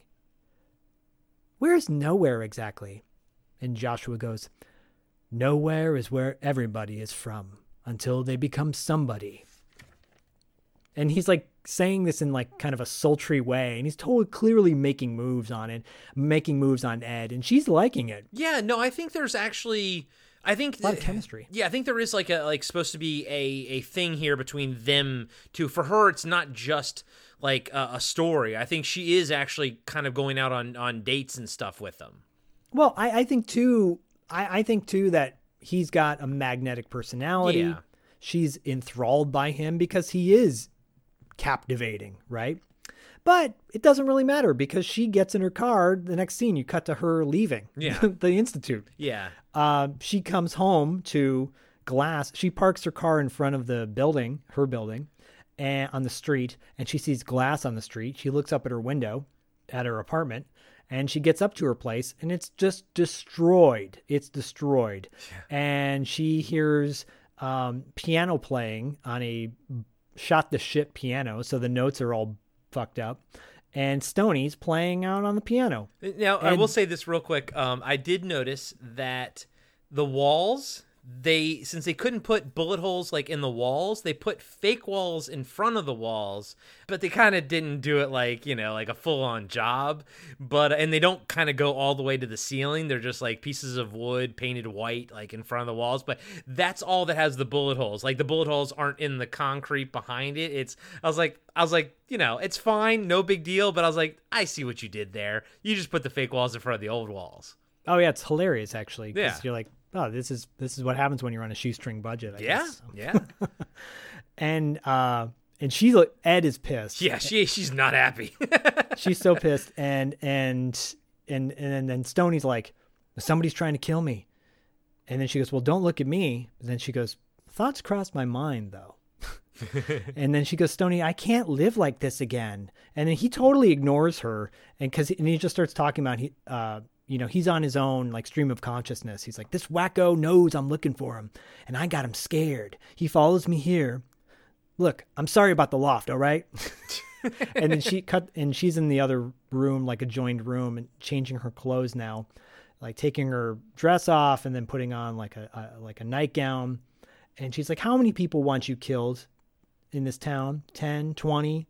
Where is nowhere exactly? And Joshua goes, Nowhere is where everybody is from until they become somebody. And he's like saying this in like kind of a sultry way, and he's totally clearly making moves on it, making moves on Ed, and she's liking it. Yeah, no, I think there's actually I think a lot of chemistry. Yeah, I think there is like a like supposed to be a a thing here between them two. For her, it's not just like a, a story. I think she is actually kind of going out on on dates and stuff with them. Well, I, I think too. I, I think too that he's got a magnetic personality. Yeah. She's enthralled by him because he is captivating, right? But it doesn't really matter because she gets in her car. The next scene, you cut to her leaving Yeah. the institute. Yeah. Uh, she comes home to glass. She parks her car in front of the building, her building, and on the street, and she sees glass on the street. She looks up at her window at her apartment, and she gets up to her place, and it's just destroyed. It's destroyed, and she hears um, piano playing on a shot the shit piano, so the notes are all fucked up. And Stoney's playing out on the piano. Now, I will say this real quick. Um, I did notice that the walls, they since they couldn't put bullet holes like in the walls, they put fake walls in front of the walls, but they kind of didn't do it like you know like a full on job. But and they don't kind of go all the way to the ceiling. They're just like pieces of wood painted white like in front of the walls. But that's all that has the bullet holes. Like the bullet holes aren't in the concrete behind it. It's I was like I was like you know it's fine, no big deal. But I was like I see what you did there. You just put the fake walls in front of the old walls. Oh yeah, it's hilarious actually. Yeah. you're like, oh, this is this is what happens when you're on a shoestring budget. I Yeah, guess. yeah. and uh, and she Ed is pissed. Yeah, she she's not happy. she's so pissed, and and and and then Stoney's like, somebody's trying to kill me, and then she goes, well, don't look at me. And then she goes, thoughts crossed my mind though. and then she goes, Stony, I can't live like this again. And then he totally ignores her, and because and he just starts talking about he, uh, you know, he's on his own like stream of consciousness. He's like, this wacko knows I'm looking for him, and I got him scared. He follows me here. Look, I'm sorry about the loft. All right. and then she cut, and she's in the other room, like a joined room, and changing her clothes now, like taking her dress off and then putting on like a, a like a nightgown. And she's like, "How many people want you killed in this town? 10, 20?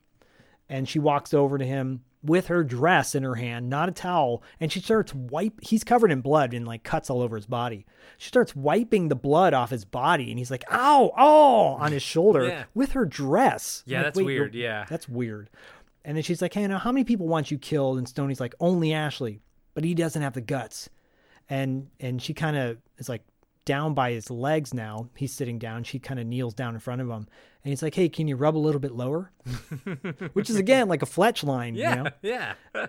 And she walks over to him with her dress in her hand, not a towel, and she starts wipe. He's covered in blood and like cuts all over his body. She starts wiping the blood off his body, and he's like, "Ow, oh!" on his shoulder Yeah. with her dress. Yeah, like, that's weird, yeah. that's weird. And then she's like, "Hey, now how many people want you killed?" And Stoney's like, "Only Ashley, but he doesn't have the guts." And and she kind of is like down by his legs now. He's sitting down. She kind of kneels down in front of him, and he's like, "Hey, can you rub a little bit lower?" Which is again like a Fletch line, Yeah, you know. yeah.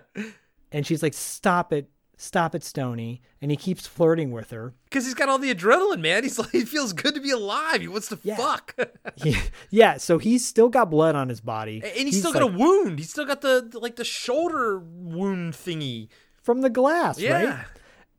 And she's like, "Stop it, stop it, Stony." And he keeps flirting with her. Because he's got all the adrenaline, man. He's like, he feels good to be alive. He wants to fuck. He- yeah, so he's still got blood on his body, and he's, still got a wound. He's still got the, the- like the shoulder wound thingy. from the glass, Yeah. right?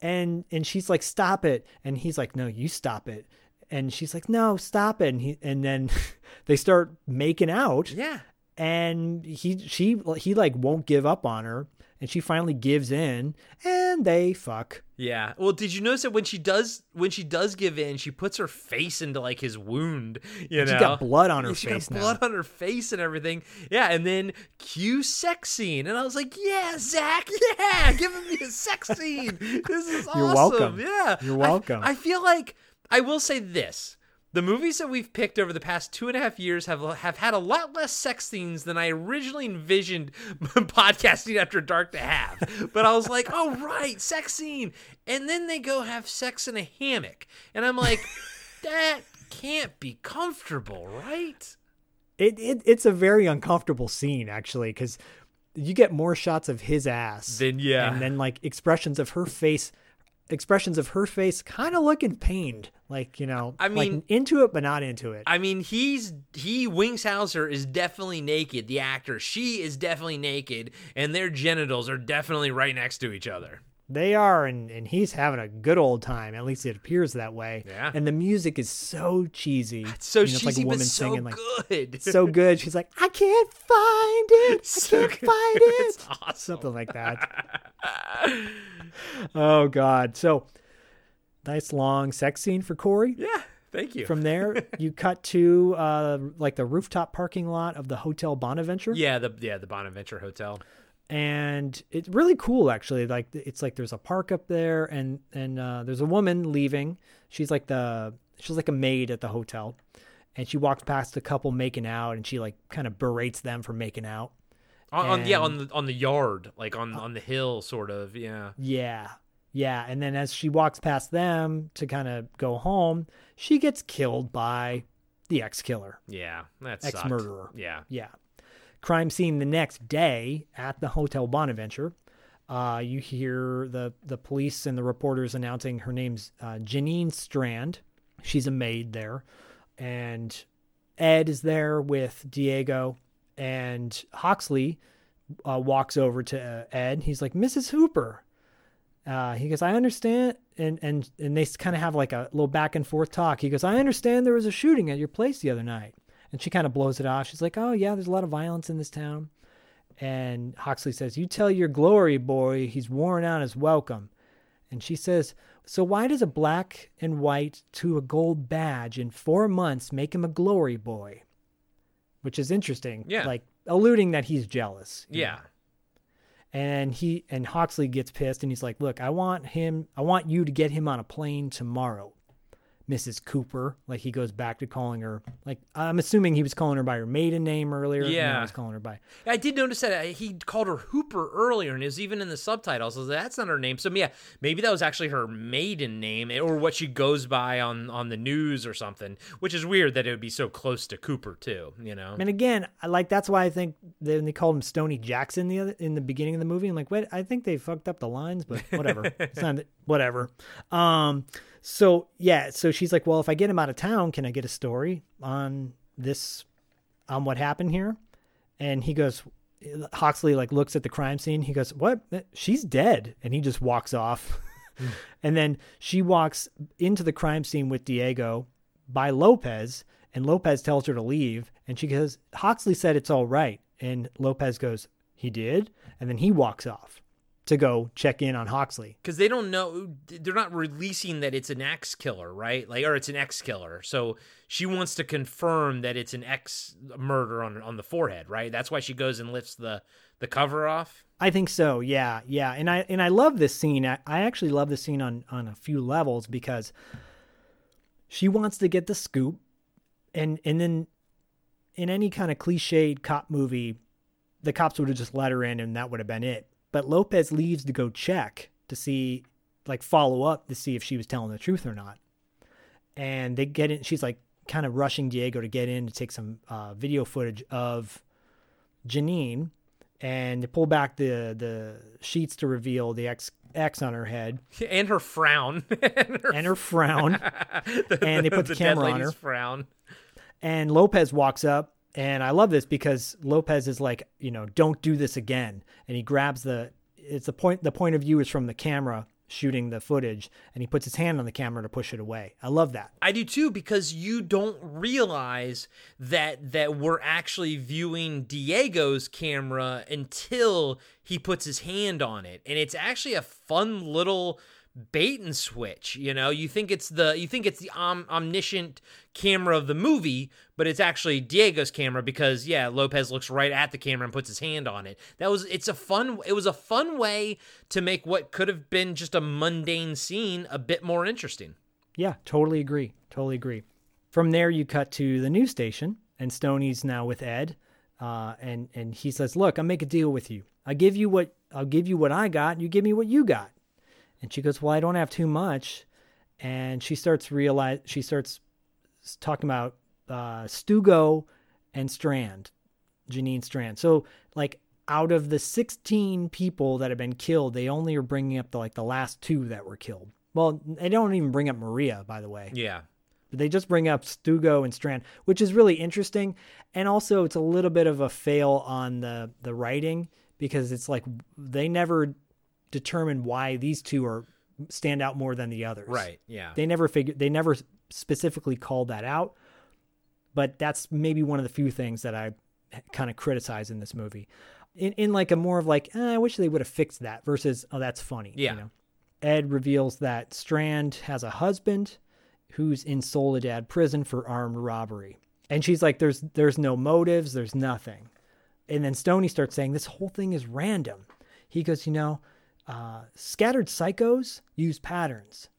And and she's like, "Stop it!" And he's like, "No, you stop it." And she's like, "No, stop it!" And he and then they start making out. Yeah. And he she he like won't give up on her, and she finally gives in, and they fuck. Yeah. Well, did you notice that when she does when she does give in, she puts her face into like his wound. You She's know, got blood on her face. she face got now. blood on her face and everything. Yeah, and then cue sex scene, and I was like, yeah, Zach, yeah, giving me a sex scene. This is awesome." You're welcome. Yeah, You're I- welcome. I, feel like I will say this. The movies that we've picked over the past two and a half years have have had a lot less sex scenes than I originally envisioned podcasting after dark to have. But I was like, oh right, sex scene, and then they go have sex in a hammock, and I'm like, that can't be comfortable, right? It, it it's a very uncomfortable scene actually because you get more shots of his ass Then, yeah. and then like expressions of her face, expressions of her face, kind of looking pained, like you know, I like mean- into it but not into it. I mean, he's he Wings Hauser is definitely naked. The actor, she is definitely naked, and their genitals are definitely right next to each other. They are, and and he's having a good old time. At least it appears that way. Yeah. And the music is so cheesy. It's so it's like cheesy, a but woman so singing like good. so good. She's like, I can't find it. So I can't good. find it. It's awesome. Something like that. oh God. So nice long sex scene for Corey. Yeah. Thank you. From there, you cut to uh, like the rooftop parking lot of the Hotel Bonaventure. Yeah, the yeah the Bonaventure Hotel. and it's really cool actually. Like it's like there's a park up there, and and uh, there's a woman leaving. She's like the she's like a maid at the hotel, and she walks past a couple making out, and she like kind of berates them for making out. On, on yeah, on the on the yard, like on on the hill, sort of. Yeah. Yeah. Yeah. And then as she walks past them to kind of go home, she gets killed by the ex killer, Yeah. that's ex murderer. Yeah. Yeah. Crime scene the next day at the Hotel Bonaventure. Uh, you hear the, the police and the reporters announcing her name's uh, Janine Strand. She's a maid there. And Ed is there with Diego. And Hoxley uh, walks over to uh, Ed. He's like, Mrs. Hooper. Uh, he goes, I understand. And, and, and they kind of have like a little back and forth talk. He goes, I understand there was a shooting at your place the other night. And she kind of blows it off. She's like, Oh, yeah, there's a lot of violence in this town. And Hoxley says, You tell your glory boy he's worn out his welcome. And she says, So why does a black and white to a gold badge in four months make him a glory boy? Which is interesting. Yeah. Like alluding that he's jealous. Yeah. know. And he and Hoxley gets pissed and he's like, Look, I want him I want you to get him on a plane tomorrow. Mrs. Cooper. Like he goes back to calling her like I'm assuming he was calling her by her maiden name earlier. Yeah. he's calling her by I did notice that uh, he called her Hooper earlier, and it was even in the subtitles. So that's not her name. So yeah, maybe that was actually her maiden name, eh, or what she goes by on on the news or something. Which is weird that it would be so close to Cooper too. You know. And again, I like that's why I think they, they called him Stony Jackson the other in the beginning of the movie. I'm like, wait, I think they fucked up the lines, but whatever. it's not whatever. Um, so yeah, so she's like, well, if I get him out of town, can I get a story on this, on what happened here? And he goes, Hoxley like looks at the crime scene. He goes, what? She's dead, and he just walks off. Hmm. and then she walks into the crime scene with Diego by Lopez, and Lopez tells her to leave. And she goes, Hoxley said it's all right. And Lopez goes, he did? And then he walks off to go check in on Hoxley. because they don't know they're not releasing that it's an ex killer right like or it's an ex killer so she wants to confirm that it's an ex murder on on the forehead right that's why she goes and lifts the the cover off I think so. Yeah, yeah. And I and I love this scene. I, I actually love this scene on on a few levels because she wants to get the scoop, and and then in any kind of cliched cop movie, the cops would have just let her in and that would have been it. But Lopez leaves to go check to see, like, follow up to see if she was telling the truth or not. And they get in. She's like kind of rushing Diego to get in to take some uh, video footage of Janine and they pull back the the sheets to reveal the X X on her head and her frown and her frown, and they put the, the camera on her. frown And Lopez walks up, and I love this because Lopez is like, you know, don't do this again, and he grabs the. It's the point. The point of view is from the camera shooting the footage, and he puts his hand on the camera to push it away. I love that. I do too because you don't realize that that we're actually viewing Diego's camera until he puts his hand on it. And it's actually a fun little bait and switch, you know? You think it's the you think it's the om- omniscient camera of the movie, but it's actually Diego's camera because yeah, Lopez looks right at the camera and puts his hand on it. That was it's a fun it was a fun way to make what could have been just a mundane scene a bit more interesting. Yeah, totally agree. Totally agree. From there, you cut to the news station, and Stoney's now with Ed, uh, and and he says, "Look, I'll make a deal with you. I give you what I'll give you what I got, and you give me what you got." And she goes, "Well, I don't have too much," and she starts realize she starts talking about uh, Stugo and Strand, Janine Strand. So like out of the 16 people that have been killed, they only are bringing up the like the last two that were killed. Well, they don't even bring up Maria, by the way. Yeah. But they just bring up Stugo and Strand, which is really interesting. And also, it's a little bit of a fail on the the writing because it's like they never determine why these two are stand out more than the others. Right, yeah. They never figured. They never specifically called that out. But that's maybe one of the few things that I kind of criticize in this movie. In in like a more of like, eh, I wish they would have fixed that versus, oh, that's funny. Yeah. You know? Ed reveals that Strand has a husband who's in Soledad prison for armed robbery. And she's like, there's there's no motives, there's nothing. and then Stoney starts saying this whole thing is random. He goes, you know, uh, scattered psychos use patterns.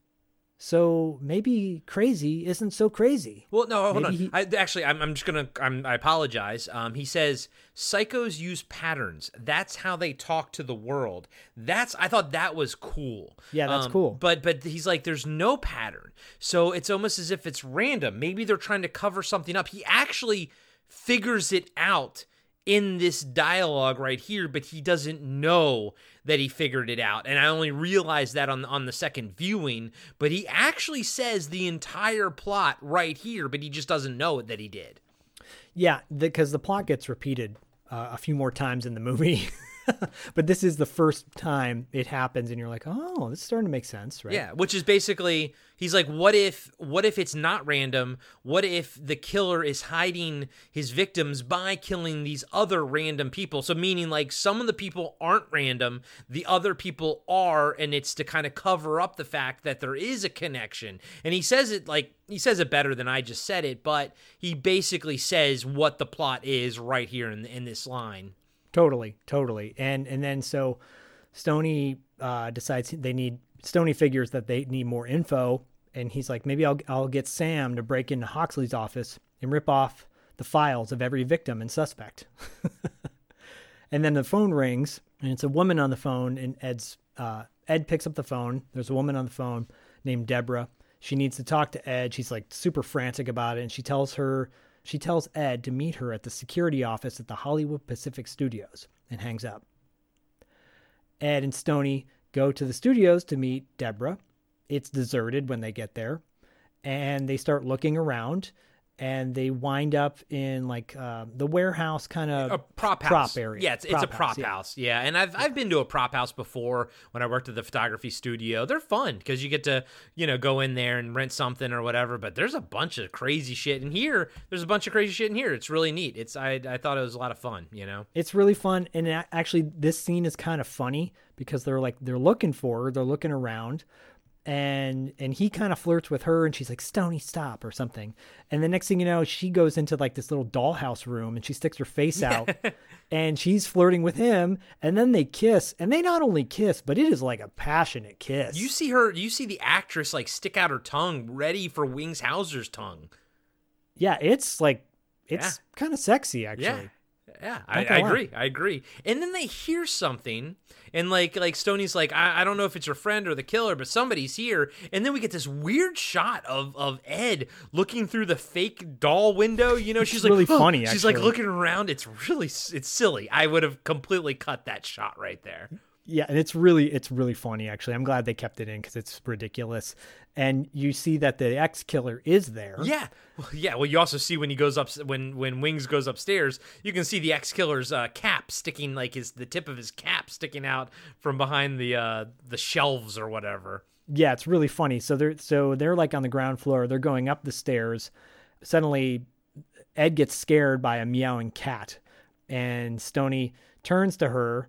So maybe crazy isn't so crazy. Well, no, hold Maybe on. he- I, actually, I'm, I'm just gonna. I'm, I apologize. Um, he says psychos use patterns. That's how they talk to the world. That's. I thought that was cool. Yeah, that's Um, cool. But but he's like, there's no pattern, so it's almost as if it's random. Maybe they're trying to cover something up. He actually figures it out in this dialogue right here, but he doesn't know that he figured it out. And I only realized that on on the second viewing, but he actually says the entire plot right here, but he just doesn't know that he did. Yeah, because the, plot gets repeated uh, a few more times in the movie. but this is the first time it happens, and you're like, oh, this is starting to make sense, right? Yeah, which is basically he's like, what if what if it's not random? What if the killer is hiding his victims by killing these other random people? So meaning like some of the people aren't random, the other people are, and it's to kind of cover up the fact that there is a connection. And he says it like he says it better than I just said it, but he basically says what the plot is right here in in this line. Totally, totally. And and then so Stony uh, decides they need Stony figures that they need more info, and he's like, maybe I'll I'll get Sam to break into Hoxley's office and rip off the files of every victim and suspect. and then the phone rings, and it's a woman on the phone, and Ed's uh, Ed picks up the phone. There's a woman on the phone named Deborah. She needs to talk to Ed. She's like super frantic about it, and she tells her she tells Ed to meet her at the security office at the Hollywood Pacific Studios and hangs up. Ed and Stony go to the studios to meet Deborah. It's deserted when they get there, and they start looking around, and they wind up in like uh, the warehouse kind of a prop house. prop area. Yeah, it's, it's a prop yeah. house. Yeah, and I've I've been to a prop house before when I worked at the photography studio. They're fun because you get to you know go in there and rent something or whatever. But there's a bunch of crazy shit in here. There's a bunch of crazy shit in here. It's really neat. It's I I thought it was a lot of fun. You know. It's really fun, and actually, this scene is kind of funny because they're like they're looking for her, they're looking around, and and he kind of flirts with her, and she's like, "Stony, stop" or something, and the next thing you know, she goes into like this little dollhouse room, and she sticks her face out, and she's flirting with him, and then they kiss, and they not only kiss, but it is like a passionate kiss. You see her. You see the actress like stick out her tongue, ready for Wings Hauser's tongue. yeah, it's like it's kind of sexy actually. Yeah. Yeah, I, I agree. I agree. And then they hear something, and like like Stoney's like, I, I don't know if it's your friend or the killer, but somebody's here. And then we get this weird shot of of Ed looking through the fake doll window. You know, she's like really "Oh." funny, She's like looking around. It's really it's silly. I would have completely cut that shot right there. Yeah, and it's really it's really funny actually. I'm glad they kept it in because it's ridiculous. And you see that the ex killer is there. Yeah, well, yeah. Well, you also see when he goes up when when Wings goes upstairs, you can see the ex killer's uh, cap sticking like his the tip of his cap sticking out from behind the uh, the shelves or whatever. Yeah, it's really funny. So they're so they're like on the ground floor. They're going up the stairs. Suddenly, Ed gets scared by a meowing cat, and Stony turns to her,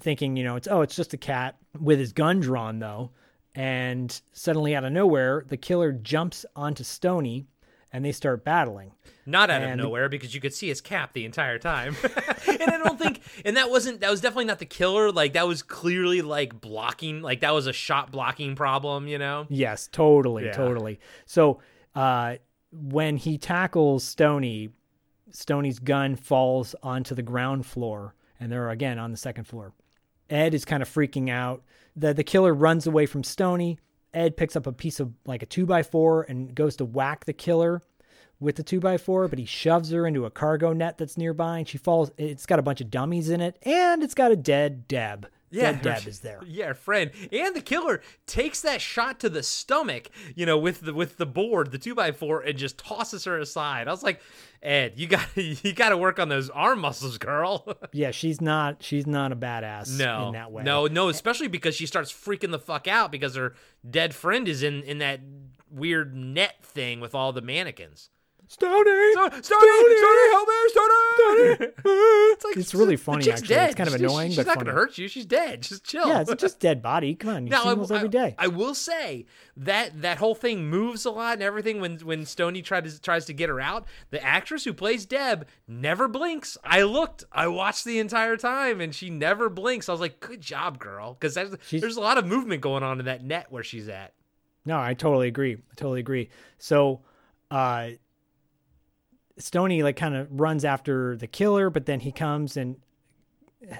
thinking, you know, it's oh, it's just a cat with his gun drawn though. And suddenly, out of nowhere, the killer jumps onto Stony, and they start battling. Not out of nowhere because you could see his cap the entire time. and I don't think and that wasn't that was definitely not the killer. Like that was clearly like blocking like that was a shot blocking problem, you know? Yes, totally, Yeah. totally. So uh, when he tackles Stony, Stony's gun falls onto the ground floor, and they're again on the second floor. Ed is kind of freaking out. The the killer runs away from Stony. Ed picks up a piece of like a two by four and goes to whack the killer with the two by four, but he shoves her into a cargo net that's nearby, and she falls. It's got a bunch of dummies in it, and it's got a dead Deb. Dead Deb is there. Yeah, friend. And the killer takes that shot to the stomach, you know, with the with the board, the two by four, and just tosses her aside. I was like, Ed, you got you got to work on those arm muscles, girl. Yeah, she's not. She's not a badass no, in that way. no, no. Especially because she starts freaking the fuck out because her dead friend is in in that weird net thing with all the mannequins. Stoney, Stoney, Stoney, help me, Stoney. it's like It's really funny, chick's actually. Dead. It's kind of She's- annoying, She's but not funny. gonna hurt you. She's dead. Just chill. Yeah, it's just dead body. Come on, you Now, see those every day. I, I will say that that whole thing moves a lot and everything. When when Stony tried to, tries to get her out, the actress who plays Deb never blinks. I looked, I watched the entire time, and she never blinks. I was like, "Good job, girl," because there's, there's a lot of movement going on in that net where she's at. No, I totally agree. I totally agree. So, uh, Stony like kind of runs after the killer, but then he comes and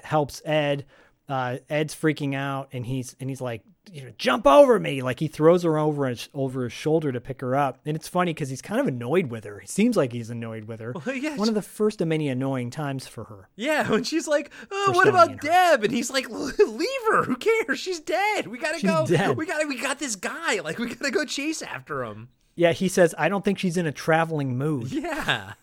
helps Ed. Uh, Ed's freaking out, and he's and he's like, you know, jump over me! Like he throws her over his, over his shoulder to pick her up, and it's funny because he's kind of annoyed with her. He seems like he's annoyed with her. Well, yeah, One of the first of many annoying times for her. Yeah, when she's like, "Oh, what about and. Deb?" and he's like, "Leave her. Who cares? She's dead. We gotta She's go. dead. We gotta. We got this guy. Like, we gotta go chase after him." Yeah, he says, I don't think she's in a traveling mood. Yeah.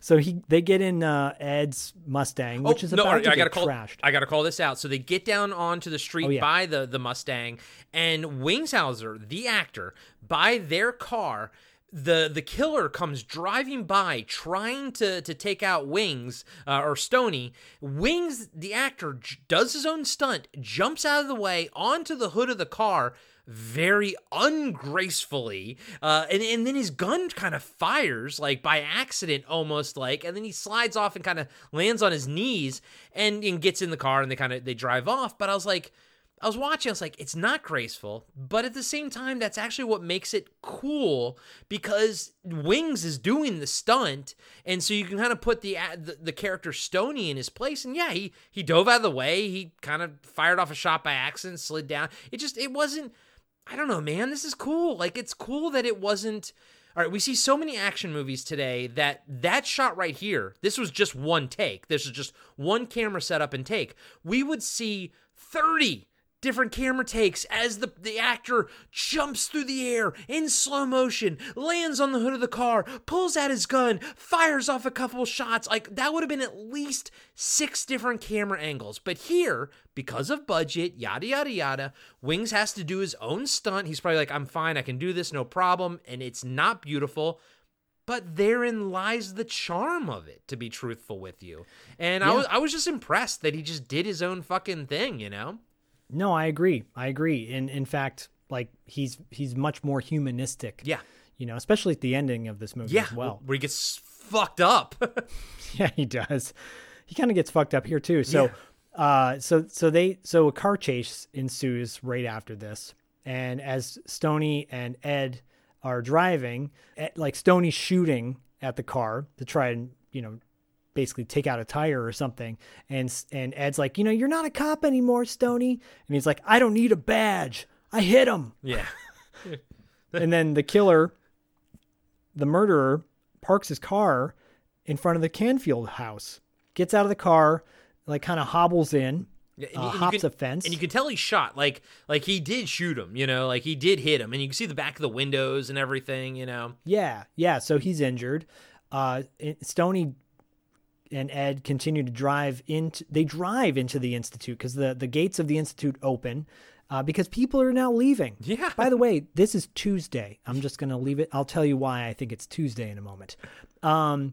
So he they get in uh, Ed's Mustang, which is about Oh, no, to I get gotta call. trashed. I gotta call this out. So they get down onto the street Oh, yeah. by the the Mustang, and Wings Hauser, the actor, by their car. The the killer comes driving by, trying to to take out Wings uh, or Stony. Wings, the actor, j- does his own stunt, jumps out of the way onto the hood of the car, very ungracefully uh, and, and then his gun kind of fires like by accident almost like and then he slides off and kind of lands on his knees and, and gets in the car and they kind of they drive off. But i was like i was watching i was like it's not graceful but at the same time that's actually what makes it cool because wings is doing the stunt and so you can kind of put the, the the character stony in his place and yeah he he dove out of the way he kind of fired off a shot by accident slid down. It just it wasn't I don't know, man. This is cool. Like it's cool that it wasn't. All right, we see so many action movies today that that shot right here. This was just one take. This is just one camera setup and take. We would see thirty different camera takes as the the actor jumps through the air in slow motion, lands on the hood of the car, pulls out his gun, fires off a couple shots. Like that would have been at least six different camera angles. But here, because of budget, yada yada yada, Wings has to do his own stunt. He's probably like, "I'm fine, I can do this, no problem," and it's not beautiful. But therein lies the charm of it, to be truthful with you. And I was I was just impressed that he just did his own fucking thing, you know? No, I agree. I agree. And in fact, like he's he's much more humanistic. Yeah. You know, especially at the ending of this movie Yeah, as well. where he gets fucked up. yeah, he does. He kind of gets fucked up here too. So, uh, so so they so a car chase ensues right after this, and as Stony and Ed are driving, Ed, like Stony's shooting at the car to try and you know basically take out a tire or something, and and Ed's like, you know, you're not a cop anymore, Stony, and he's like, I don't need a badge. I hit him. yeah. and then the killer, the murderer, parks his car in front of the Canfield house, gets out of the car, like kind of hobbles in, Yeah, uh, hops can- a fence. and you can tell he shot like like he did shoot him, you know, like he did hit him, and you can see the back of the windows and everything, you know. Yeah, yeah. So he's injured. Uh, Stony and Ed continue to drive into. They drive into the institute because the the gates of the institute open. Uh, because people are now leaving. Yeah. By the way, this is Tuesday. I'm just gonna leave it. I'll tell you why I think it's Tuesday in a moment. Um,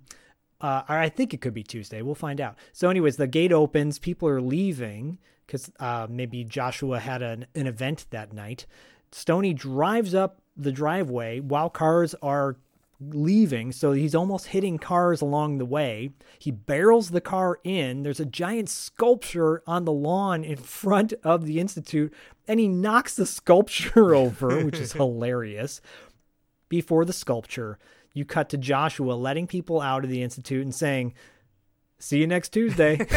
uh, or I think it could be Tuesday. We'll find out. So, anyways, the gate opens. People are leaving because uh, maybe Joshua had an, an event that night. Stony drives up the driveway while cars are leaving. So he's almost hitting cars along the way. He barrels the car in. There's a giant sculpture on the lawn in front of the Institute, and he knocks the sculpture over, which is hilarious. Before the sculpture, you cut to Joshua letting people out of the Institute and saying, See you next Tuesday.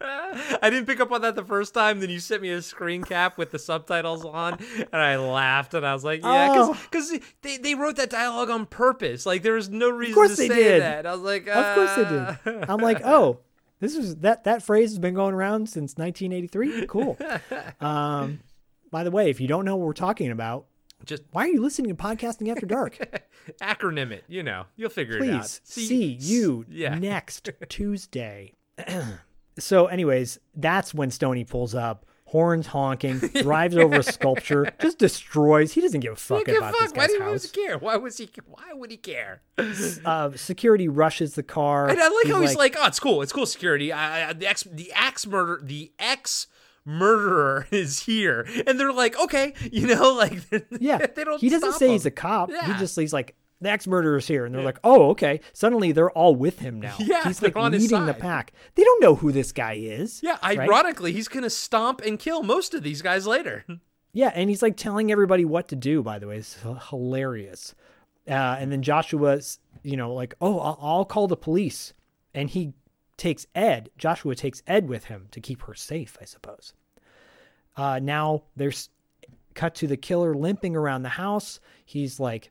I didn't pick up on that the first time. Then you sent me a screen cap with the subtitles on, and I laughed, and I was like, "Yeah," because they, they wrote that dialogue on purpose. Like there was no reason of course to they say did. that. I was like, Of course they uh. did. I'm like, oh, this is that that phrase has been going around since 1983. Cool. Um, by the way, if you don't know what we're talking about, just why are you listening to podcasting after dark? acronym it. You know, you'll figure it out. Please see you yeah. next Tuesday. so, anyways, that's when Stony pulls up, horns honking, drives over a sculpture, just destroys. He doesn't give a fuck Give a about fuck. this Why guy's did house. he care? Why was he? Why would he care? uh, security rushes the car. And I like how he's like, "Oh, it's cool. It's cool security. I, I, the ex, the axe murder, the ex murderer is here," and they're like, "Okay, you know, like, yeah." they don't. he doesn't say him. he's a cop. He just he's like the ex murderer's here, and they're like, "Oh, okay." Suddenly they're all with him now. Yeah, he's like on leading the pack. They don't know who this guy is. Yeah, right? ironically, he's gonna stomp and kill most of these guys later. Yeah, and he's like telling everybody what to do. By the way, it's hilarious. Uh, and then Joshua's, you know, like, oh, I'll, I'll call the police, and he takes Ed. Joshua takes Ed with him to keep her safe, I suppose. Uh, now there's cut to the killer limping around the house. He's like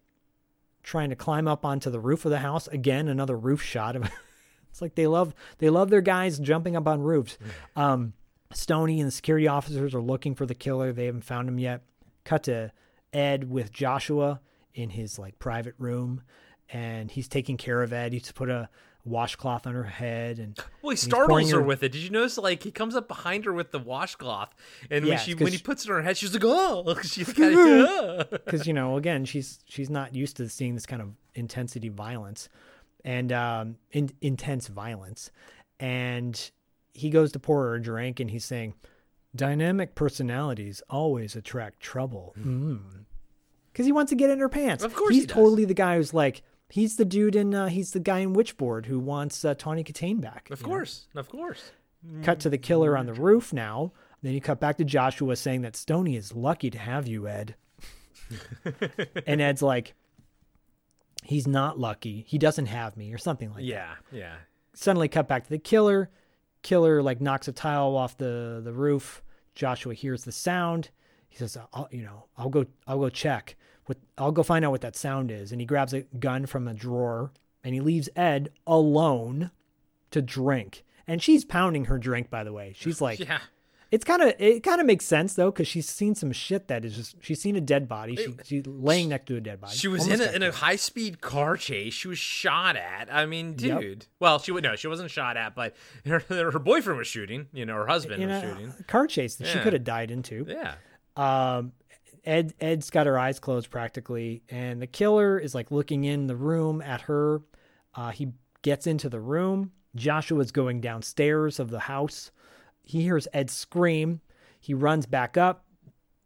trying to climb up onto the roof of the house. Again, another roof shot of. it's like they love they love their guys jumping up on roofs. Um, Stoney and the security officers are looking for the killer. They haven't found him yet. Cut to Ed with Joshua in his like private room, and he's taking care of Ed. He's put a washcloth on her head, and Well, he and startles her with it. Did you notice? Like he comes up behind her with the washcloth, and when Yeah, she 'cause when he puts it on her head, she's like, "Oh!" She's kind of. because you know again she's she's not used to seeing this kind of intensity violence and um in, intense violence and he goes to pour her a drink and he's saying dynamic personalities always attract trouble because he wants to get in her pants Of course he's he totally the guy who's like he's the dude in uh, he's the guy in witchboard who wants uh, tawny Kitaen back Of you know? course, of course. cut to the killer on the roof now then you cut back to joshua saying that stony is lucky to have you ed and Ed's like, he's not lucky. He doesn't have me, or something like that. Yeah, yeah. Suddenly, cut back to the killer. Killer like knocks a tile off the the roof. Joshua hears the sound. He says, I'll, "You know, I'll go. I'll go check. What? I'll go find out what that sound is." And he grabs a gun from a drawer and he leaves Ed alone to drink. And she's pounding her drink. By the way, she's like, Yeah. It's kind of it kind of makes sense though because she's seen some shit that is just she's seen a dead body. She, she's laying next to a dead body. She was in a, in a high speed car chase. She was shot at. I mean, Yep. dude. Well, she would no, she wasn't shot at, but her, her boyfriend was shooting. You know, her husband in was shooting. car chase that she could have died into. Yeah. Um, Ed Ed's got her eyes closed practically, and the killer is like looking in the room at her. Uh, he gets into the room. Joshua's going downstairs of the house. He hears Ed scream. He runs back up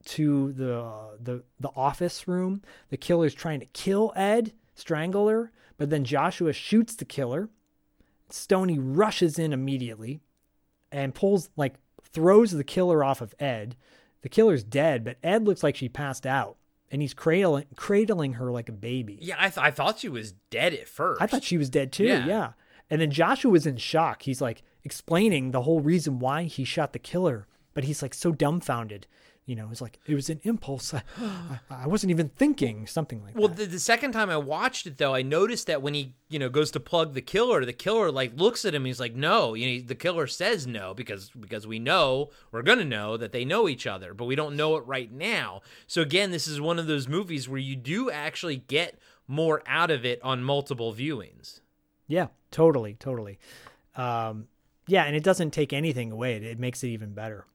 to the the the office room. The killer's trying to kill Ed, strangle her, but then Joshua shoots the killer. Stony rushes in immediately and pulls like throws the killer off of Ed. The killer's dead, but Ed looks like she passed out, and he's cradling cradling her like a baby. Yeah, I, th- I thought she was dead at first. I thought she was dead too. Yeah. Yeah. And then Joshua was in shock. He's like explaining the whole reason why he shot the killer, but he's like so dumbfounded. You know, it's like it was an impulse. I, I, I wasn't even thinking something like that. Well, the, the second time I watched it, though, I noticed that when he, you know, goes to plug the killer, the killer like looks at him. He's like, "No," you know, the killer says no because because we know we're gonna know that they know each other, but we don't know it right now. So again, this is one of those movies where you do actually get more out of it on multiple viewings. Yeah, totally, totally. Um, yeah, and it doesn't take anything away. It, it makes it even better.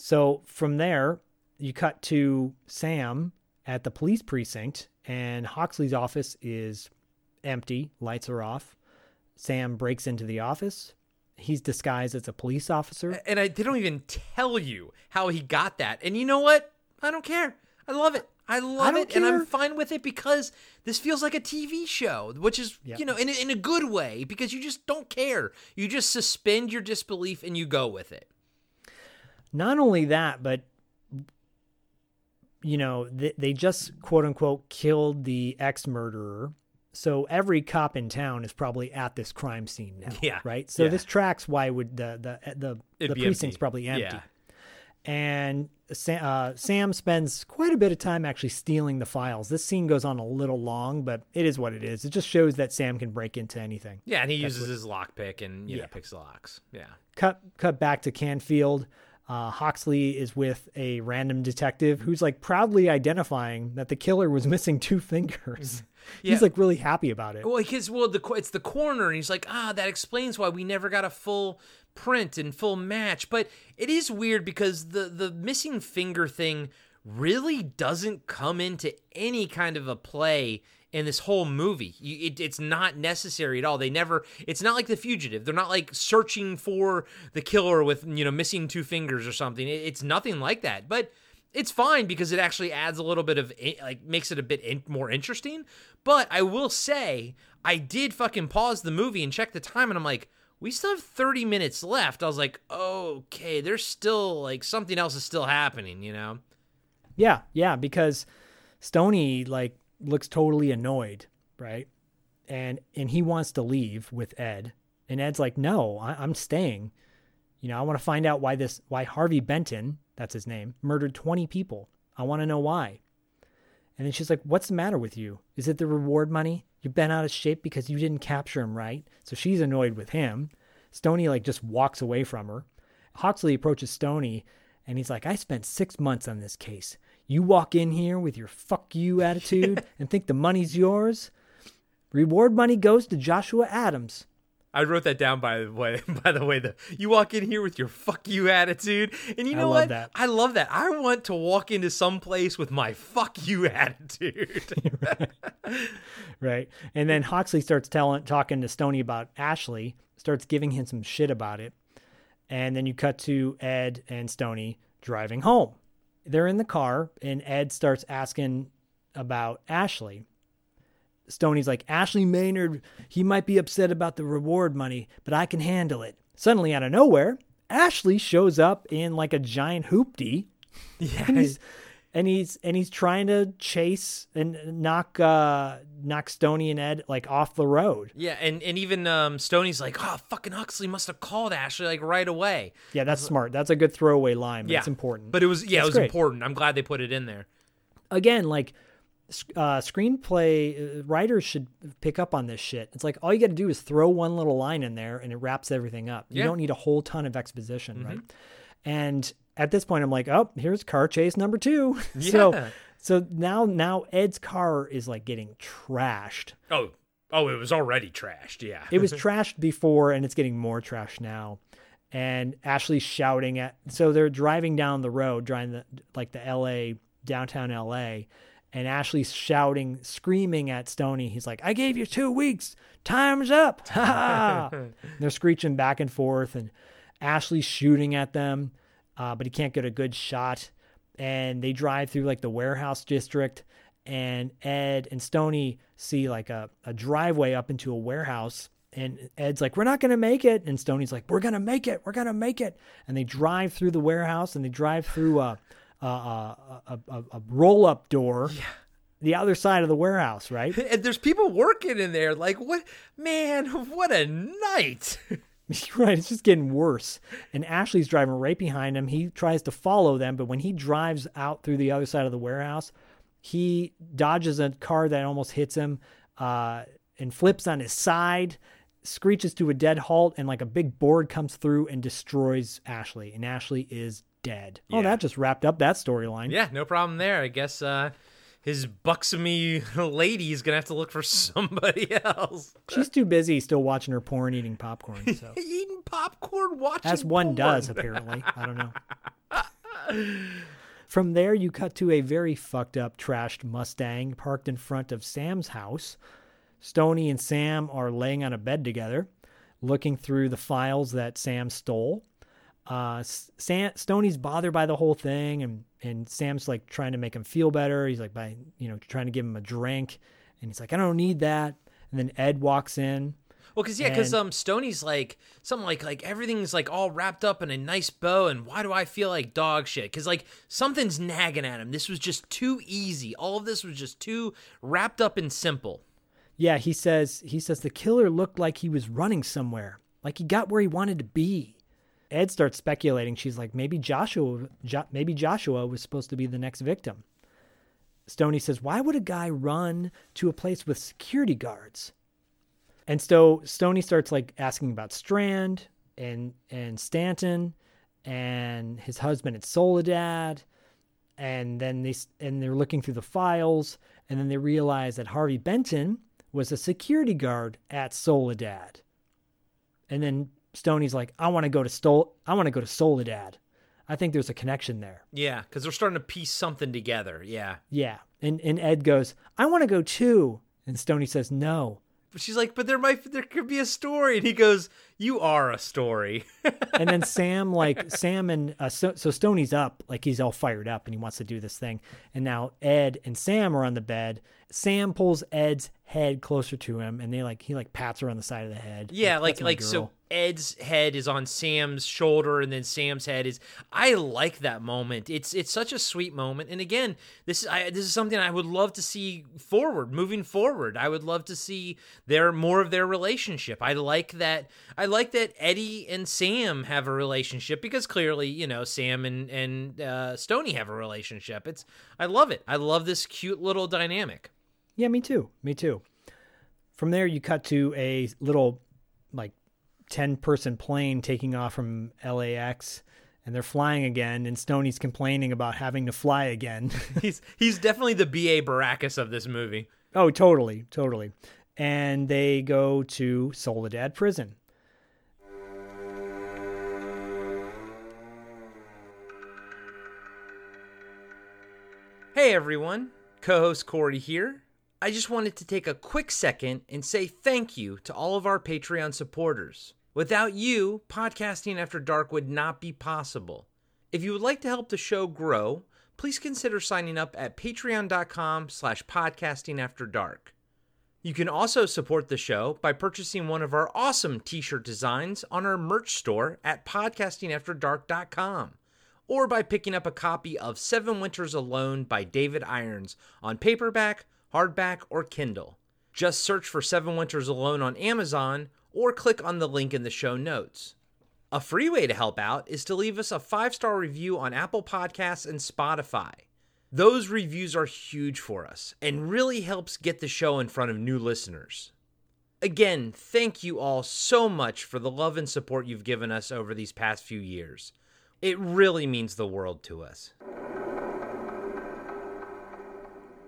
So from there, you cut to Sam at the police precinct, and Hoxley's office is empty. Lights are off. Sam breaks into the office. He's disguised as a police officer. And I, they don't even tell you how he got that. And you know what? I don't care. I love it. I love don't it, and I'm fine with it because this feels like a TV show, which is Yeah. you know in in a good way because you just don't care. You just suspend your disbelief and you go with it. Not only that, but you know, they, they just quote unquote killed the ex murderer. So every cop in town is probably at this crime scene now. Yeah, Right. So yeah. this tracks why would the the the, It'd the precinct's empty. probably empty. Yeah. And Sam, uh, Sam spends quite a bit of time actually stealing the files. This scene goes on a little long, but it is what it is. It just shows that Sam can break into anything. Yeah, and he That's uses what- his lockpick and you know Yeah. picks the locks. Yeah. cut cut back to Canfield. Uh, Hoxley is with a random detective who's like proudly identifying that the killer was missing two fingers. Yeah. He's like really happy about it. Well, because well, the it's the coroner, and he's like, ah, that explains why we never got a full print and full match, but it is weird because the the missing finger thing really doesn't come into any kind of a play in this whole movie. You, it, it's not necessary at all. They never. It's not like the fugitive. They're not like searching for the killer with you know missing two fingers or something. It, it's nothing like that. But it's fine because it actually adds a little bit of eh, like makes it a bit in, more interesting. But I will say I did fucking pause the movie and check the time, and I'm like. We still have 30 minutes left. I was like, okay, there's still like something else is still happening, you know? Yeah, yeah, because Stony like looks totally annoyed, right? And and he wants to leave with Ed, and Ed's like, "No, I, I'm staying. You know, I want to find out why this why Harvey Benton, that's his name, murdered 20 people. I want to know why." And then she's like, "What's the matter with you? Is it the reward money? You've been out of shape because you didn't capture him right." So she's annoyed with him. Stony like just walks away from her. Huxley approaches Stony and he's like, "I spent 6 months on this case. You walk in here with your fuck you attitude and think the money's yours? Reward money goes to Joshua Adams." I wrote that down by the way. By the way, the you walk in here with your "fuck you" attitude, and you know I what? that. I love that. I want to walk into some place with my "fuck you" attitude. right? And then Huxley starts telling, talking to Stony about Ashley, starts giving him some shit about it, and then you cut to Ed and Stony driving home. They're in the car, and Ed starts asking about Ashley. Stoney's like, Ashley Maynard, he might be upset about the reward money, but I can handle it. Suddenly, out of nowhere, Ashley shows up in like a giant hoopty. Yeah. And he's, and he's and he's trying to chase and knock uh knock Stony and Ed like off the road. yeah, and and even um, Stoney's like, "Oh, fucking Huxley must have called Ashley like right away." Yeah, that's smart. That's a good throwaway line, but yeah, it's important. But it was yeah, That's it was great. important. I'm glad they put it in there. Again, like uh, screenplay uh, writers should pick up on this shit. It's like all you got to do is throw one little line in there, and it wraps everything up. You don't need a whole ton of exposition, Mhm. right? And at this point, I'm like, oh, here's car chase number two. so, Yeah. so now now Ed's car is like getting trashed. Oh, oh, it was already trashed. Yeah, it was trashed before and it's getting more trash now and ashley's shouting at so they're driving down the road driving the like the la downtown la and ashley's shouting screaming at stony he's like i gave you two weeks time's up they're screeching back and forth and ashley's shooting at them uh, but he can't get a good shot and they drive through like the warehouse district and ed and stony see like a, a driveway up into a warehouse and ed's like we're not going to make it and stony's like we're going to make it we're going to make it and they drive through the warehouse and they drive through a a, a, a, a, a roll-up door Yeah the other side of the warehouse right and there's people working in there. Like, what, man? What a night! right it's just getting worse. And ashley's driving right behind him. He tries to follow them but when he drives out through the other side of the warehouse he dodges a car that almost hits him uh, and flips on his side screeches to a dead halt and like a big board comes through and destroys ashley and ashley is dead. Oh that just wrapped up that storyline. Yeah, no problem there. I guess uh, his buxomy lady is gonna have to look for somebody else. she's too busy still watching her porn eating popcorn so Eating popcorn, watching porn. as one porn. does apparently i don't know From there, you cut to a very fucked up, trashed Mustang parked in front of Sam's house. Stony and Sam are laying on a bed together, looking through the files that Sam stole. Uh, Sam, Stoney's bothered by the whole thing, and and Sam's like trying to make him feel better. He's like by you know trying to give him a drink, and he's like, I don't need that. And then Ed walks in. Well, cause yeah, cause and- um, Stoney's like something like like everything's like all wrapped up in a nice bow, and why do I feel like dog shit? Cause like something's nagging at him. This was just too easy. All of this was just too wrapped up and simple. Yeah, he says he says the killer looked like he was running somewhere, like he got where he wanted to be. Ed starts speculating. She's like, maybe Joshua, jo- maybe Joshua was supposed to be the next victim. Stoney says, why would a guy run to a place with security guards? And so Stoney starts like asking about Strand and and Stanton and his husband at Soledad, and then they and they're looking through the files, and then they realize that Harvey Benton was a security guard at Soledad. And then Stoney's like, I want to go to Stol I want to go to Soledad. I think there's a connection there. Yeah, because they're starting to piece something together. Yeah. Yeah. And and Ed goes, I want to go too. And Stoney says, No. But she's like, but there might there could be a story. And he goes, You are a story. and then Sam, like Sam and uh, so, so Stoney's up, like he's all fired up and he wants to do this thing. And now Ed and Sam are on the bed. Sam pulls Ed's head closer to him, and they like he like pats her on the side of the head. Yeah, like "That's my like so Ed's head is on Sam's shoulder and then Sam's head is I like that moment. It's it's such a sweet moment. And again, this is I, this is something I would love to see forward, moving forward. I would love to see their more of their relationship. I like that I like that Eddie and Sam have a relationship because clearly, you know, Sam and and uh, Stony have a relationship. It's I love it. I love this cute little dynamic. Yeah, me too. Me too. From there, you cut to a little, 10 person plane taking off from LAX, and they're flying again, and Stoney's complaining about having to fly again. he's he's definitely the BA Baracus of this movie. oh, totally. Totally. And they go to Soledad Prison. Hey everyone, co host Corey here. I just wanted to take a quick second and say thank you to all of our Patreon supporters. Without you, podcasting after dark would not be possible. If you would like to help the show grow, please consider signing up at patreon.com slash podcasting after dark. You can also support the show by purchasing one of our awesome t-shirt designs on our merch store at podcastingafterdark.com or by picking up a copy of Seven Winters Alone by David Irons on paperback, hardback, or Kindle. Just search for Seven Winters Alone on Amazon or click on the link in the show notes. A free way to help out is to leave us a five star review on Apple Podcasts and Spotify. Those reviews are huge for us and really helps get the show in front of new listeners. Again, thank you all so much for the love and support you've given us over these past few years. It really means the world to us.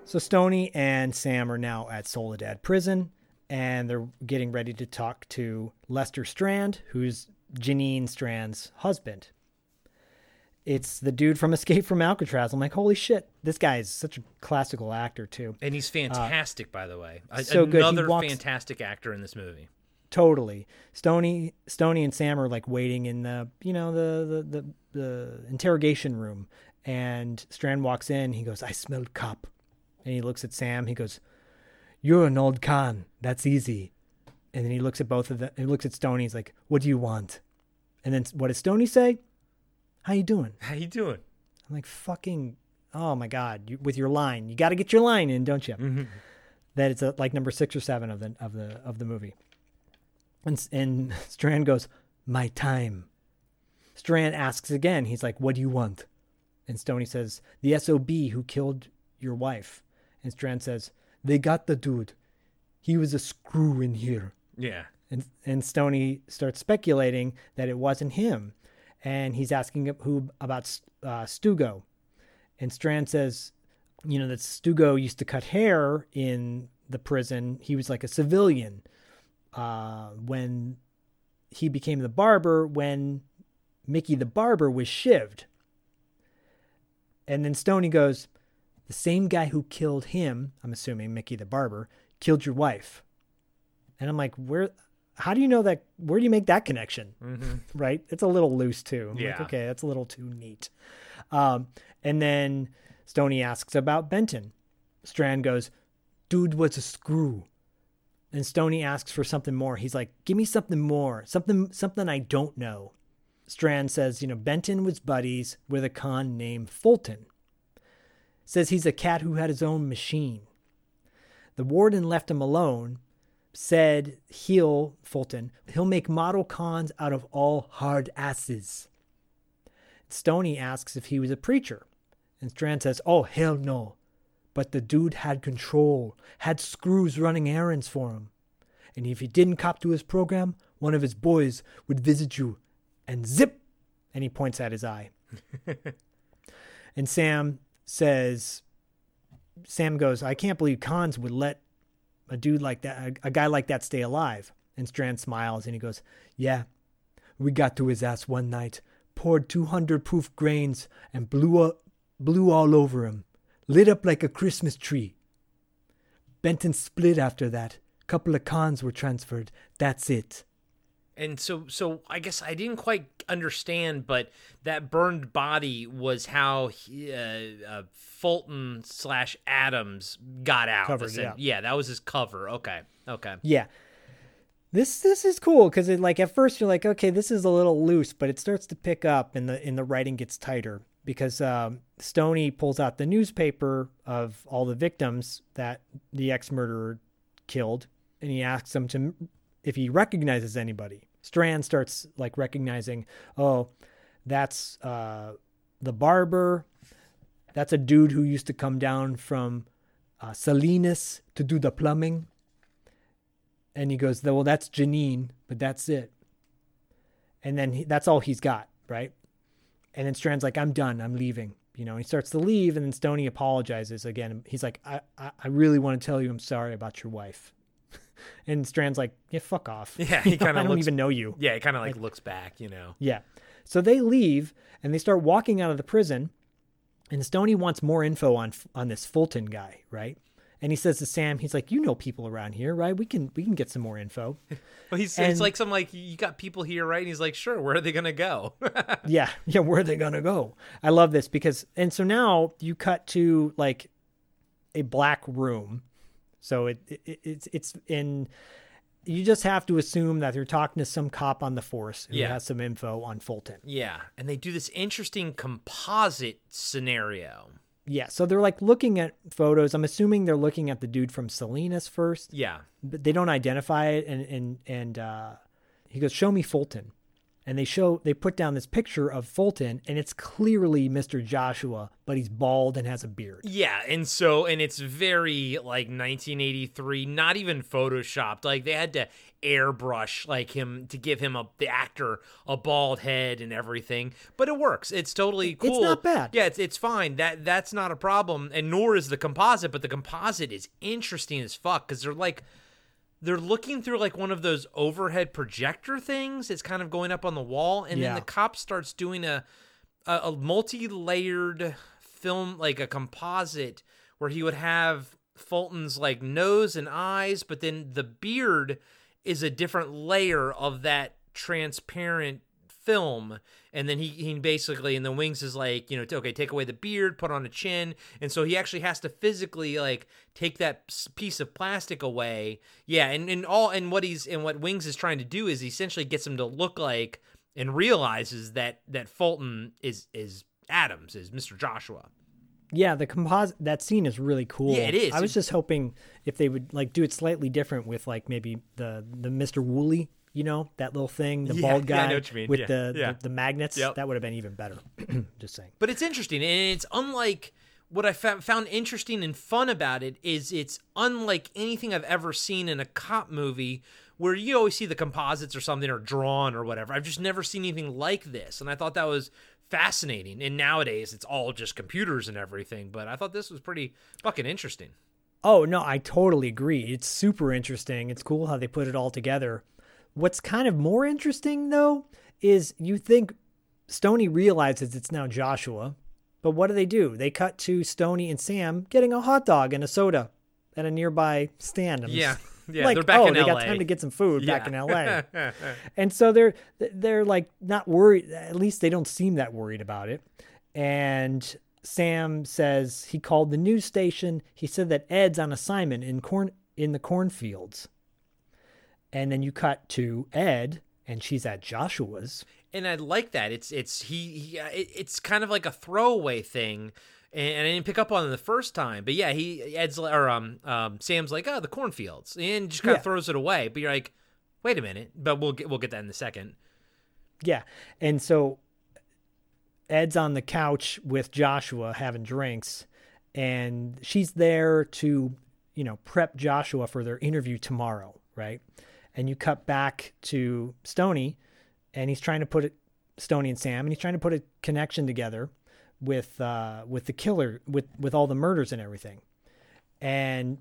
So Stoney and Sam are now at Soledad Prison, and they're getting ready to talk to Lester Strand, who's Janine Strand's husband. It's the dude from Escape from Alcatraz. I'm like, holy shit, this guy is such a classical actor too. And he's uh, fantastic, by the way. So good. He Another walks- fantastic actor in this movie. Totally. Stony, Stony, and Sam are like waiting in the, you know, the the the, the interrogation room, and Strand walks in. He goes, "I smell cop," and he looks at Sam. He goes, "You're an old con. That's easy." And then he looks at both of them. He looks at Stony. He's like, "What do you want?" And then what does Stony say? How you doing? How you doing? I'm like, fucking, oh my god! You, with your line, you got to get your line in, don't you? Mm-hmm. That it's a, like number six or seven of the of the of the movie. And and Strand goes, "My time." Strand asks again. He's like, "What do you want?" And Stoney says, "The SOB who killed your wife." And Strand says, "They got the dude. He was a screw in here." Yeah. And and Stoney starts speculating that it wasn't him, and he's asking who about uh, Stugo, and Strand says, you know, that Stugo used to cut hair in the prison. He was like a civilian uh, when he became the barber. When Mickey the barber was shivved, and then Stoney goes, the same guy who killed him. I'm assuming Mickey the barber killed your wife. And I'm like, where? How do you know that? Where do you make that connection? Mhm. Right? It's a little loose too. I'm like, Yeah. okay, that's a little too neat. Um, and then Stoney asks about Benton. Strand goes, "Dude was a screw." And Stoney asks for something more. He's like, "Give me something more, something, something I don't know." Strand says, "You know, Benton was buddies with a con named Fulton." Says he's a cat who had his own machine. The warden left him alone. Said he'll Fulton he'll make model cons out of all hard asses. Stoney asks if he was a preacher, and Strand says, "Oh hell no." But the dude had control, had screws running errands for him. And if he didn't cop to his program, one of his boys would visit you and zip, and he points at his eye. and Sam says, Sam goes, I can't believe cons would let a dude like that, a, a guy like that stay alive. And Strand smiles and he goes, Yeah, We got to his ass one night, poured 200 proof grains, and blew, up, blew all over him. Lit up like a Christmas tree. Benton split after that. Couple of cons were transferred. That's it. And so, so I guess I didn't quite understand, but that burned body was how he, uh, uh, Fulton slash Adams got out. Covered, Essen- yeah. yeah, that was his cover. Okay, okay. Yeah. This this is cool because like at first you're like okay this is a little loose but it starts to pick up and the and the writing gets tighter because um, Stoney pulls out the newspaper of all the victims that the ex murderer killed and he asks them to if he recognizes anybody. Strand starts like recognizing oh that's uh, the barber that's a dude who used to come down from uh, Salinas to do the plumbing and he goes, "Well, that's Janine, but that's it." And then he, that's all he's got, right? And then Strand's like, "I'm done. I'm leaving." You know, he starts to leave, and then Stoney apologizes again. He's like, "I, I, I really want to tell you I'm sorry about your wife." And Strand's like, "Yeah, fuck off." Yeah, he kind of I don't even know you. Yeah, he kind of like looks back, you know. Yeah. So they leave and they start walking out of the prison, and Stoney wants more info on on this Fulton guy, right? And he says to Sam, he's like, "You know people around here, right? We can we can get some more info." Well, he's And- it's like some like you got people here, right? And he's like, sure. Where are they gonna go? yeah, yeah. Where are they gonna go? I love this because, and so now you cut to like a black room, so it, it it's it's in. You just have to assume that they're talking to some cop on the force who Yeah. has some info on Fulton. yeah, and they do this interesting composite scenario. Yeah, so they're like looking at photos. I'm assuming they're looking at the dude from Salinas first. Yeah. but they don't identify it. And and and uh, he goes, "Show me Fulton," and they show they put down this picture of Fulton, and it's clearly Mr. Joshua, but he's bald and has a beard. Yeah, and so and it's very like 1983, not even photoshopped. Like they had to airbrush like him to give him a the actor a bald head and everything. But it works. It's totally cool. It's not bad. Yeah, it's it's fine. That that's not a problem. And nor is the composite, but the composite is interesting as fuck cuz they're like they're looking through like one of those overhead projector things. It's kind of going up on the wall and then the cop starts doing a a, a multi-layered film like a composite where he would have Fulton's like nose and eyes, but then the beard is a different layer of that transparent film and then he, he basically and the wings is like you know okay take away the beard put on a chin and so he actually has to physically like take that s- piece of plastic away yeah and, and all and what he's and what wings is trying to do is he essentially gets him to look like and realizes that that fulton is is adams is mr joshua Yeah, the composite that scene is really cool. Yeah, it is. I was just hoping if they would like do it slightly different with like maybe the the Mr. Woolley, you know, that little thing, the Yeah, bald yeah, guy know what you mean. with Yeah, the, yeah. the the magnets. Yep. That would have been even better. just saying. But it's interesting, and it's unlike what I found interesting and fun about it is it's unlike anything I've ever seen in a cop movie where you always see the composites or something or drawn or whatever. I've just never seen anything like this, and I thought that was fascinating. And nowadays it's all just computers and everything, but I thought this was pretty fucking interesting. Oh, no, I totally agree. It's super interesting. It's cool how they put it all together. What's kind of more interesting, though, is you think Stony realizes it's now Joshua, but what do they do? They cut to Stony and Sam getting a hot dog and a soda at a nearby stand. I'm Yeah. Yeah, like, they're back oh, in they got time to get some food back in LA. and so they're they're like not worried. At least they don't seem that worried about it. And Sam says he called the news station. He said that Ed's on assignment in corn in the cornfields. And then you cut to Ed, and she's at Joshua's. and I like that. It's it's he, he uh, it's kind of like a throwaway thing, and, I didn't pick up on it the first time. But yeah, he Ed's or um um Sam's like, oh, the cornfields, and just kind Yeah. of throws it away. But you're like, wait a minute. But we'll get we'll get that in a second. Yeah. And so Ed's on the couch with Joshua having drinks, and she's there to, you know, prep Joshua for their interview tomorrow, right? And you cut back to Stony, and he's trying to put it, Stony and Sam, and he's trying to put a connection together with uh, with the killer, with with all the murders and everything. And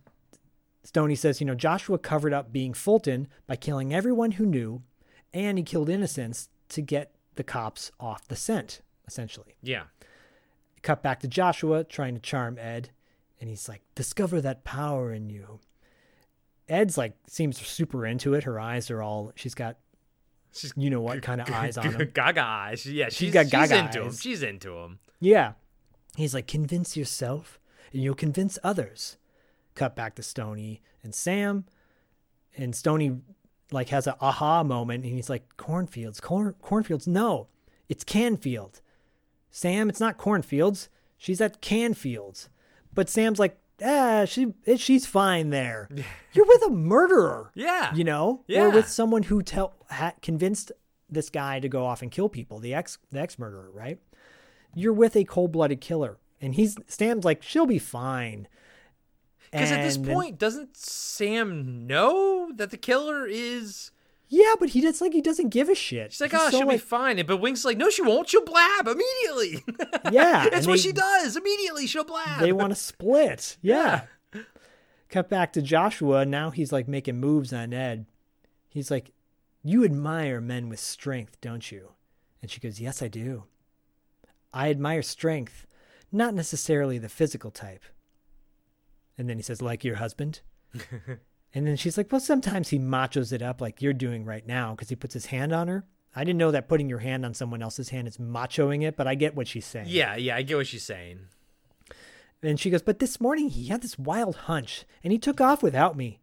Stony says, you know, Joshua covered up being Fulton by killing everyone who knew, and he killed innocents to get the cops off the scent, essentially. Yeah. Cut back to Joshua trying to charm Ed, and he's like, "Discover that power in you." Ed's like seems super into it. Her eyes are all she's got She's you know what kind of eyes on him. Gaga eyes. Yeah, she's, She's got she's gaga into him. eyes. She's into him. Yeah. He's like, convince yourself and you'll convince others. Cut back to Stony and Sam. And Stony like has a aha moment and he's like, cornfields, corn cornfields. No, it's Canfield. Sam, it's not cornfields. She's at Canfields. But Sam's like, ah, she she's fine there. You're with a murderer. Yeah. You know? Yeah. Or with someone who tell ha- convinced this guy to go off and kill people, the ex the ex murderer, right? You're with a cold blooded killer. And he's Sam's like, she'll be fine. Because at this point, doesn't Sam know that the killer is? Yeah, but he just like he doesn't give a shit. She's like, He's oh, so, she'll be fine. But Wings like, no, she won't. She'll blab immediately. Yeah, That's what they- she does. Immediately, she'll blab. they want to split. Yeah. Cut back to Joshua. Now he's like making moves on Ed. He's like, You admire men with strength, don't you? And she goes, Yes, I do. I admire strength, not necessarily the physical type. And then he says, Like your husband? and then she's like, Well, sometimes he machos it up like you're doing right now because he puts his hand on her. I didn't know that putting your hand on someone else's hand is machoing it, but I get what she's saying. Yeah, yeah, I get what she's saying. And she goes, But this morning he had this wild hunch and he took off without me.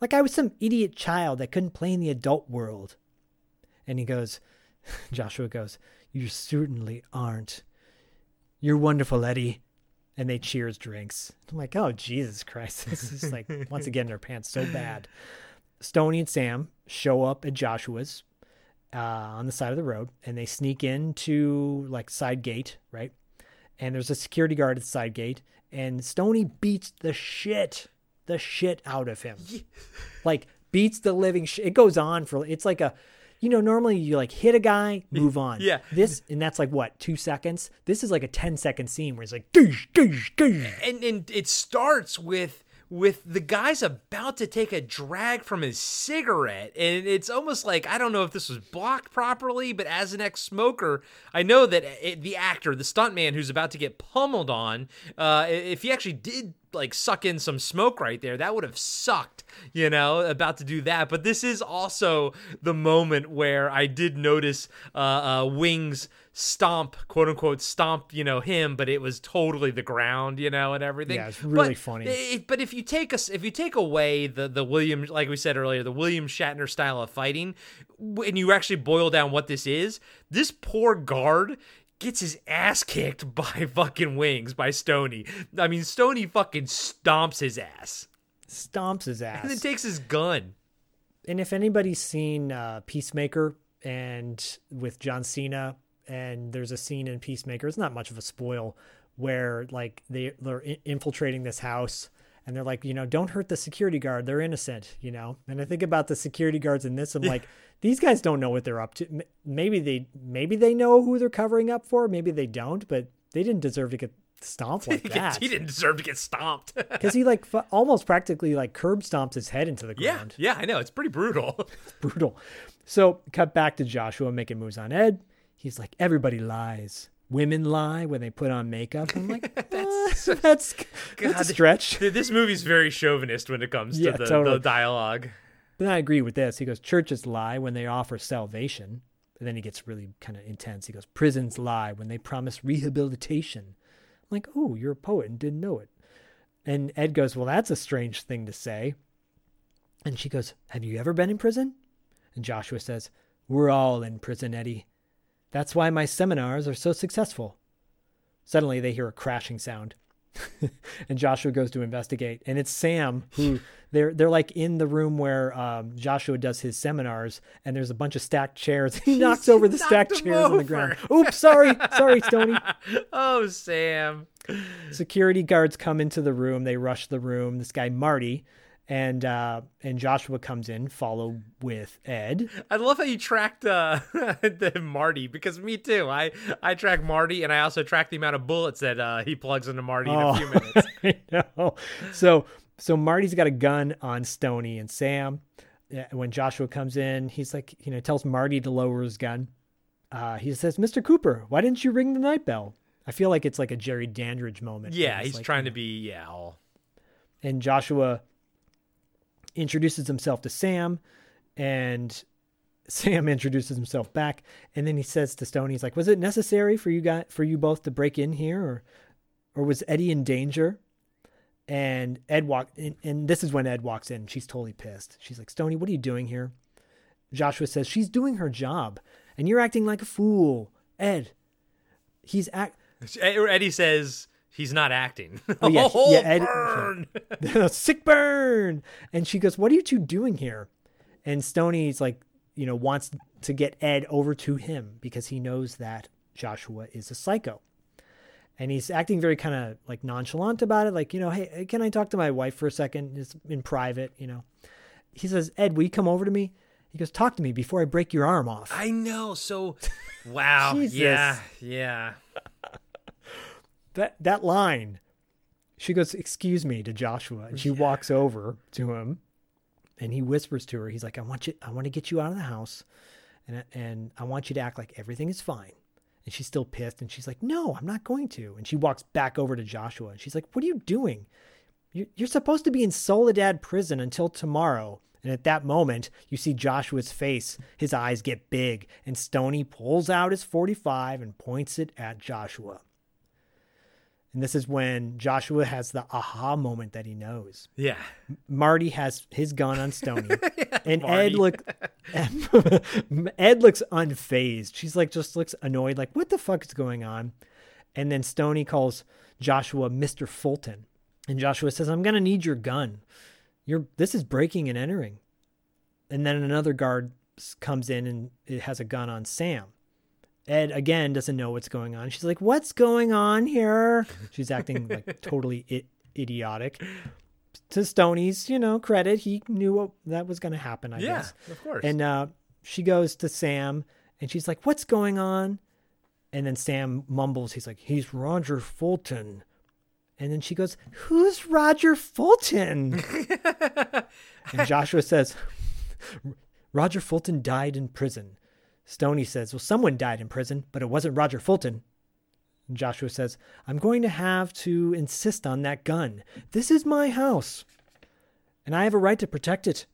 Like I was some idiot child that couldn't play in the adult world. And he goes, Joshua goes, You certainly aren't. You're wonderful, Eddie. And they cheers drinks. I'm like, Oh, Jesus Christ. This is like, once again, their pants so bad. Stony and Sam show up at Joshua's uh, on the side of the road and they sneak into like side gate, right? And there's a security guard at the side gate, and Stony beats the shit, the shit out of him. like beats the living shit. It goes on for it's like a you know, normally you like hit a guy, move on. Yeah. This and that's like what, two seconds? This is like a 10 second scene where it's like goosh, goosh, goosh. and and it starts with with the guy's about to take a drag from his cigarette and it's almost like i don't know if this was blocked properly but as an ex-smoker i know that it, the actor the stuntman who's about to get pummeled on uh, if he actually did like suck in some smoke right there that would have sucked you know about to do that. But this is also the moment where i did notice uh, uh wings stomp quote unquote stomp you know him but it was totally the ground you know and everything Yeah, it's really But funny. it- but if you take us if you take away the the William like we said earlier the William Shatner style of fighting and you actually boil down what this is this poor guard gets his ass kicked by fucking wings by Stony I mean Stony fucking stomps his ass Stomps his ass. and then takes his gun and if anybody's seen uh, Peacemaker and with John Cena, and there's a scene in Peacemaker, it's not much of a spoil, where like they they're infiltrating this house. And they're like, you know, don't hurt the security guard. They're innocent, you know. And I think about the security guards in this. I'm like, these guys don't know what they're up to. Maybe they, maybe they know who they're covering up for. Maybe they don't. But they didn't deserve to get stomped like that. he didn't deserve to get stomped Because he like fu- almost practically like curb stomps his head into the yeah ground yeah I know it's pretty brutal brutal. So cut back to Joshua making moves on Ed. He's like, everybody lies. Women lie when they put on makeup. I'm like, that's that's, that's a stretch. Th- this movie's very chauvinist when it comes Yeah, to the, totally. the dialogue But I agree with this. He goes, churches lie when they offer salvation. And then he gets really kind of intense. He goes, prisons lie when they promise rehabilitation. I'm like, oh, you're a poet and didn't know it. And Ed goes, well, that's a strange thing to say. And she goes, have you ever been in prison? And Joshua says, we're all in prison, Eddie. That's why my seminars are so successful. Suddenly they hear a crashing sound. and Joshua goes to investigate, and it's Sam who they're they're like in the room where um, Joshua does his seminars, and there's a bunch of stacked chairs. He knocks over the stacked chairs on the ground. Oops, sorry, sorry, Stony. oh Sam Security guards come into the room. They rush the room. This guy Marty, and uh, and Joshua comes in, follow with Ed. I love how you tracked uh, the Marty because me too. I I track Marty and I also track the amount of bullets that uh, he plugs into Marty in a few minutes. I know. So so Marty's got a gun on Stony and Sam. When Joshua comes in, he's like, you know, tells Marty to lower his gun. uh, he says, "Mr. Cooper, why didn't you ring the night bell?" I feel like it's like a Jerry Dandridge moment. Yeah, he's like, trying to be yeah. All, and Joshua introduces himself to Sam, and Sam introduces himself back, and then he says to Stoney, "He's like, was it necessary for you guys for you both to break in here, or or was Eddie in danger?" And Ed walk, and, and this is when Ed walks in. She's totally pissed. She's like, "Stoney, what are you doing here?" Joshua says, "She's doing her job, and you're acting like a fool, Ed." He's act. Eddie says he's not acting. Oh yeah, Oh, yeah, Ed, burn! sick burn. And she goes, "What are you two doing here?" And Stoney's like, you know, wants to get Ed over to him because he knows that Joshua is a psycho. And he's acting very kind of like nonchalant about it, like, you know, hey, can I talk to my wife for a second? It's in private, you know. He says, Ed, will you come over to me? He goes, talk to me before I break your arm off. I know. So, wow. Yeah, yeah. That that line. She goes excuse me to joshua and she walks over to him and he whispers to her. He's like i want you i want to get you out of the house and and i want you to act like everything is fine. And she's still pissed and she's like no i'm not going to. And she walks back over to joshua and she's like what are you doing? You- you're supposed to be in soledad prison until tomorrow. And at that moment, you see Joshua's face, his eyes get big, and Stoney pulls out his 45 and points it at Joshua. And this is when Joshua has the aha moment that he knows. Yeah. Marty has his gun on Stoney. and Marty. Ed look Ed looks unfazed. She's like just looks annoyed, like, what the fuck is going on? And then Stony calls Joshua Mr. Fulton. And Joshua says, I'm gonna need your gun. You're this is breaking and entering. And then another guard comes in and it has a gun on Sam. Ed again doesn't know what's going on. She's like, "What's going on here?" She's acting like totally I- idiotic. To Stoney's, you know, credit, he knew what that was going to happen. I Yeah, guess, of course. And uh, she goes to Sam, and she's like, "What's going on?" And then Sam mumbles, "He's like, he's Roger Fulton." And then she goes, "Who's Roger Fulton?" and Joshua says, "Roger Fulton died in prison." Stoney says, Well, someone died in prison, but it wasn't Roger Fulton. Joshua says, I'm going to have to insist on that gun. This is my house, and I have a right to protect it.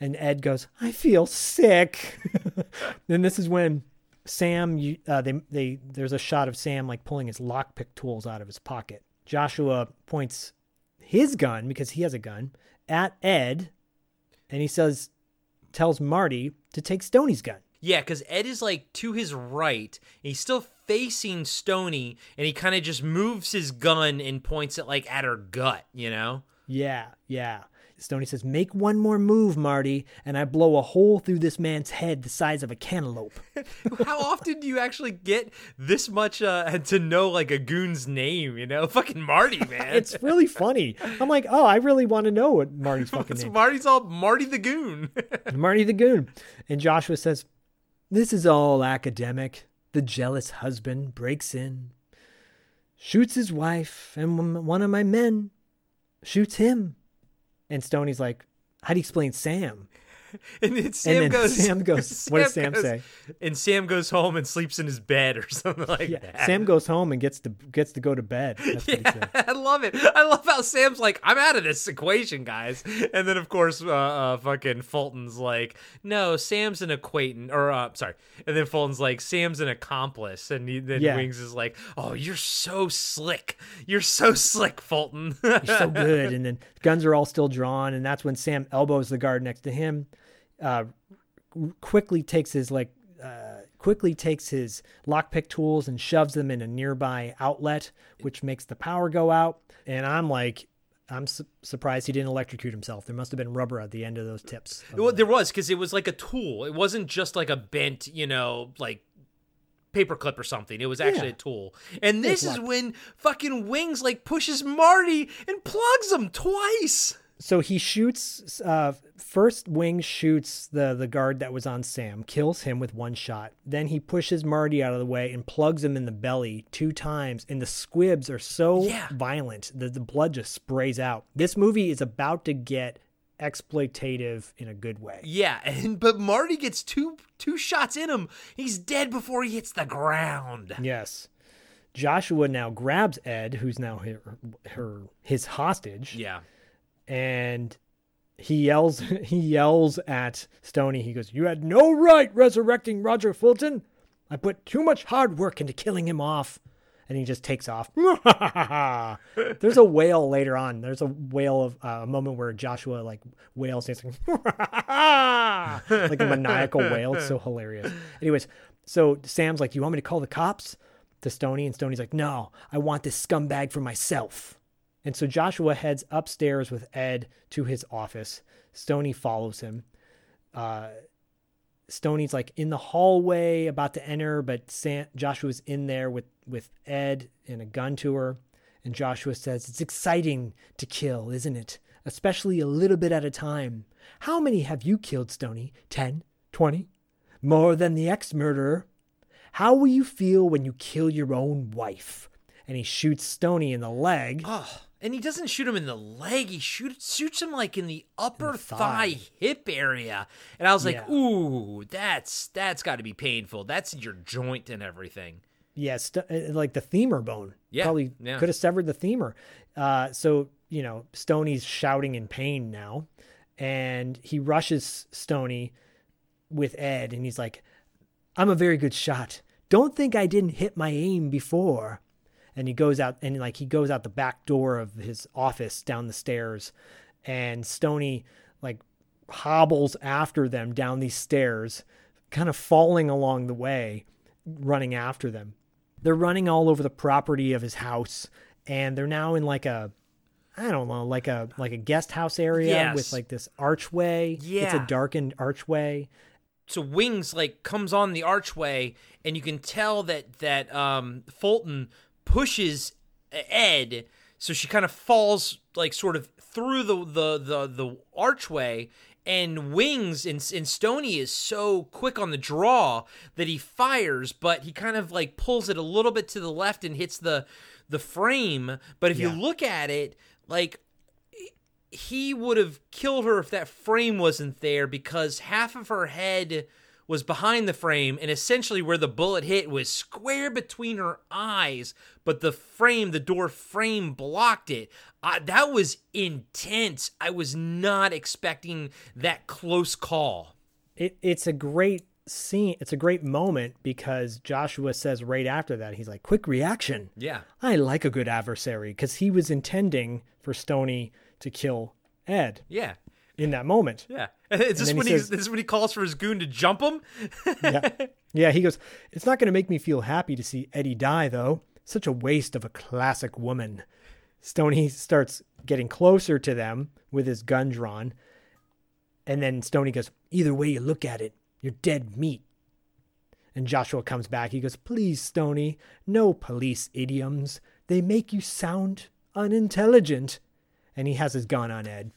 And Ed goes, I feel sick. then this is when Sam, uh, they, they, there's a shot of Sam like pulling his lockpick tools out of his pocket. Joshua points his gun, because he has a gun, at Ed, and he says, tells Marty to take Stoney's gun. Yeah, because Ed is like to his right. And he's still facing Stony, and he kind of just moves his gun and points it like at her gut. You know? Yeah, yeah. Stony says, Make one more move, Marty, and I blow a hole through this man's head the size of a cantaloupe. How often do you actually get this much uh, to know like a goon's name? You know, fucking Marty, man. it's really funny. I'm like, oh, I really want to know what Marty's fucking name. Marty's all Marty the Goon. Marty the Goon. And Joshua says, This is all academic. The jealous husband breaks in, shoots his wife, and one- of my men shoots him. And Stoney's like, How do you explain Sam? and then Sam then goes. Sam goes, what does Sam goes- say? And Sam goes home and sleeps in his bed or something like Yeah, that. Sam goes home and gets to gets to go to bed. That's what. I love it. I love how Sam's like, I'm out of this equation, guys. And then, of course, uh, uh, fucking Fulton's like, no, Sam's an acquaintance. Or, uh, sorry. And then Fulton's like, Sam's an accomplice. And he, then Yeah. Wings is like, oh, you're so slick. You're so slick, Fulton. You're so good. And then guns are all still drawn, and that's when Sam elbows the guard next to him. Uh, quickly takes his like uh, quickly takes his lockpick tools and shoves them in a nearby outlet, which makes the power go out. And I'm like, I'm su- surprised he didn't electrocute himself. There must have been rubber at the end of those tips. Well, there was because it was like a tool. It wasn't just like a bent, you know, like paperclip or something. It was actually Yeah. a tool. And this is when fucking Wings like pushes Marty and plugs him twice. So he shoots. Uh, first, Wing shoots the the guard that was on Sam, kills him with one shot. Then he pushes Marty out of the way and plugs him in the belly two times. And the squibs are so violent that the blood just sprays out. This movie is about to get exploitative in a good way. Yeah, and but Marty gets two two shots in him. He's dead before he hits the ground. Yes. Joshua now grabs Ed, who's now her, her his hostage. Yeah. And he yells he yells at Stony. He goes, "You had no right resurrecting Roger Fulton. I put too much hard work into killing him off." And he just takes off. There's a wail later on. There's a wail of uh, a moment where Joshua like wails, and it's like, like a maniacal wail. It's so hilarious. Anyways, so Sam's like, "Do you want me to call the cops?" To Stony, and Stony's like, "No, I want this scumbag for myself." And so Joshua heads upstairs with Ed to his office. Stony follows him. Uh, Stoney's like in the hallway about to enter, but Joshua's in there with, with Ed and a gun to her. And Joshua says, It's exciting to kill, isn't it? Especially a little bit at a time. How many have you killed, Stony? Ten? Twenty? More than the ex murderer? How will you feel when you kill your own wife? And he shoots Stony in the leg. Oh, and he doesn't shoot him in the leg. He shoots shoots him like in the upper the thigh. thigh. hip area. And I was like, Yeah. "Ooh, that's that's got to be painful. That's your joint and everything." Yeah, st- uh, like the femur bone. Yeah, Probably yeah. could have severed the femur. Uh, so, you know, Stoney's shouting in pain now. And he rushes Stoney with Ed and he's like, I'm a very good shot. Don't think I didn't hit my aim before. And he goes out and like he goes out the back door of his office down the stairs and Stony like hobbles after them down these stairs, kind of falling along the way, running after them. They're running all over the property of his house and they're now in like a I don't know, like a like a guest house area Yes. with like this archway. Yeah. It's a darkened archway. so wings like comes on the archway and you can tell that that um fulton pushes ed so she kind of falls like sort of through the the the, the archway and wings and, and stony is so quick on the draw that he fires but he kind of like pulls it a little bit to the left and hits the the frame but if Yeah. you look at it like he would have killed her if that frame wasn't there because half of her head was behind the frame and essentially where the bullet hit was square between her eyes but the frame the door frame blocked it. Uh, that was intense. I was not expecting that close call. It it's a great scene. It's a great moment because Joshua says right after that, he's like, "Quick reaction." yeah. I like a good adversary because he was intending for Stony to kill Ed. Yeah in that moment. yeah is this when he says- this is when he calls for his goon to jump him yeah. Yeah, he goes, It's not going to make me feel happy to see Eddie die, though. Such a waste of a classic woman. Stoney starts getting closer to them with his gun drawn. And then Stoney goes, Either way you look at it, you're dead meat. And Joshua comes back. He goes, Please, Stoney, no police idioms. They make you sound unintelligent. And he has his gun on Ed.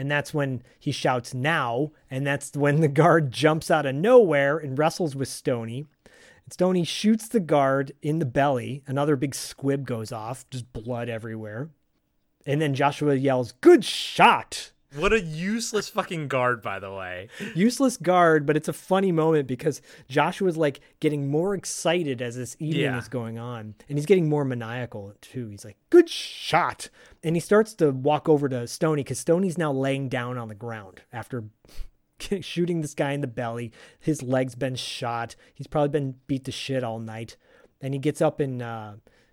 And that's when he shouts now, and that's when the guard jumps out of nowhere and wrestles with Stony. And Stony shoots the guard in the belly. Another big squib goes off, just blood everywhere. And then Joshua yells, Good shot! What a useless fucking guard by the way Useless guard, but it's a funny moment because Joshua's like getting more excited as this evening Yeah. is going on. And he's getting more maniacal too. He's like, Good shot! And he starts to walk over to Stony because Stoney's now laying down on the ground after shooting this guy in the belly. His leg's been shot. He's probably been beat to shit all night. And he gets up and uh,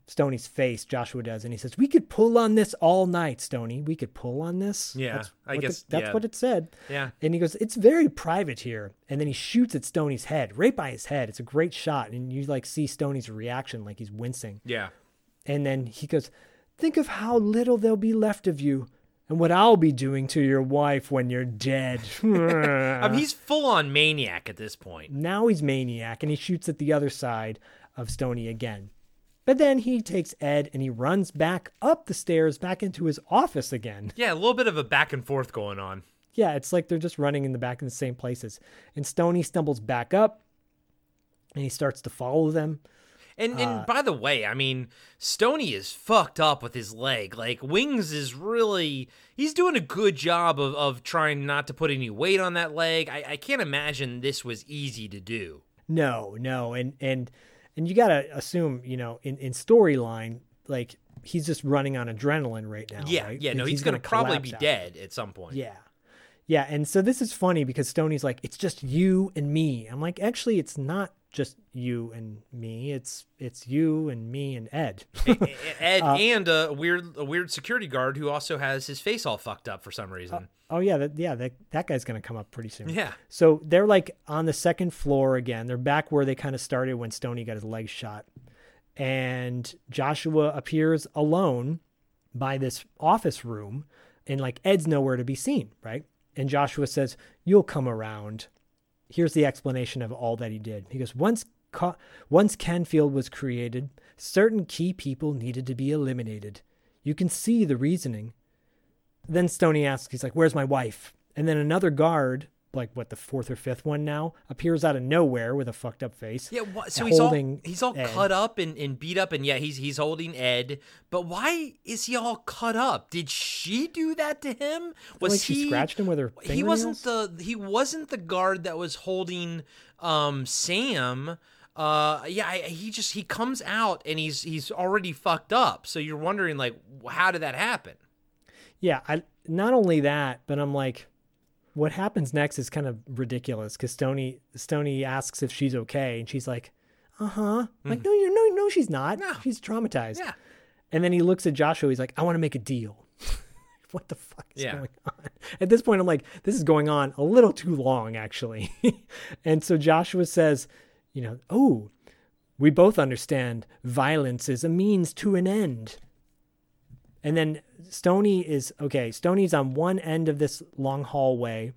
Stoney's face, Joshua does, and he says, We could pull on this all night, Stony. We could pull on this. Yeah, That's I what the- guess- that's yeah. what it said. Yeah. And he goes, It's very private here. And then he shoots at Stoney's head, right by his head. It's a great shot. And you like see Stoney's reaction, like he's wincing. yeah And then he goes, Think of how little there'll be left of you and what I'll be doing to your wife when you're dead. I mean, he's full on maniac at this point. now he's maniac and he shoots at the other side of Stony again. But then he takes Ed and he runs back up the stairs back into his office again. Yeah, a little bit of a back and forth going on. Yeah, it's like they're just running in the back in the same places. And Stony stumbles back up and he starts to follow them. And and Uh, by the way, I mean Stony is fucked up with his leg. Like Wings is really he's doing a good job of, of trying not to put any weight on that leg. I, I can't imagine this was easy to do. No, no, and and and you gotta assume, you know, in in storyline, like he's just running on adrenaline right now. yeah, right? yeah, no, Like, he's, gonna, probably be out. dead at some point. Yeah, yeah, and so this is funny because Stoney's like, it's just you and me. I'm like, actually, it's not just you and me. It's it's you and me and Ed. Ed Uh, and a weird a weird security guard who also has his face all fucked up for some reason. Oh yeah, that, yeah, that that guy's gonna come up pretty soon. Yeah. So they're like on the second floor again. They're back where they kind of started when Stony got his leg shot, and Joshua appears alone by this office room, and like Ed's nowhere to be seen, right? And Joshua says, "You'll come around." Here's the explanation of all that he did. He goes, "Once." Ca- Once Canfield was created, certain key people needed to be eliminated. You can see the reasoning. Then Stoney asks, he's like, Where's my wife? And then another guard, like what, the fourth or fifth one now, appears out of nowhere with a fucked up face. Yeah, wha- so he's all he's all Ed. cut up and, and beat up, and yeah, he's he's holding Ed. But why is he all cut up? Did she do that to him? Was like she he scratched him with her He wasn't the he wasn't the guard that was holding um Sam. Uh, yeah, I, he just he comes out and he's he's already fucked up. So you're wondering like, how did that happen? Yeah, I not only that, but I'm like, what happens next is kind of ridiculous because Stoney Stoney asks if she's okay, and she's like, uh huh. Like, no, you're no, no, she's not. She's traumatized. Yeah. And then he looks at Joshua. He's like, I want to make a deal. what the fuck is Yeah. going on? At this point, I'm like, this is going on a little too long, actually. and so Joshua says, you know, oh, we both understand violence is a means to an end. And then Stony is okay. Stony's on one end of this long hallway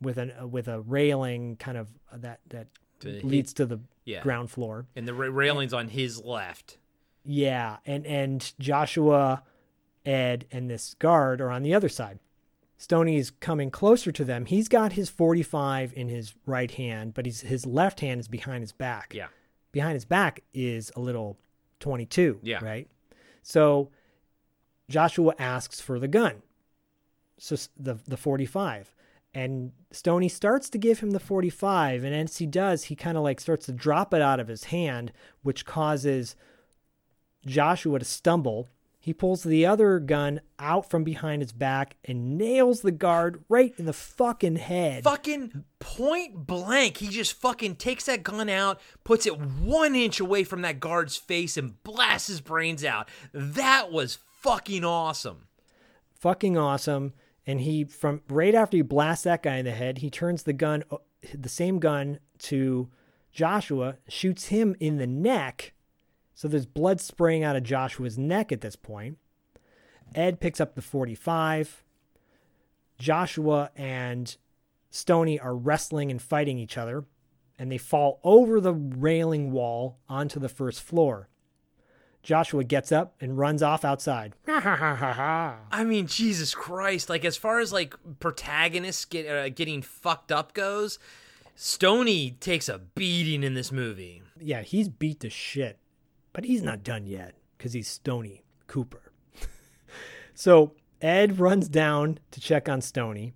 with an uh, with a railing kind of uh, that that To leads to the Yeah. ground floor. And the ra- railing's on his left. Yeah, and and Joshua, Ed, and this guard are on the other side. Stony is coming closer to them. He's got his 45 in his right hand, but he's, his left hand is behind his back. Yeah. Behind his back is a little 22. Yeah. Right. So Joshua asks for the gun. So the the 45. And Stoney starts to give him the 45, and as he does, he kind of like starts to drop it out of his hand, which causes Joshua to stumble. He pulls the other gun out from behind his back and nails the guard right in the fucking head. Fucking point blank. He just fucking takes that gun out, puts it one inch away from that guard's face, and blasts his brains out. That was fucking awesome. Fucking awesome. And he from right after he blasts that guy in the head, he turns the gun uh, the same gun to Joshua, shoots him in the neck. So there's blood spraying out of Joshua's neck at this point. Ed picks up the 45. Joshua and Stony are wrestling and fighting each other, and they fall over the railing wall onto the first floor. Joshua gets up and runs off outside. I mean, Jesus Christ! Like as far as like protagonists get uh, getting fucked up goes, Stony takes a beating in this movie. yeah, he's beat to shit, but he's not done yet because he's Stony Cooper. so Ed runs down to check on Stony,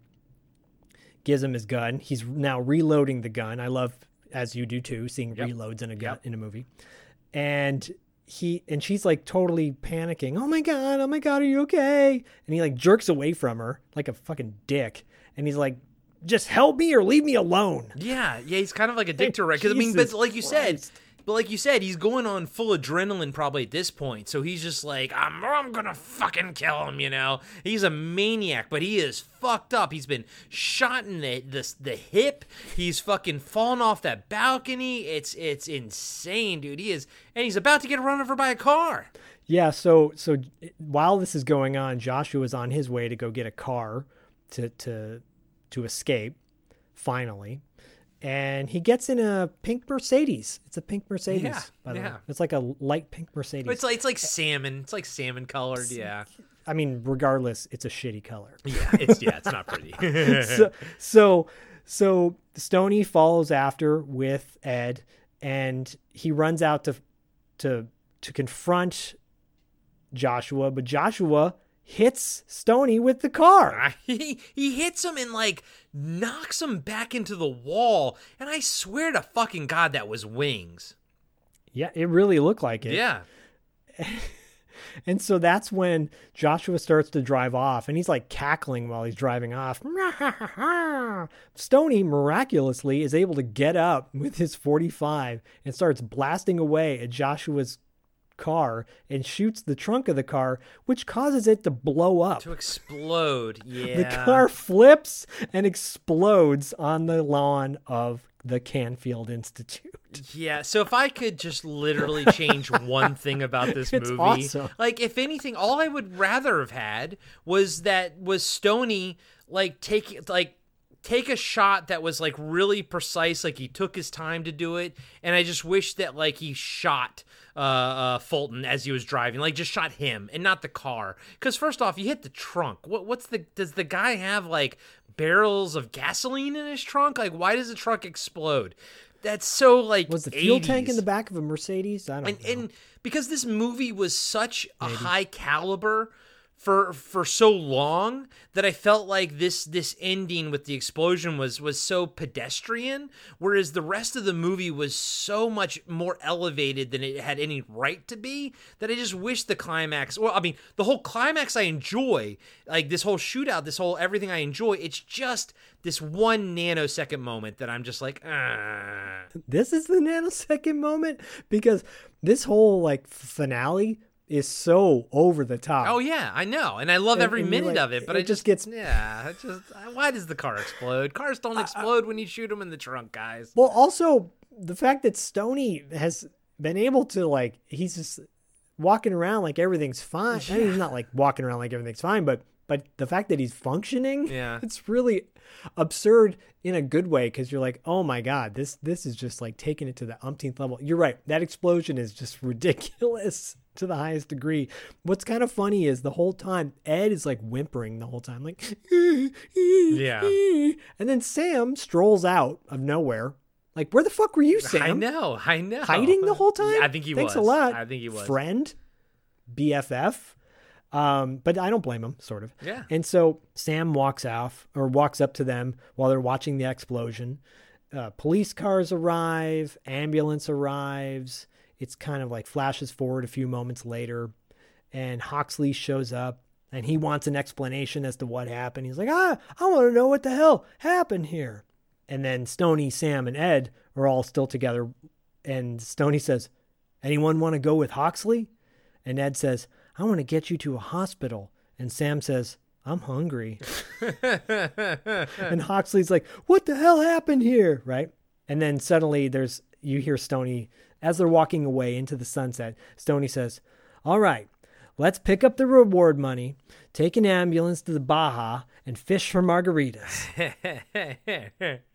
gives him his gun. He's now reloading the gun. I love, as you do too, seeing reloads in a gun in a movie. And he and she's like totally panicking. Oh my god! Oh my god! Are you okay? And he like jerks away from her like a fucking dick. And he's like, "Just help me or leave me alone." Yeah, yeah, he's kind of like a dick to Because I mean, but like you said, but like you said, he's going on full adrenaline probably at this point. So he's just like, I'm, I'm gonna fucking kill him. You know, he's a maniac, but he is fucked up. He's been shot in the the, the hip. He's fucking fallen off that balcony. It's it's insane, dude. He is, and he's about to get run over by a car. Yeah, so so while this is going on, Joshua is on his way to go get a car to to to escape finally. And he gets in a pink Mercedes. It's a pink Mercedes, Yeah, by the way. It's like a light pink Mercedes. It's like it's like salmon. It's like salmon colored. Yeah. I mean, regardless, it's a shitty color. Yeah, it's yeah, it's not pretty. so, so so Stony follows after with Ed, and he runs out to to to confront Joshua, but Joshua hits Stony with the car. he he hits him and like knocks him back into the wall, and I swear to fucking god that was wings. Yeah, it really looked like it. Yeah. And so that's when Joshua starts to drive off and he's like cackling while he's driving off. Stony miraculously is able to get up with his 45 and starts blasting away at Joshua's car and shoots the trunk of the car, which causes it to blow up. To explode. Yeah. The car flips and explodes on the lawn of the Canfield Institute. Yeah, so if I could just literally change one thing about this It's movie, awesome. like if anything, all I would rather have had was that was Stony like take like take a shot that was like really precise, like he took his time to do it, and I just wish that like he shot uh, uh Fulton as he was driving, like just shot him and not the car. Because first off, you hit the trunk. What what's the does the guy have like barrels of gasoline in his trunk? Like why does the truck explode? That's so like Was the fuel tank in the back of a Mercedes? I don't and, know. and because this movie was such a high caliber for for so long that I felt like this this ending with the explosion was was so pedestrian whereas the rest of the movie was so much more elevated than it had any right to be that I just wish the climax well I mean the whole climax I enjoy like this whole shootout this whole everything I enjoy it's just this one nanosecond moment that I'm just like ah. This is the nanosecond moment? Because this whole like finale is so over the top. Oh yeah, I know, and I love And- every and minute like- of it. But it I just just gets- yeah. Just why does the car explode? Cars don't explode when you shoot them in the trunk, guys. Well, also the fact that Stony has been able to like he's just walking around like everything's fine. I mean, he's not like walking around like everything's fine, but but the fact that he's functioning, Yeah. it's really absurd in a good way because you're like, oh my god, this this is just like taking it to the umpteenth level. You're right, that explosion is just ridiculous to the highest degree. What's kind of funny is the whole time Ed is like whimpering the whole time, like Yeah. and then Sam strolls out of nowhere. Like, where the fuck were you, Sam? I know, I know. Hiding the whole time? Yeah, I think he Thanks was. a lot. I think he was. Friend, BFF. Um, but I don't blame him, sort of. Yeah. And so Sam walks off or walks up to them while they're watching the explosion. Uh, police cars arrive, ambulance arrives. It's kind of like flashes forward a few moments later, and Hoxley shows up and he wants an explanation as to what happened. He's like, ah, I want to know what the hell happened here. And then Stony, Sam, and Ed are all still together. And Stony says, Anyone want to go with Hoxley? And Ed says, I want to get you to a hospital. And Sam says, I'm hungry. and Hoxley's like, What the hell happened here? Right? And then suddenly there's, you hear Stony, as they're walking away into the sunset, Stony says, All right, let's pick up the reward money, take an ambulance to the Baja, and fish for margaritas.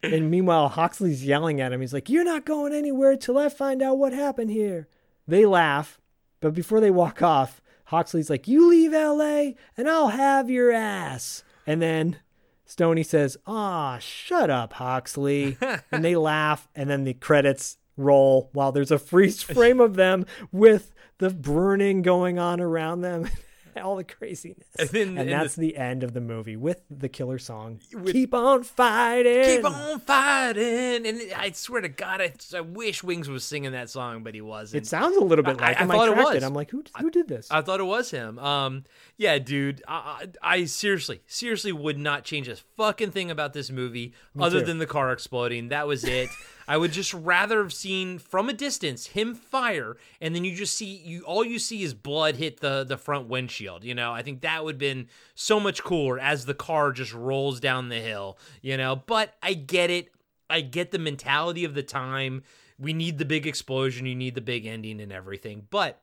and meanwhile, Hoxley's yelling at him. He's like, You're not going anywhere till I find out what happened here. They laugh, but before they walk off, Hoxley's like, You leave LA and I'll have your ass. And then Stoney says, Aw, shut up, Hoxley. and they laugh, and then the credits roll while there's a freeze frame of them with the burning going on around them. All the craziness. And then- and that's the- the end of the movie with the killer song. Keep on fighting. Keep on fighting, and I swear to God, I, I wish Wings was singing that song, but he wasn't. It sounds a little bit I- like I him. thought it was. I'm like, who who did this? I thought it was him. Um, yeah, dude. I, I, I seriously, seriously would not change a fucking thing about this movie Me other too. than the car exploding. That was it. I would just rather have seen from a distance him fire, and then you just see you. All you see is blood hit the the front windshield. You know, I think that would have been so much cooler as the car just rolls down the hill. You know, but I get it. I get the mentality of the time. We need the big explosion. You need the big ending and everything, but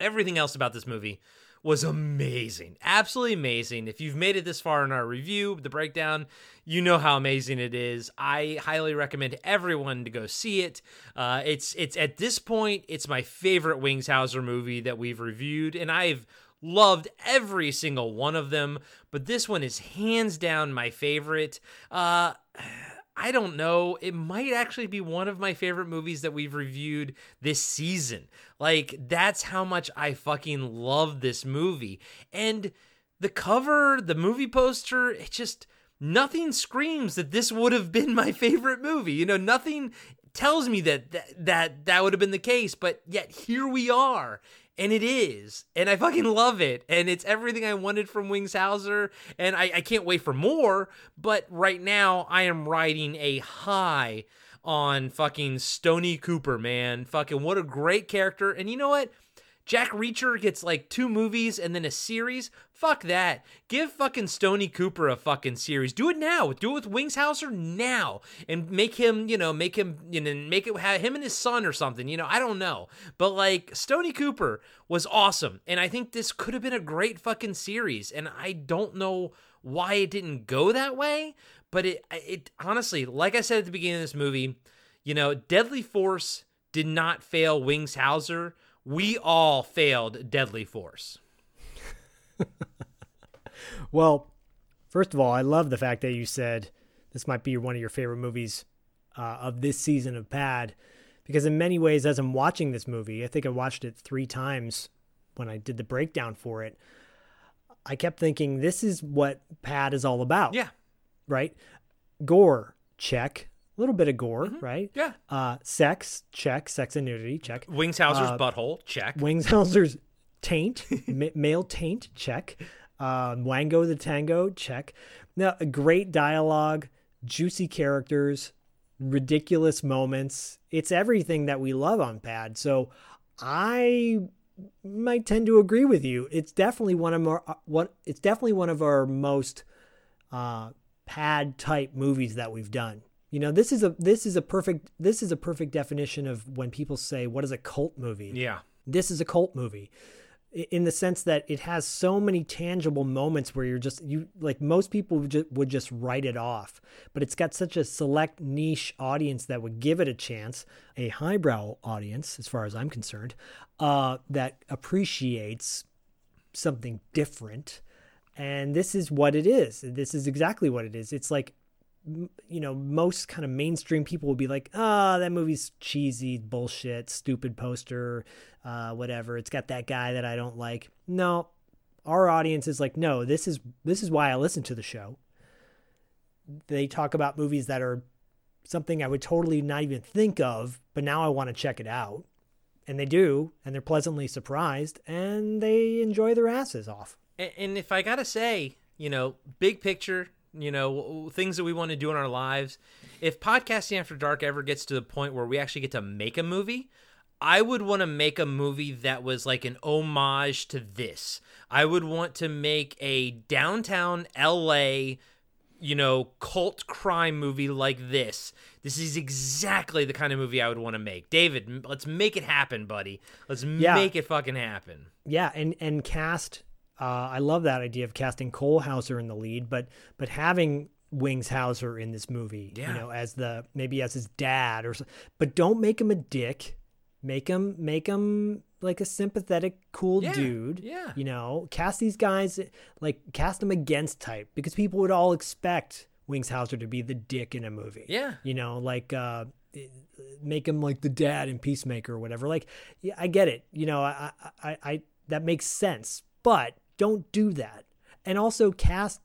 everything else about this movie was amazing absolutely amazing. If you've made it this far in our review the breakdown you know how amazing it is. I highly recommend everyone to go see it. Uh, it's it's at this point it's my favorite wings hauser movie that we've reviewed and i've loved every single one of them but this one is hands down my favorite. Uh I don't know, it might actually be one of my favorite movies that we've reviewed this season. Like, that's how much I fucking love this movie. And the cover, the movie poster, it just nothing screams that this would have been my favorite movie. You know, nothing tells me that that that, that would have been the case, but yet here we are. And it is. And I fucking love it. And it's everything I wanted from Wings Hauser. And I, I can't wait for more. But right now, I am riding a high on fucking Stony Cooper, man. Fucking what a great character. And you know what? Jack Reacher gets like two movies and then a series. Fuck that. Give fucking Stony Cooper a fucking series. Do it now. Do it with Wings Hauser now, and make him, you know, make him, you know, make it have him and his son or something. You know, I don't know, but like Stony Cooper was awesome, and I think this could have been a great fucking series, and I don't know why it didn't go that way, but it, it honestly, like I said at the beginning of this movie, you know, Deadly Force did not fail Wings Hauser we all failed Deadly Force. well, first of all, I love the fact that you said this might be one of your favorite movies uh, of this season of Pad, because in many ways, as I'm watching this movie, I think I watched it three times when I did the breakdown for it. I kept thinking this is what Pad is all about. Yeah. Right? Gore, check. A little bit of gore, Mm-hmm. right? Yeah. Uh, sex, check. Sex and nudity, check. Wings Hauser's Uh, butthole, check. Wings Hauser's taint, ma- male taint, check. Um, Wango the Tango, check. Now, great dialogue, juicy characters, ridiculous moments. It's everything that we love on Pad. So I might tend to agree with you. It's definitely one of our what. It's definitely one of our most uh, Pad type movies that we've done. You know, this is a this is a perfect this is a perfect definition of when people say what is a cult movie. Yeah. This is a cult movie in the sense that it has so many tangible moments where you're just you like most people would just, would just write it off but it's got such a select niche audience that would give it a chance a highbrow audience as far as i'm concerned uh, that appreciates something different and this is what it is this is exactly what it is it's like you know, most kind of mainstream people will be like, ah, oh, that movie's cheesy, bullshit, stupid poster, uh, whatever. It's got that guy that I don't like. No, our audience is like, no, this is this is why I listen to the show. They talk about movies that are something I would totally not even think of, but now I want to check it out. And they do, and they're pleasantly surprised, and they enjoy their asses off. And if I gotta say, you know, big picture, you know things that we want to do in our lives. If podcasting after dark ever gets to the point where we actually get to make a movie i would want to make a movie that was like an homage to this. I would want to make a downtown la you know cult crime movie like this. This is exactly the kind of movie i would want to make. David let's make it happen buddy. Let's yeah. make it fucking happen. Yeah and and cast uh, I love that idea of casting Cole Hauser in the lead, but but having Wings Hauser in this movie, yeah. you know, as the maybe as his dad or, but don't make him a dick. Make him make him like a sympathetic, cool yeah, dude. Yeah, you know, cast these guys like cast them against type because people would all expect Wings Hauser to be the dick in a movie. Yeah, you know, like. uh make him like the dad in Peacemaker or whatever. Like, yeah, I get it. You know, I, I, I, that makes sense. But don't do that. And also cast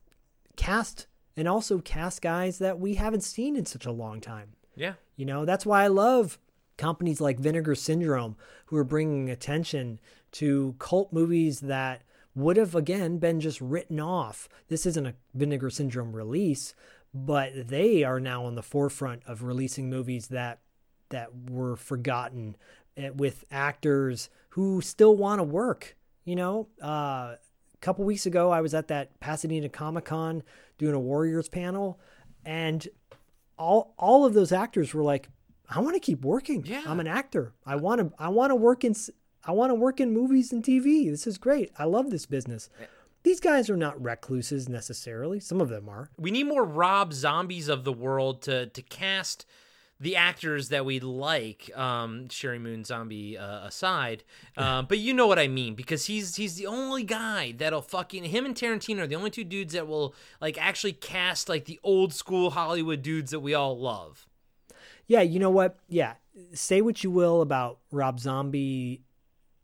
cast and also cast guys that we haven't seen in such a long time. Yeah. You know that's why i love companies like vinegar syndrome who are bringing attention to cult movies that would have again been just written off. This isn't a vinegar syndrome release but they are now on the forefront of releasing movies that that were forgotten eh, with actors who still want to work you know? Uh couple weeks ago i was at that pasadena comic-con doing a warriors panel and all all of those actors were like i want to keep working. Yeah. i'm an actor. I want to i want to work in i want to work in movies and tv this is great. I love this business. Eh. These guys are not recluses necessarily. Some of them are. We need more rob zombies of the world to to cast the actors that we like, um, Sheri Moon Zombie uh, aside. Um, but you know what I mean because he's he's the only guy that'll fucking him and Tarantino are the only two dudes that will like actually cast like the old school Hollywood dudes that we all love. Yeah, you know what? Yeah, say what you will about Rob Zombie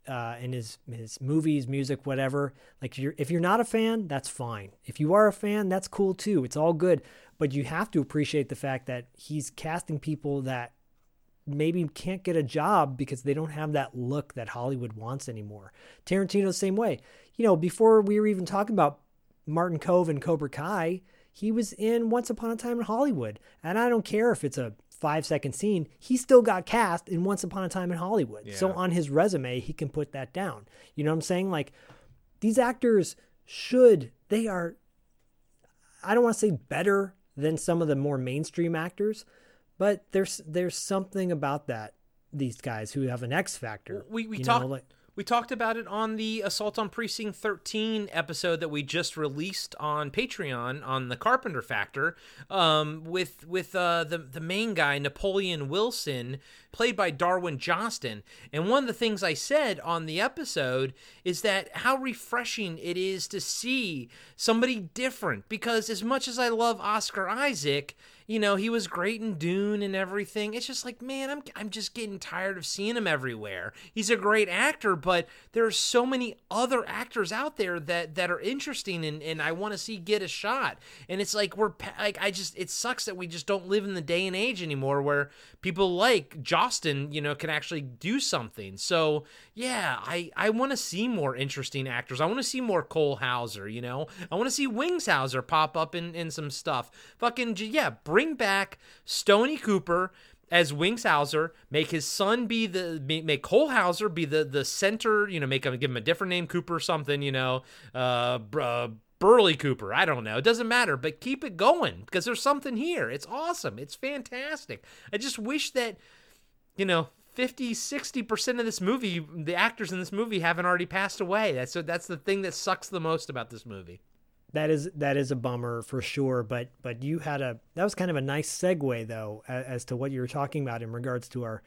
uh, and his his movies, music, whatever. Like, you're, if you're not a fan, that's fine. If you are a fan, that's cool too. It's all good. But you have to appreciate the fact that he's casting people that maybe can't get a job because they don't have that look that Hollywood wants anymore. Tarantino, the same way. You know, before we were even talking about Martin Kove and Cobra Kai, he was in Once Upon a Time in Hollywood. And I don't care if it's a five second scene, he still got cast in Once Upon a Time in Hollywood. Yeah. So on his resume, he can put that down. You know what I'm saying? Like these actors should, they are, I don't want to say better than some of the more mainstream actors, but there's there's something about that these guys who have an X factor. We we talk like, we talked about it on the Assault on Precinct 13 episode that we just released on Patreon on the Carpenter Factor um, with with uh, the the main guy Napoleon Wilson played by Darwin Joston. And one of the things I said on the episode is that how refreshing it is to see somebody different because as much as I love Oscar Isaac, you know, he was great in Dune and everything. It's just like, man, I'm I'm just getting tired of seeing him everywhere. He's a great actor, but there are so many other actors out there that that are interesting and and I want to see get a shot. And it's like we're like I just it sucks that we just don't live in the day and age anymore where people like John Austin, you know, can actually do something. So yeah, I I want to see more interesting actors. I want to see more Cole Hauser. You know, I want to see Wings Hauser pop up in in some stuff. Fucking yeah, bring back Stony Cooper as Wings Hauser, make his son be the make Cole Hauser be the the center. You know, make him give him a different name, Cooper or something. You know, uh, uh Burley Cooper. I don't know. It doesn't matter, but keep it going because there's something here. It's awesome. It's fantastic. I just wish that you know, 50 60% of this movie the actors in this movie haven't already passed away that's that's the thing that sucks the most about this movie that is that is a bummer for sure but but you had a that was kind of a nice segue though as, as to what you were talking about in regards to our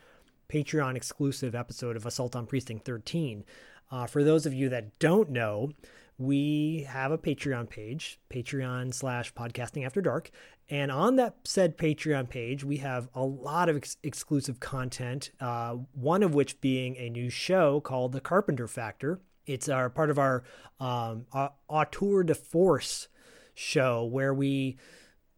patreon exclusive episode of assault on precinct 13 uh, for those of you that don't know we have a Patreon page, Patreon slash podcasting after dark. And on that said Patreon page, we have a lot of ex- exclusive content, uh, one of which being a new show called The Carpenter Factor. It's our part of our um, Auteur de Force show where we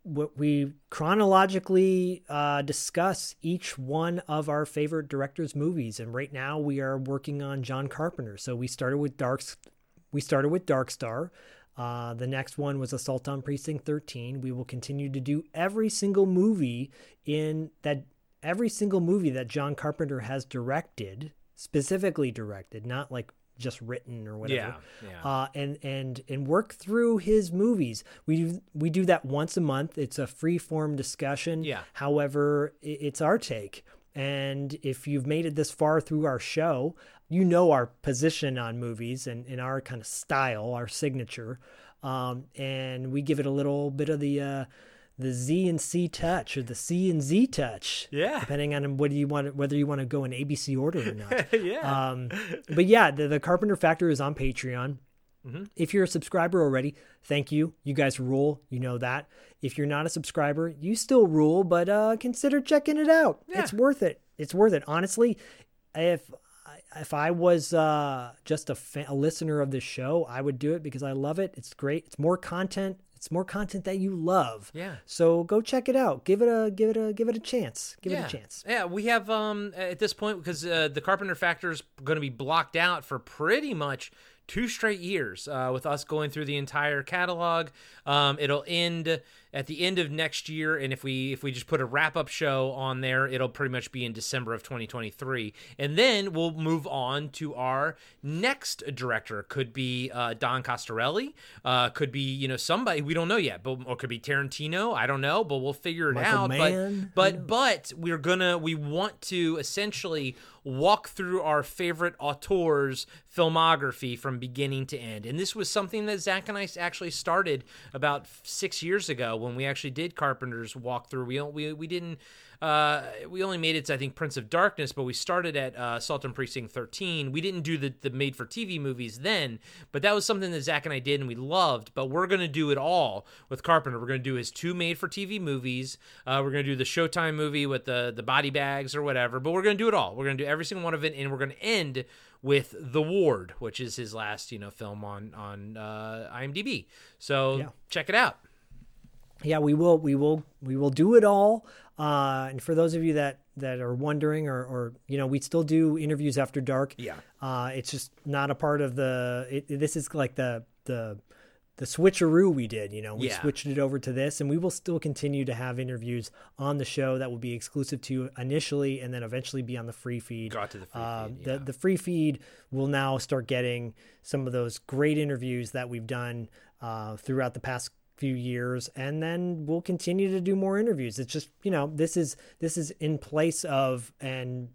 we chronologically uh, discuss each one of our favorite directors' movies, and right now we are working on John Carpenter. So we started with Dark we started with Dark Star. Uh, the next one was Assault on Precinct 13. We will continue to do every single movie in that every single movie that John Carpenter has directed, specifically directed, not like just written or whatever. Yeah, yeah. Uh, and and and work through his movies. We we do that once a month. It's a free form discussion. Yeah. However, it's our take. And if you've made it this far through our show, you know our position on movies and, and our kind of style, our signature. Um, and we give it a little bit of the uh, the Z and C touch or the C and Z touch. Yeah. Depending on what you want, whether you want to go in ABC order or not. yeah. Um, but yeah, the, the Carpenter Factor is on Patreon. Mm-hmm. If you're a subscriber already, thank you. You guys rule. You know that. If you're not a subscriber, you still rule, but uh, consider checking it out. Yeah. It's worth it. It's worth it. Honestly, if if I was uh, just a, fan, a listener of this show, I would do it because I love it. It's great. It's more content. It's more content that you love. Yeah. So go check it out. Give it a give it a give it a chance. Give yeah. it a chance. Yeah, we have um at this point because uh, the Carpenter Factor is going to be blocked out for pretty much two straight years uh, with us going through the entire catalog. Um, it'll end at the end of next year, and if we if we just put a wrap up show on there, it'll pretty much be in December of 2023, and then we'll move on to our next director. Could be uh, Don Coscarelli uh, could be you know somebody we don't know yet, but or could be Tarantino. I don't know, but we'll figure it Michael out. Mann. But but but we're gonna we want to essentially walk through our favorite auteurs' filmography from beginning to end. And this was something that Zach and I actually started about six years ago when we actually did Carpenter's walkthrough. We we we didn't. Uh, we only made it to I think Prince of Darkness, but we started at uh, Assault on Precinct 13. We didn't do the the made for TV movies then, but that was something that Zach and I did and we loved. But we're gonna do it all with Carpenter. We're gonna do his two made for TV movies. Uh, we're gonna do the Showtime movie with the the body bags or whatever. But we're gonna do it all. We're gonna do every single one of it, and we're gonna end with The Ward, which is his last you know film on on uh, IMDb. So Yeah. check it out. yeah we will we will we will do it all uh and for those of you that that are wondering or or you know we still do interviews after dark Yeah. uh it's just not a part of the it, this is like the the the switcheroo we did you know we Yeah. switched it over to this and we will still continue to have interviews on the show that will be exclusive to you initially and then eventually be on the free feed Got to the free uh, feed, the, the free feed will now start getting some of those great interviews that we've done uh, throughout the past few years and then we'll continue to do more interviews. It's just you know this is this is in place of and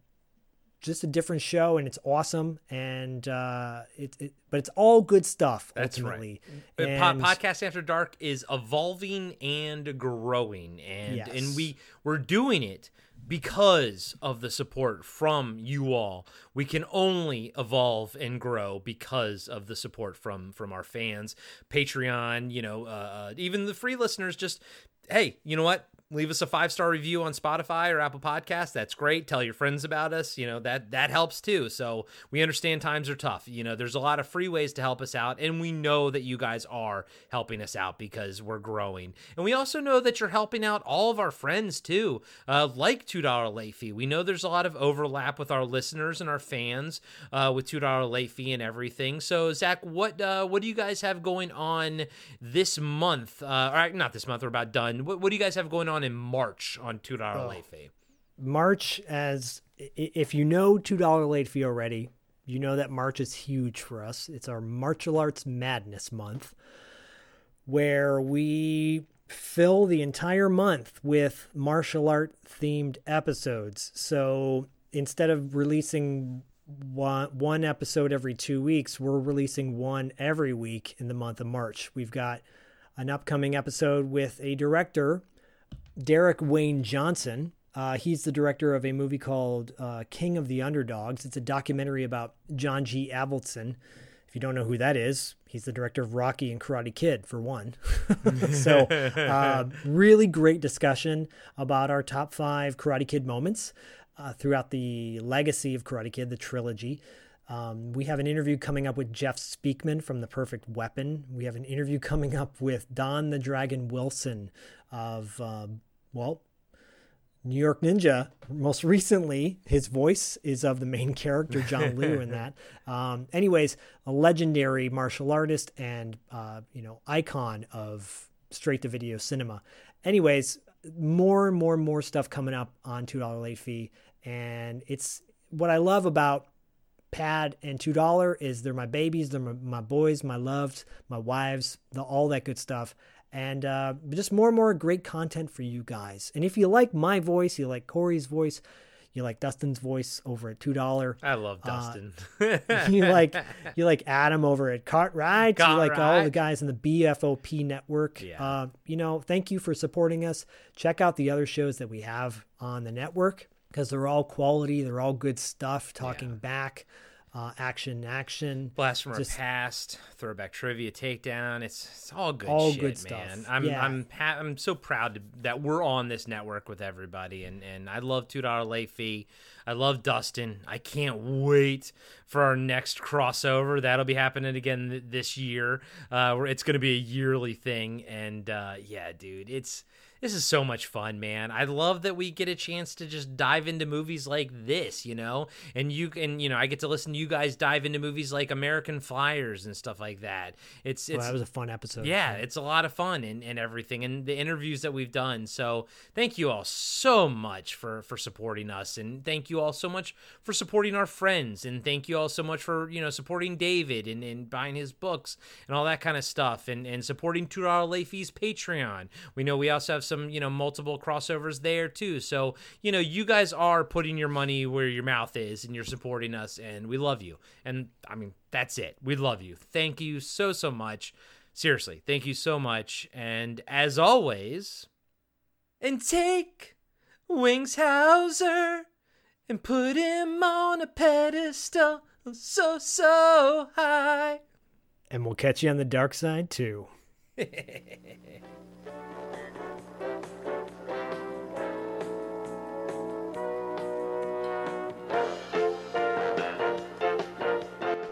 just a different show and it's awesome and uh it, it but it's all good stuff That's ultimately. But po- And- podcast after dark is evolving and growing and Yes. and we we're doing it because of the support from you all we can only evolve and grow because of the support from from our fans patreon you know uh, even the free listeners just hey you know what leave us a five star review on Spotify or Apple Podcasts. That's great. Tell your friends about us. You know that that helps too. So we understand times are tough. You know, there's a lot of free ways to help us out, and we know that you guys are helping us out because we're growing. And we also know that you're helping out all of our friends too, uh, like two dollar late fee. We know there's a lot of overlap with our listeners and our fans uh, with two dollar late fee and everything. So Zach, what uh, what do you guys have going on this month? Uh, or not this month. We're about done. What, what do you guys have going on in March on two dollar Oh. late fee? March as if you know two dollar late fee already, you know that March is huge for us. It's our martial arts madness month, where we fill the entire month with martial art themed episodes. So instead of releasing one one episode every two weeks, we're releasing one every week in the month of March. We've got an upcoming episode with a director Derek Wayne Johnson. Uh, he's the director of a movie called uh, King of the Underdogs. It's a documentary about John G. Avildsen. If you don't know who that is, he's the director of Rocky and Karate Kid, for one. so, uh, really great discussion about our top five Karate Kid moments uh, throughout the legacy of Karate Kid, the trilogy. Um, we have an interview coming up with Jeff Speakman from The Perfect Weapon. We have an interview coming up with Don the Dragon Wilson of, uh, well, New York Ninja. Most recently, his voice is of the main character, John Liu, in that. Um, anyways, a legendary martial artist and, uh, you know, icon of straight to video cinema. Anyways, more and more and more stuff coming up on $2 late fee. And it's what I love about Pad and two dollar is they're my babies, they're my, my boys, my loves, my wives, the all that good stuff, and uh, just more and more great content for you guys. And if you like my voice, you like Corey's voice, you like Dustin's voice over at two dollar. I love Dustin. you like you like Adam over at Cartwright. You like all the guys in the BFOP network. Yeah. Uh, you know, thank you for supporting us. Check out the other shows that we have on the network because they're all quality. They're all good stuff. Talking back, uh, action, action. Blast from Just- our past, throwback trivia, takedown. It's it's all good. All shit, good stuff. man. I'm Yeah. I'm ha- I'm so proud to, that we're on this network with everybody, and and I love two dollar late fee. I love Dustin. I can't wait for our next crossover. That'll be happening again th- this year. Uh, where it's going to be a yearly thing, and uh, yeah, dude, it's this is so much fun, man. I love that we get a chance to just dive into movies like this, you know, and you and you know I get to listen to you guys dive into movies like American Flyers and stuff like that. It's Well, that was a fun episode. yeah, it's a lot of fun and, and everything, and the interviews that we've done. So thank you all so much for for supporting us, and thank you all so much for supporting our friends, and thank you all so much for you know supporting David and, and buying his books and all that kind of stuff, and and supporting Two Dollar Late Patreon. We know we also have some, you know, multiple crossovers there too. So, you know, you guys are putting your money where your mouth is and you're supporting us and we love you. And I mean, that's it. We love you. Thank you so, so much. Seriously, thank you so much. And as always, and take Wings Hauser and put him on a pedestal so, so high. And we'll catch you on the dark side too.